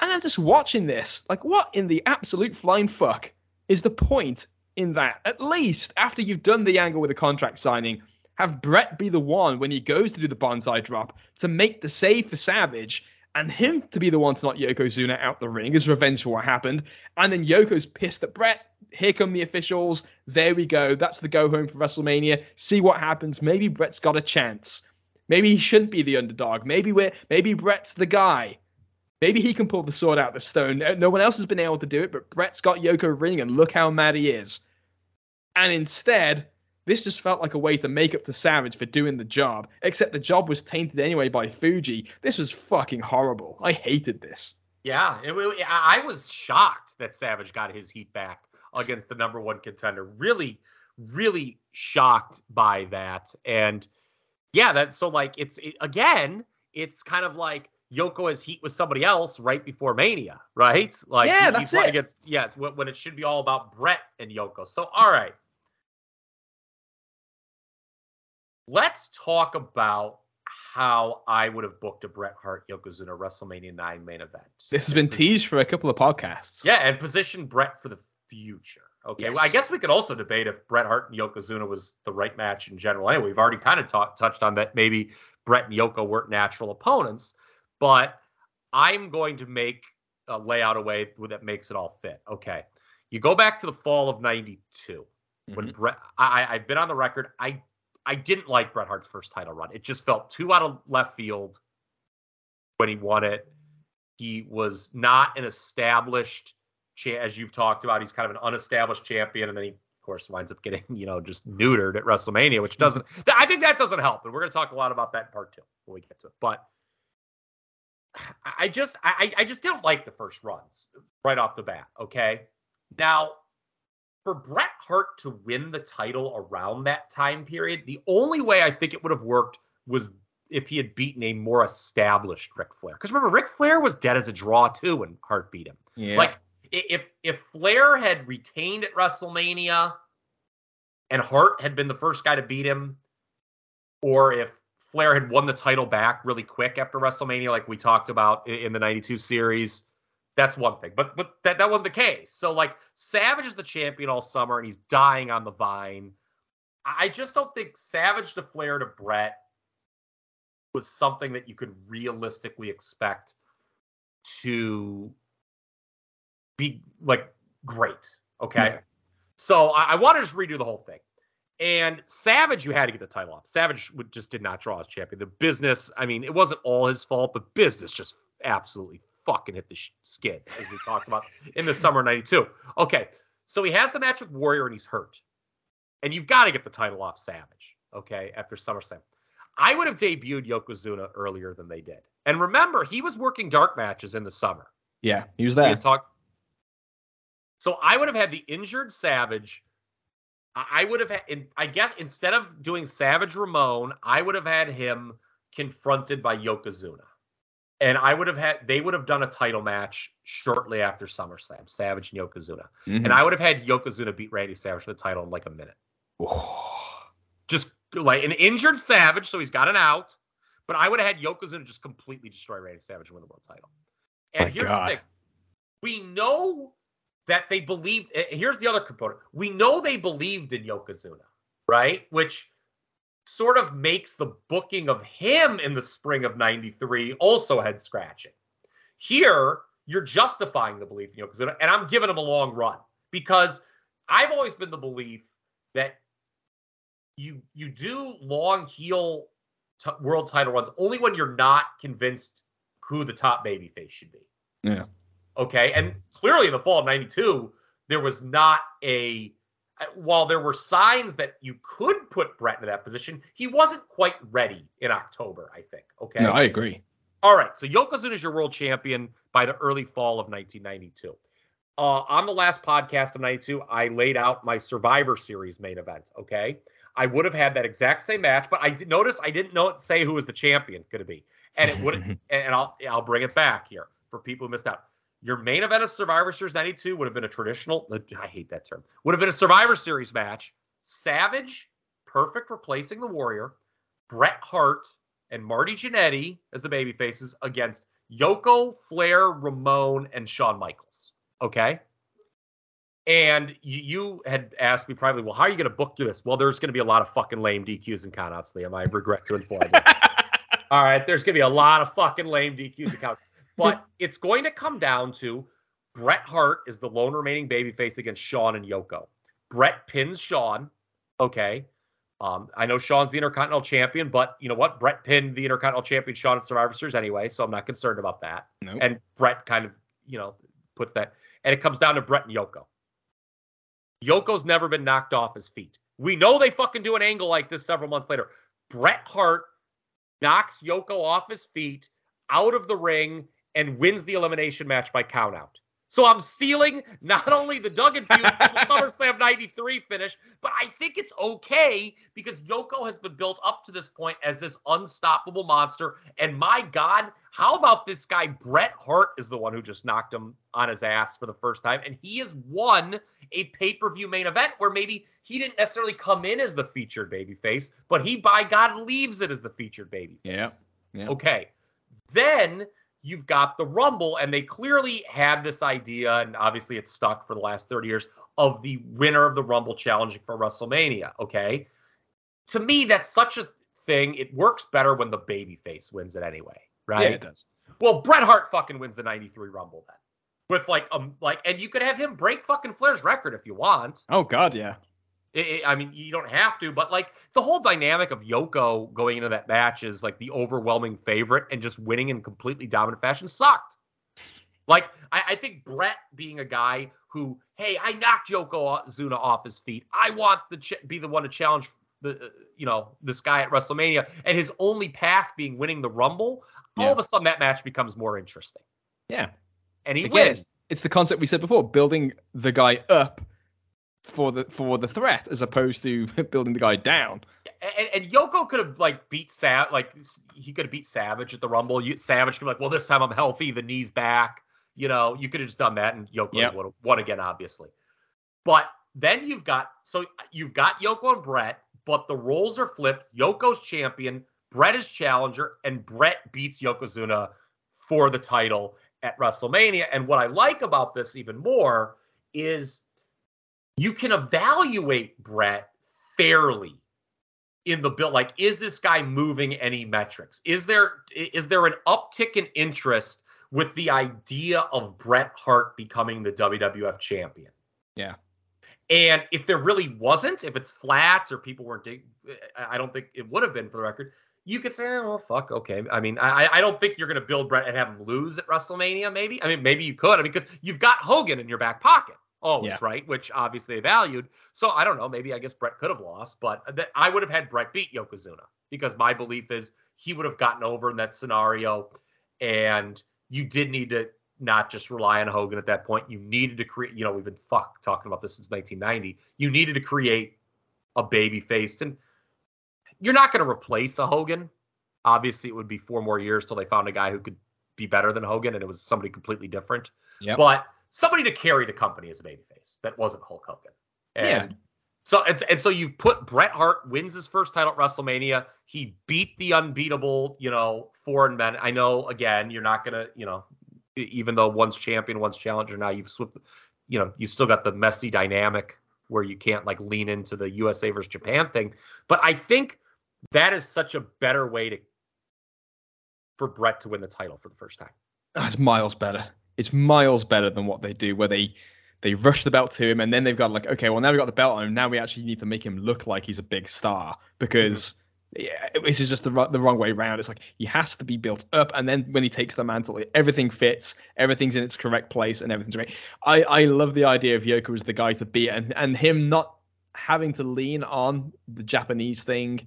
And I'm just watching this, like, what in the absolute flying fuck is the point in that? At least after you've done the angle with the contract signing, have Bret be the one when he goes to do the banzai drop to make the save for Savage, and him to be the one to knock Yokozuna out the ring as revenge for what happened. And then Yoko's pissed at Bret. Here come the officials. There we go. That's the go home for WrestleMania. See what happens. Maybe Bret's got a chance. Maybe he shouldn't be the underdog. Maybe we're maybe Bret's the guy. Maybe he can pull the sword out of the stone. No one else has been able to do it, but Bret's got Yoko ring, and look how mad he is. And instead, this just felt like a way to make up to Savage for doing the job, except the job was tainted anyway by Fuji. This was fucking horrible. I hated this. Yeah, it, it, I was shocked that Savage got his heat back against the number one contender. Really, really shocked by that. And yeah, that so like it's it, again, it's kind of like Yoko has heat with somebody else right before Mania, right? Like yeah, he, that's he's it. Against, it's when, when it should be all about Bret and Yoko. So all right, let's talk about how I would have booked a Bret Hart Yokozuna WrestleMania 9 main event. This has been teased for a couple of podcasts. Yeah, and position Bret for the future. Okay, Yes. well, I guess we could also debate if Bret Hart and Yokozuna was the right match in general. Anyway, we've already kind of talk, touched on that. Maybe Bret and Yoko weren't natural opponents, but I'm going to make a layout a way that makes it all fit. Okay, you go back to the fall of '92 when Mhm. Bret. I, I've been on the record. I I didn't like Bret Hart's first title run. It just felt too out of left field when he won it. He was not an established, cha- as you've talked about. He's kind of an unestablished champion, and then he, of course, winds up getting you know just neutered at WrestleMania, which hmm. doesn't. th- I think that doesn't help, and we're going to talk a lot about that in part two when we get to it. But I I just, I, I just didn't like the first runs right off the bat. Okay, now for Bret Hart to win the title around that time period, the only way I think it would have worked was if he had beaten a more established Ric Flair. Because remember, Ric Flair was dead as a draw too when Hart beat him. Yeah. Like if if Flair had retained at WrestleMania and Hart had been the first guy to beat him, or if Flair had won the title back really quick after WrestleMania, like we talked about in the '92 series, that's one thing. But but that that wasn't the case. So like Savage is the champion all summer and he's dying on the vine. I just don't think Savage to Flair to Bret was something that you could realistically expect to be like great. Okay. Yeah. So I, I want to just redo the whole thing. And Savage, you had to get the title off. Savage would, just did not draw as champion. The business, I mean, it wasn't all his fault, but business just absolutely fucking hit the skids, as we talked about in the summer '92. Okay, so he has the match with Warrior and he's hurt, and you've got to get the title off Savage. Okay, after SummerSlam, I would have debuted Yokozuna earlier than they did. And remember, he was working dark matches in the summer. yeah, he was We there. had. So I would have had the injured Savage. I I would have had, I guess, instead of doing Savage Ramon, I would have had him confronted by Yokozuna, and I would have had they would have done a title match shortly after SummerSlam, Savage and Yokozuna, Mhm. and I would have had Yokozuna beat Randy Savage for the title in like a minute, just like an injured Savage, so he's got an out, but I would have had Yokozuna just completely destroy Randy Savage and win the world title. And My here's God. the thing: we know that they believed. eh, Here's the other component: we know they believed in Yokozuna, right? Which sort of makes the booking of him in the spring of '93 also head scratching. Here, you're justifying the belief in Yokozuna, and I'm giving him a long run because I've always been the belief that you you do long heel t- world title runs only when you're not convinced who the top babyface should be. Yeah. Okay. And clearly in the fall of 92, there was not a, while there were signs that you could put Bret into that position, he wasn't quite ready in October, I think. Okay. No, I agree. All right. So Yokozuna is your world champion by the early fall of 1992. Uh, on the last podcast of 92, I laid out my Survivor Series main event. Okay. I would have had that exact same match, but I did notice I didn't know say who was the champion going to be. And it would and and I'll I'll bring it back here for people who missed out. Your main event of Survivor Series 92 would have been a traditional, uh, I hate that term, would have been a Survivor Series match. Savage, perfect replacing the Warrior, Bret Hart, and Marty Jannetty as the baby faces against Yoko, Flair, Ramon, and Shawn Michaels. Okay. And you, you had asked me privately, well, how are you going to book this? Well, there's going to be a lot of fucking lame DQs and countouts, Liam. I regret to inform you. All right, there's going to be a lot of fucking lame DQs and countouts. But it's going to come down to Bret Hart is the lone remaining babyface against Shawn and Yoko. Bret pins Shawn. Okay. Um, I know Shawn's the Intercontinental Champion, but you know what? Bret pinned the Intercontinental Champion Shawn at Survivor Series anyway, so I'm not concerned about that. Nope. And Bret kind of, you know, puts that. And it comes down to Bret and Yoko. Yoko's never been knocked off his feet. We know they fucking do an angle like this several months later. Bret Hart knocks Yoko off his feet, out of the ring, and wins the elimination match by countout. So I'm stealing not only the Duggan feud from the SummerSlam 93 finish, but I think it's okay because Yoko has been built up to this point as this unstoppable monster. And my God, how about this guy? Bret Hart is the one who just knocked him on his ass for the first time. And he has won a pay per view main event where maybe he didn't necessarily come in as the featured babyface, but he, by God, leaves it as the featured babyface. Yeah. yeah. Okay. Then you've got the Rumble, and they clearly had this idea, and obviously it's stuck for the last 30 years, of the winner of the Rumble challenging for WrestleMania. Okay. To me, that's such a thing. It works better when the babyface wins it anyway, right? Yeah, it does. Well, Bret Hart fucking wins the 93 Rumble then. With like um like and you could have him break fucking Flair's record if you want. Oh god, yeah. It, it, I mean, you don't have to, but like the whole dynamic of Yoko going into that match is like the overwhelming favorite and just winning in completely dominant fashion sucked. Like, I, I think Bret being a guy who, hey, I knocked Yokozuna off his feet. I want to ch- be the one to challenge the, uh, you know, this guy at WrestleMania, and his only path being winning the Rumble. All Yeah. of a sudden, that match becomes more interesting, Yeah. and he Again, wins. it's, it's the concept we said before, building the guy up for the for the threat as opposed to building the guy down. And, and Yoko could have like beat Sav, like he could have beat Savage at the Rumble. You, Savage could be like, well, this time I'm healthy, the knees back. You know, you could have just done that, and Yoko Yep. would have won again, obviously. But then you've got so you've got Yoko and Bret, but the roles are flipped. Yoko's champion, Bret is challenger, and Bret beats Yokozuna for the title at WrestleMania. And what I like about this even more is you can evaluate Bret fairly in the bill like is this guy moving any metrics? Is there is there an uptick in interest with the idea of Bret Hart becoming the WWF champion? Yeah. and if there really wasn't if it's flat or people weren't dig- I don't think it would have been for the record you could say oh, well fuck okay. I mean I I don't think you're going to build Bret and have him lose at WrestleMania maybe? I mean maybe you could. I mean because you've got Hogan in your back pocket always Yeah. right which obviously they valued so I don't know. Maybe I guess Bret could have lost, but th- I would have had Bret beat Yokozuna because my belief is he would have gotten over in that scenario. And you did need to not just rely on Hogan at that point. You needed to create, you know, we've been fuck talking about this since 1990. You needed to create a baby faced. And you're not going to replace a Hogan. Obviously, it would be four more years till they found a guy who could be better than Hogan, and it was somebody completely different. Yep. But somebody to carry the company as a babyface that wasn't Hulk Hogan. And Yeah. so and, and so you put Bret Hart wins his first title at WrestleMania. He beat the unbeatable, you know, foreign men. I know again, you're not gonna, you know, even though one's champion, one's challenger, now you've swapped, you know, you still got the messy dynamic where you can't like lean into the USA versus Japan thing. But I think that is such a better way to for Bret to win the title for the first time. That's miles better. It's miles better than what they do, where they they rush the belt to him, and then they've got like, okay, well now we got the belt on him. Now we actually need to make him look like he's a big star because yeah, this is just the the wrong way around. It's like he has to be built up, and then when he takes the mantle, everything fits, everything's in its correct place, and everything's great. I I love the idea of Yoko as the guy to be, and and him not having to lean on the Japanese thing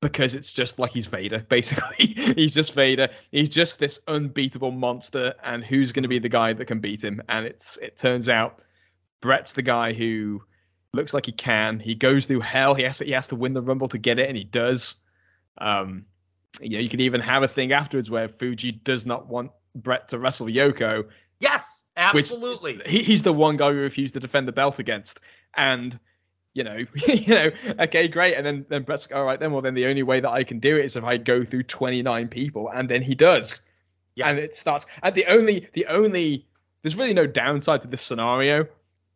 because it's just like he's Vader, basically. he's just Vader. He's just this unbeatable monster, and who's going to be the guy that can beat him? And it's it turns out Bret's the guy who looks like he can. He goes through hell. He has to he has to win the Rumble to get it, and he does. Um, you know, you can even have a thing afterwards where Fuji does not want Bret to wrestle Yoko. Yes, absolutely. He, he's the one guy who refused to defend the belt against, and you know, you know, okay, great. And then then Bret's like, all right, then well, then the only way that I can do it is if I go through twenty nine people, and then he does, Yes. and it starts. And the only the only there's really no downside to this scenario,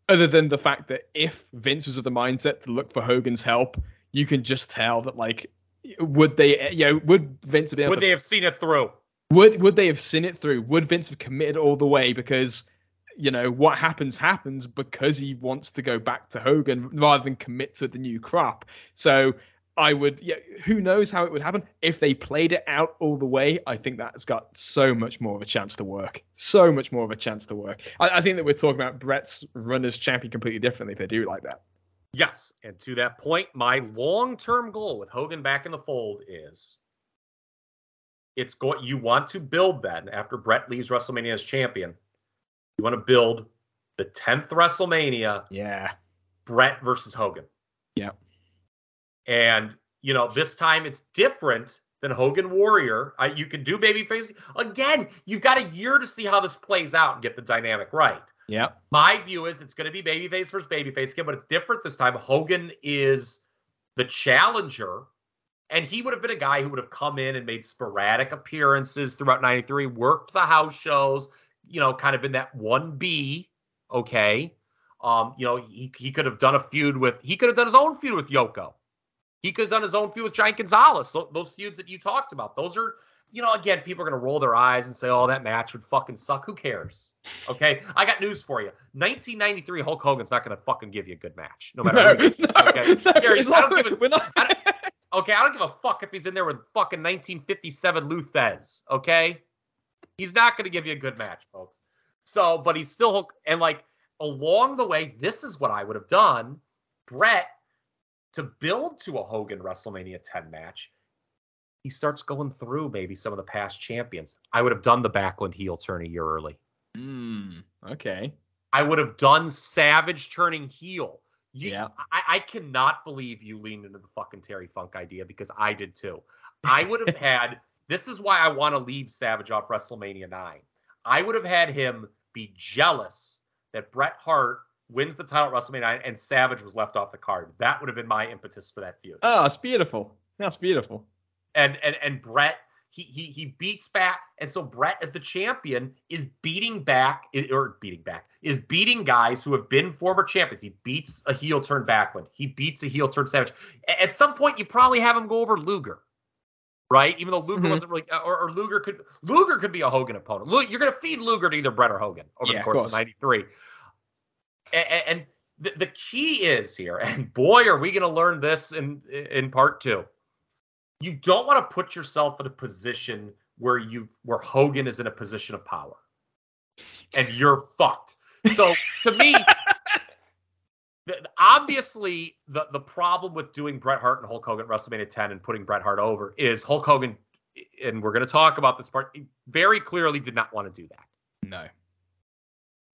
other than the fact that if Vince was of the mindset to look for Hogan's help, you can just tell that like. Would they, you know, would Vince have been Would to they have seen it through? would would they have seen it through? Would Vince have committed all the way because you know what happens happens because he wants to go back to Hogan rather than commit to the new crop? So I would. Yeah, who knows how it would happen if they played it out all the way? I think that's got so much more of a chance to work. So much more of a chance to work. I, I think that we're talking about Bret's run as champion completely differently if they do like that. Yes, and to that point, my long-term goal with Hogan back in the fold is it's going you want to build then after Bret leaves WrestleMania as champion. You want to build the 10th WrestleMania, Yeah. Bret versus Hogan. Yeah. And you know, this time it's different than Hogan Warrior. I, you can do babyface again. You've got a year to see how this plays out and get the dynamic right. Yeah. My view is it's going to be babyface versus babyface again, but it's different this time. Hogan is the challenger, and he would have been a guy who would have come in and made sporadic appearances throughout '93, worked the house shows, you know, kind of been that one B. Okay, um, you know, he he could have done a feud with, he could have done his own feud with Yoko. He could have done his own feud with Giant Gonzalez. Those, those feuds that you talked about, those are you know, again, people are going to roll their eyes and say, oh, that match would fucking suck. Who cares? Okay. I got news for you. 1993, Hulk Hogan's not going to fucking give you a good match, no matter No, no, Okay. no, Gary, I don't give a- Okay. I don't give a fuck if he's in there with fucking 1957 Lou Thesz. Okay. He's not going to give you a good match, folks. So, but he's still, Hulk- and like along the way, this is what I would have done. Bret, to build to a Hogan WrestleMania 10 match, he starts going through maybe some of the past champions. I would have done the Backlund heel turn a year early. Hmm. okay. I would have done Savage turning heel. You, Yeah. I, I cannot believe you leaned into the fucking Terry Funk idea because I did too. I would have had. This is why I want to leave Savage off WrestleMania nine. I would have had him be jealous that Bret Hart wins the title at WrestleMania nine and Savage was left off the card. That would have been my impetus for that feud. Oh, it's beautiful. That's beautiful. and and and Bret he he he beats back, and so Bret as the champion is beating back or beating back is beating guys who have been former champions. He beats a heel turn Backlund. He beats a heel turn Savage. At some point, you probably have him go over Luger, right? Even though Luger Mhm. wasn't really, or, or Luger could Luger could be a Hogan opponent. Lu- You're going to feed Luger to either Bret or Hogan over Yeah, the course of '93, and. and the, the key is here, and boy, are we going to learn this in in part two you don't want to put yourself in a position where you where Hogan is in a position of power and you're fucked. So to me, the, obviously the the problem with doing Bret Hart and Hulk Hogan at WrestleMania 10 and putting Bret Hart over is Hulk Hogan, and we're going to talk about this part. Very clearly, did not want to do that. No.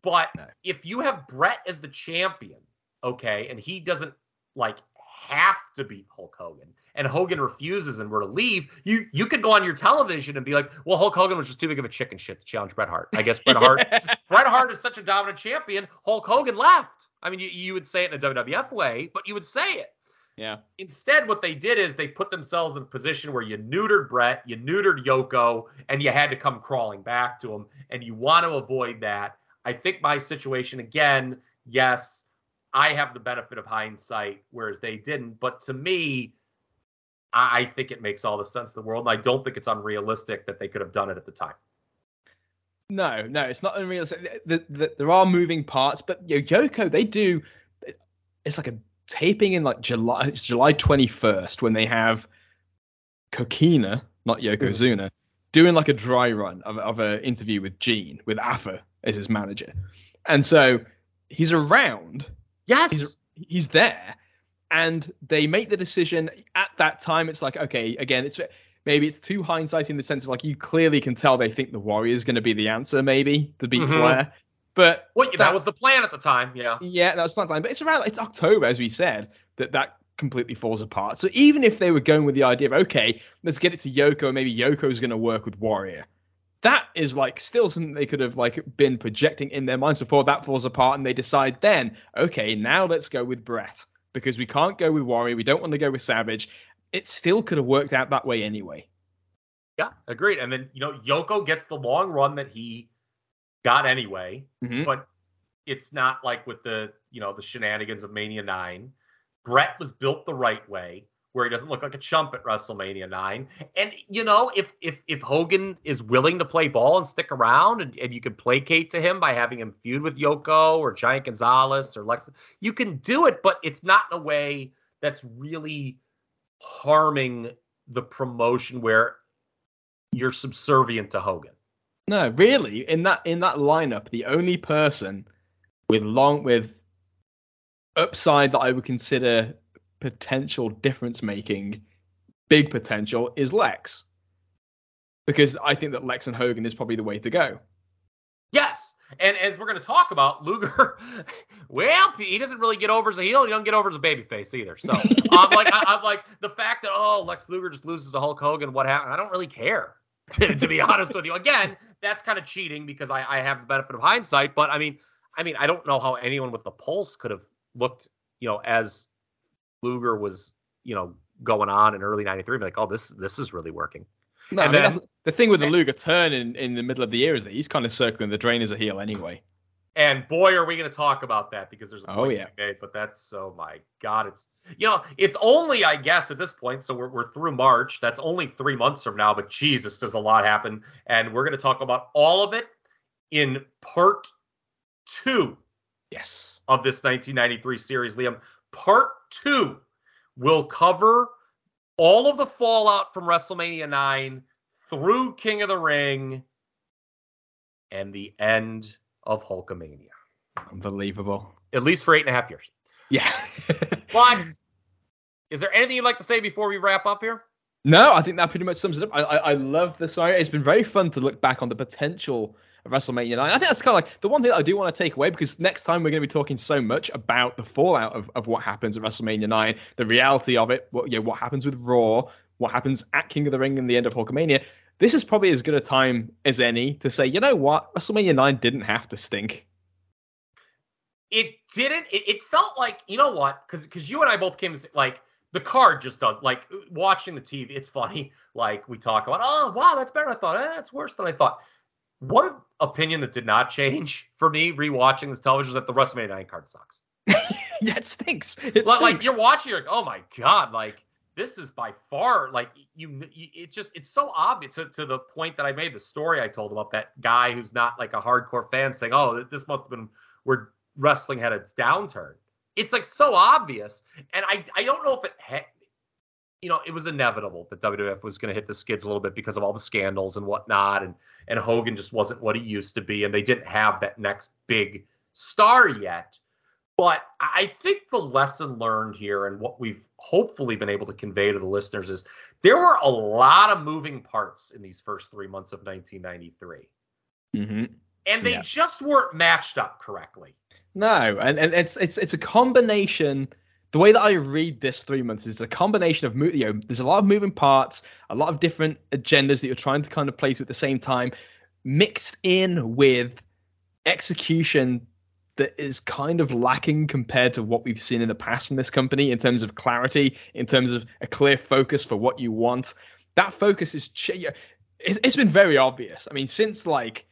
But No. if you have Bret as the champion, okay, and he doesn't like have to beat Hulk Hogan, and Hogan refuses and were to leave, you you could go on your television and be like, well, Hulk Hogan was just too big of a chicken shit to challenge Bret Hart. I guess Bret Hart Bret Hart is such a dominant champion. Hulk Hogan left. I mean, you, you would say it in a WWF way, but you would say it. yeah. Instead, what they did is they put themselves in a position where you neutered Bret, you neutered Yoko, and you had to come crawling back to him. And you want to avoid that. I think my situation, again, yes, I have the benefit of hindsight, whereas they didn't. But to me, I think it makes all the sense in the world. And I don't think it's unrealistic that they could have done it at the time. No, no, it's not unrealistic. The, the, there are moving parts, but yo, Yoko, they do. It's like a taping in like July, July twenty first when they have Kokina, not Yokozuna, mm-hmm. doing like a dry run of of an interview with Gene with Afa as his manager, and so he's around. Yes. He's he's there, and they make the decision at that time. It's like okay, again, it's maybe it's too hindsight in the sense of like you clearly can tell they think the Warrior is going to be the answer, maybe to beat Mhm. Flair. But well, that, was the plan at the time. Yeah. yeah, that was fun time. But it's around it's October, as we said, that that completely falls apart. So even if they were going with the idea of okay, let's get it to Yoko, maybe Yoko's going to work with Warrior. That is like still something they could have like been projecting in their minds before that falls apart, and they decide then, okay, now let's go with Bret because we can't go with Warrior, we don't want to go with Savage. It still could have worked out that way anyway. Yeah, agreed. And then you know Yoko gets the long run that he got anyway, Mhm. but it's not like with the you know the shenanigans of Mania Nine. Brett was built the right way, where he doesn't look like a chump at WrestleMania Nine. And you know if if if Hogan is willing to play ball and stick around, and, and you can placate to him by having him feud with Yoko or Giant Gonzalez or Lex, you can do it, but it's not in a way that's really harming the promotion where you're subservient to Hogan. No, really, in that in that lineup, the only person with long with upside that I would consider potential difference making, big potential, is Lex. Because I think that Lex and Hogan is probably the way to go. Yes. And as we're going to talk about, Luger, well, he doesn't really get over as a heel. He doesn't get over as a babyface either. So I'm like, I, am like the fact that oh, Lex Luger just loses to Hulk Hogan. What happened? I don't really care. To, to be honest with you, again, that's kind of cheating because I, I have the benefit of hindsight. But I mean, I mean, I don't know how anyone with the pulse could have looked, you know, as Luger was, you know, going on in early '93. Like, oh, this this is really working. No, and I mean, then, the thing with the Luger turn in, in the middle of the year is that he's kind of circling the drain as a heel anyway. And boy, are we going to talk about that because there's a oh, point oh, yeah. made. But that's oh my god, it's you know it's only I guess at this point. So we're we're through March. That's only three months from now. But Jesus, does a lot happen, and we're going to talk about all of it in part two. Yes, of this 1993 series, Liam. Part two will cover all of the fallout from WrestleMania 9 through King of the Ring and the end of Hulkamania. Unbelievable. At least for eight and a half years. Yeah. but is there anything you'd like to say before we wrap up here? No, I think that pretty much sums it up. I, I, I love the saga. It's been very fun to look back on the potential WrestleMania 9. I think that's kind of like the one thing I do want to take away because next time we're going to be talking so much about the fallout of, of what happens at WrestleMania 9, the reality of it, what, you know, what happens with Raw, what happens at King of the Ring and the end of Hulkamania. This is probably as good a time as any to say, you know what, WrestleMania 9 didn't have to stink. It didn't. It, it felt like, you know what, because because you and I both came like, the card just does like watching the TV. It's funny. Like we talk about, oh wow, that's better. than I thought, eh, that's worse than I thought. One opinion that did not change for me rewatching this television is that the WrestleMania 9 card sucks. yeah, it stinks. It like, stinks. you're watching, you're like, oh my god, like this is by far like you, you it just it's so obvious to, to the point that I made the story I told about that guy who's not like a hardcore fan saying, oh, this must have been where wrestling had its downturn. It's like so obvious, and I I don't know if it had you know, it was inevitable that WWF was going to hit the skids a little bit because of all the scandals and whatnot, and and Hogan just wasn't what he used to be, and they didn't have that next big star yet. But I think the lesson learned here, and what we've hopefully been able to convey to the listeners, is there were a lot of moving parts in these first three months of 1993, mm-hmm. and they yeah. just weren't matched up correctly. No, and, and it's it's it's a combination the way that I read this three months is a combination of you know there's a lot of moving parts, a lot of different agendas that you're trying to kind of place at the same time, mixed in with execution that is kind of lacking compared to what we've seen in the past from this company in terms of clarity, in terms of a clear focus for what you want. That focus is it's been very obvious. I mean, since like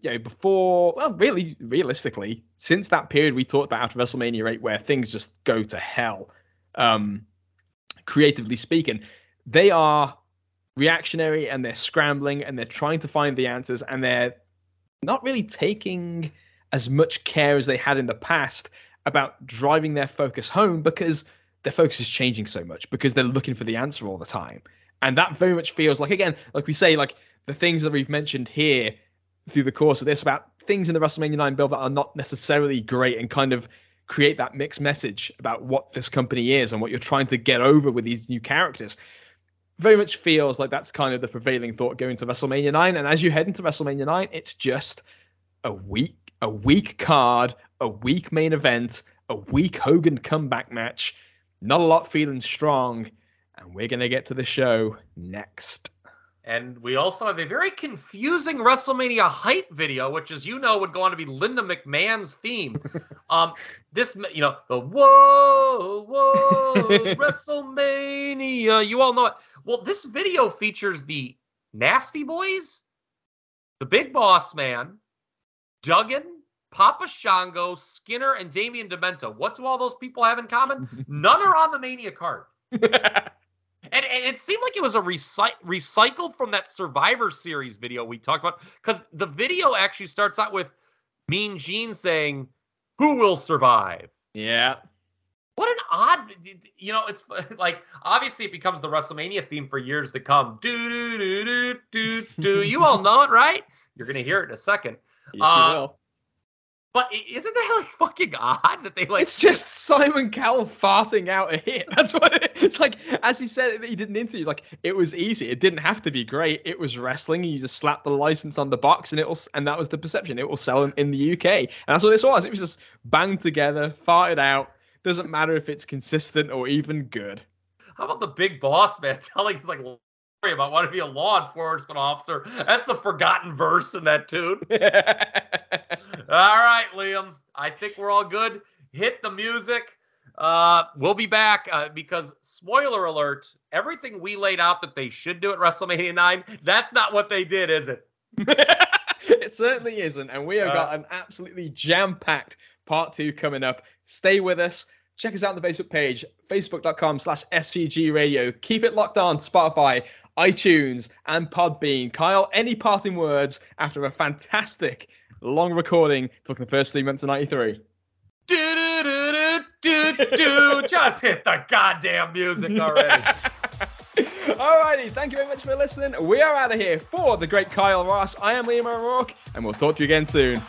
you know, before, well, really, realistically, since that period we talked about after WrestleMania 8, where things just go to hell, um, creatively speaking, they are reactionary and they're scrambling and they're trying to find the answers and they're not really taking as much care as they had in the past about driving their focus home because their focus is changing so much because they're looking for the answer all the time. And that very much feels like, again, like we say, like the things that we've mentioned here through the course of this about things in the WrestleMania 9 build that are not necessarily great and kind of create that mixed message about what this company is and what you're trying to get over with these new characters. Very much feels like that's kind of the prevailing thought going to WrestleMania 9. And as you head into WrestleMania 9, it's just a weak, a weak card, a weak main event, a weak Hogan comeback match. Not a lot feeling strong. And we're going to get to the show next. And we also have a very confusing WrestleMania hype video, which, as you know, would go on to be Linda McMahon's theme. um, this, you know, the whoa, whoa, WrestleMania. You all know it. Well, this video features the Nasty Boys, the Big Boss Man, Duggan, Papa Shango, Skinner, and Damien Demento. What do all those people have in common? None are on the Mania card. And, and, it seemed like it was a recy- recycled from that Survivor Series video we talked about because the video actually starts out with Mean Gene saying, "Who will survive?" Yeah. what an odd you know it's like obviously it becomes the wrestlemania theme for years to come do do do do do do you all know it right you're gonna hear it in a second Yes, Uh, you will. But isn't that like fucking odd that they like It's just Simon Cowell farting out a hit. That's what it, it's like. As he said, that he did an interview. Like it was easy. It didn't have to be great. It was wrestling. You just slap the license on the box, and it will. And that was the perception. It will sell in, in the UK, and that's what this was. It was just banged together, farted out. Doesn't matter if it's consistent or even good. how about the big boss man telling his like about wanting to be a law enforcement officer that's a forgotten verse in that tune all right liam i think we're all good hit the music uh, we'll be back uh, because spoiler alert everything we laid out that they should do at wrestlemania 9 that's not what they did is it it certainly isn't. And we have Uh, got an absolutely jam packed part two coming up. Stay with us. Check us out on the Facebook page, facebook.com slash SCG radio. Keep it locked on Spotify, iTunes, and Podbean. Kyle, any parting words after a fantastic long recording talking the first three months of 93? do do do do do just hit the goddamn music already Alrighty, thank you very much for listening. We are out of here for the great Kyle Ross. I am Liam O'Rourke, and we'll talk to you again soon.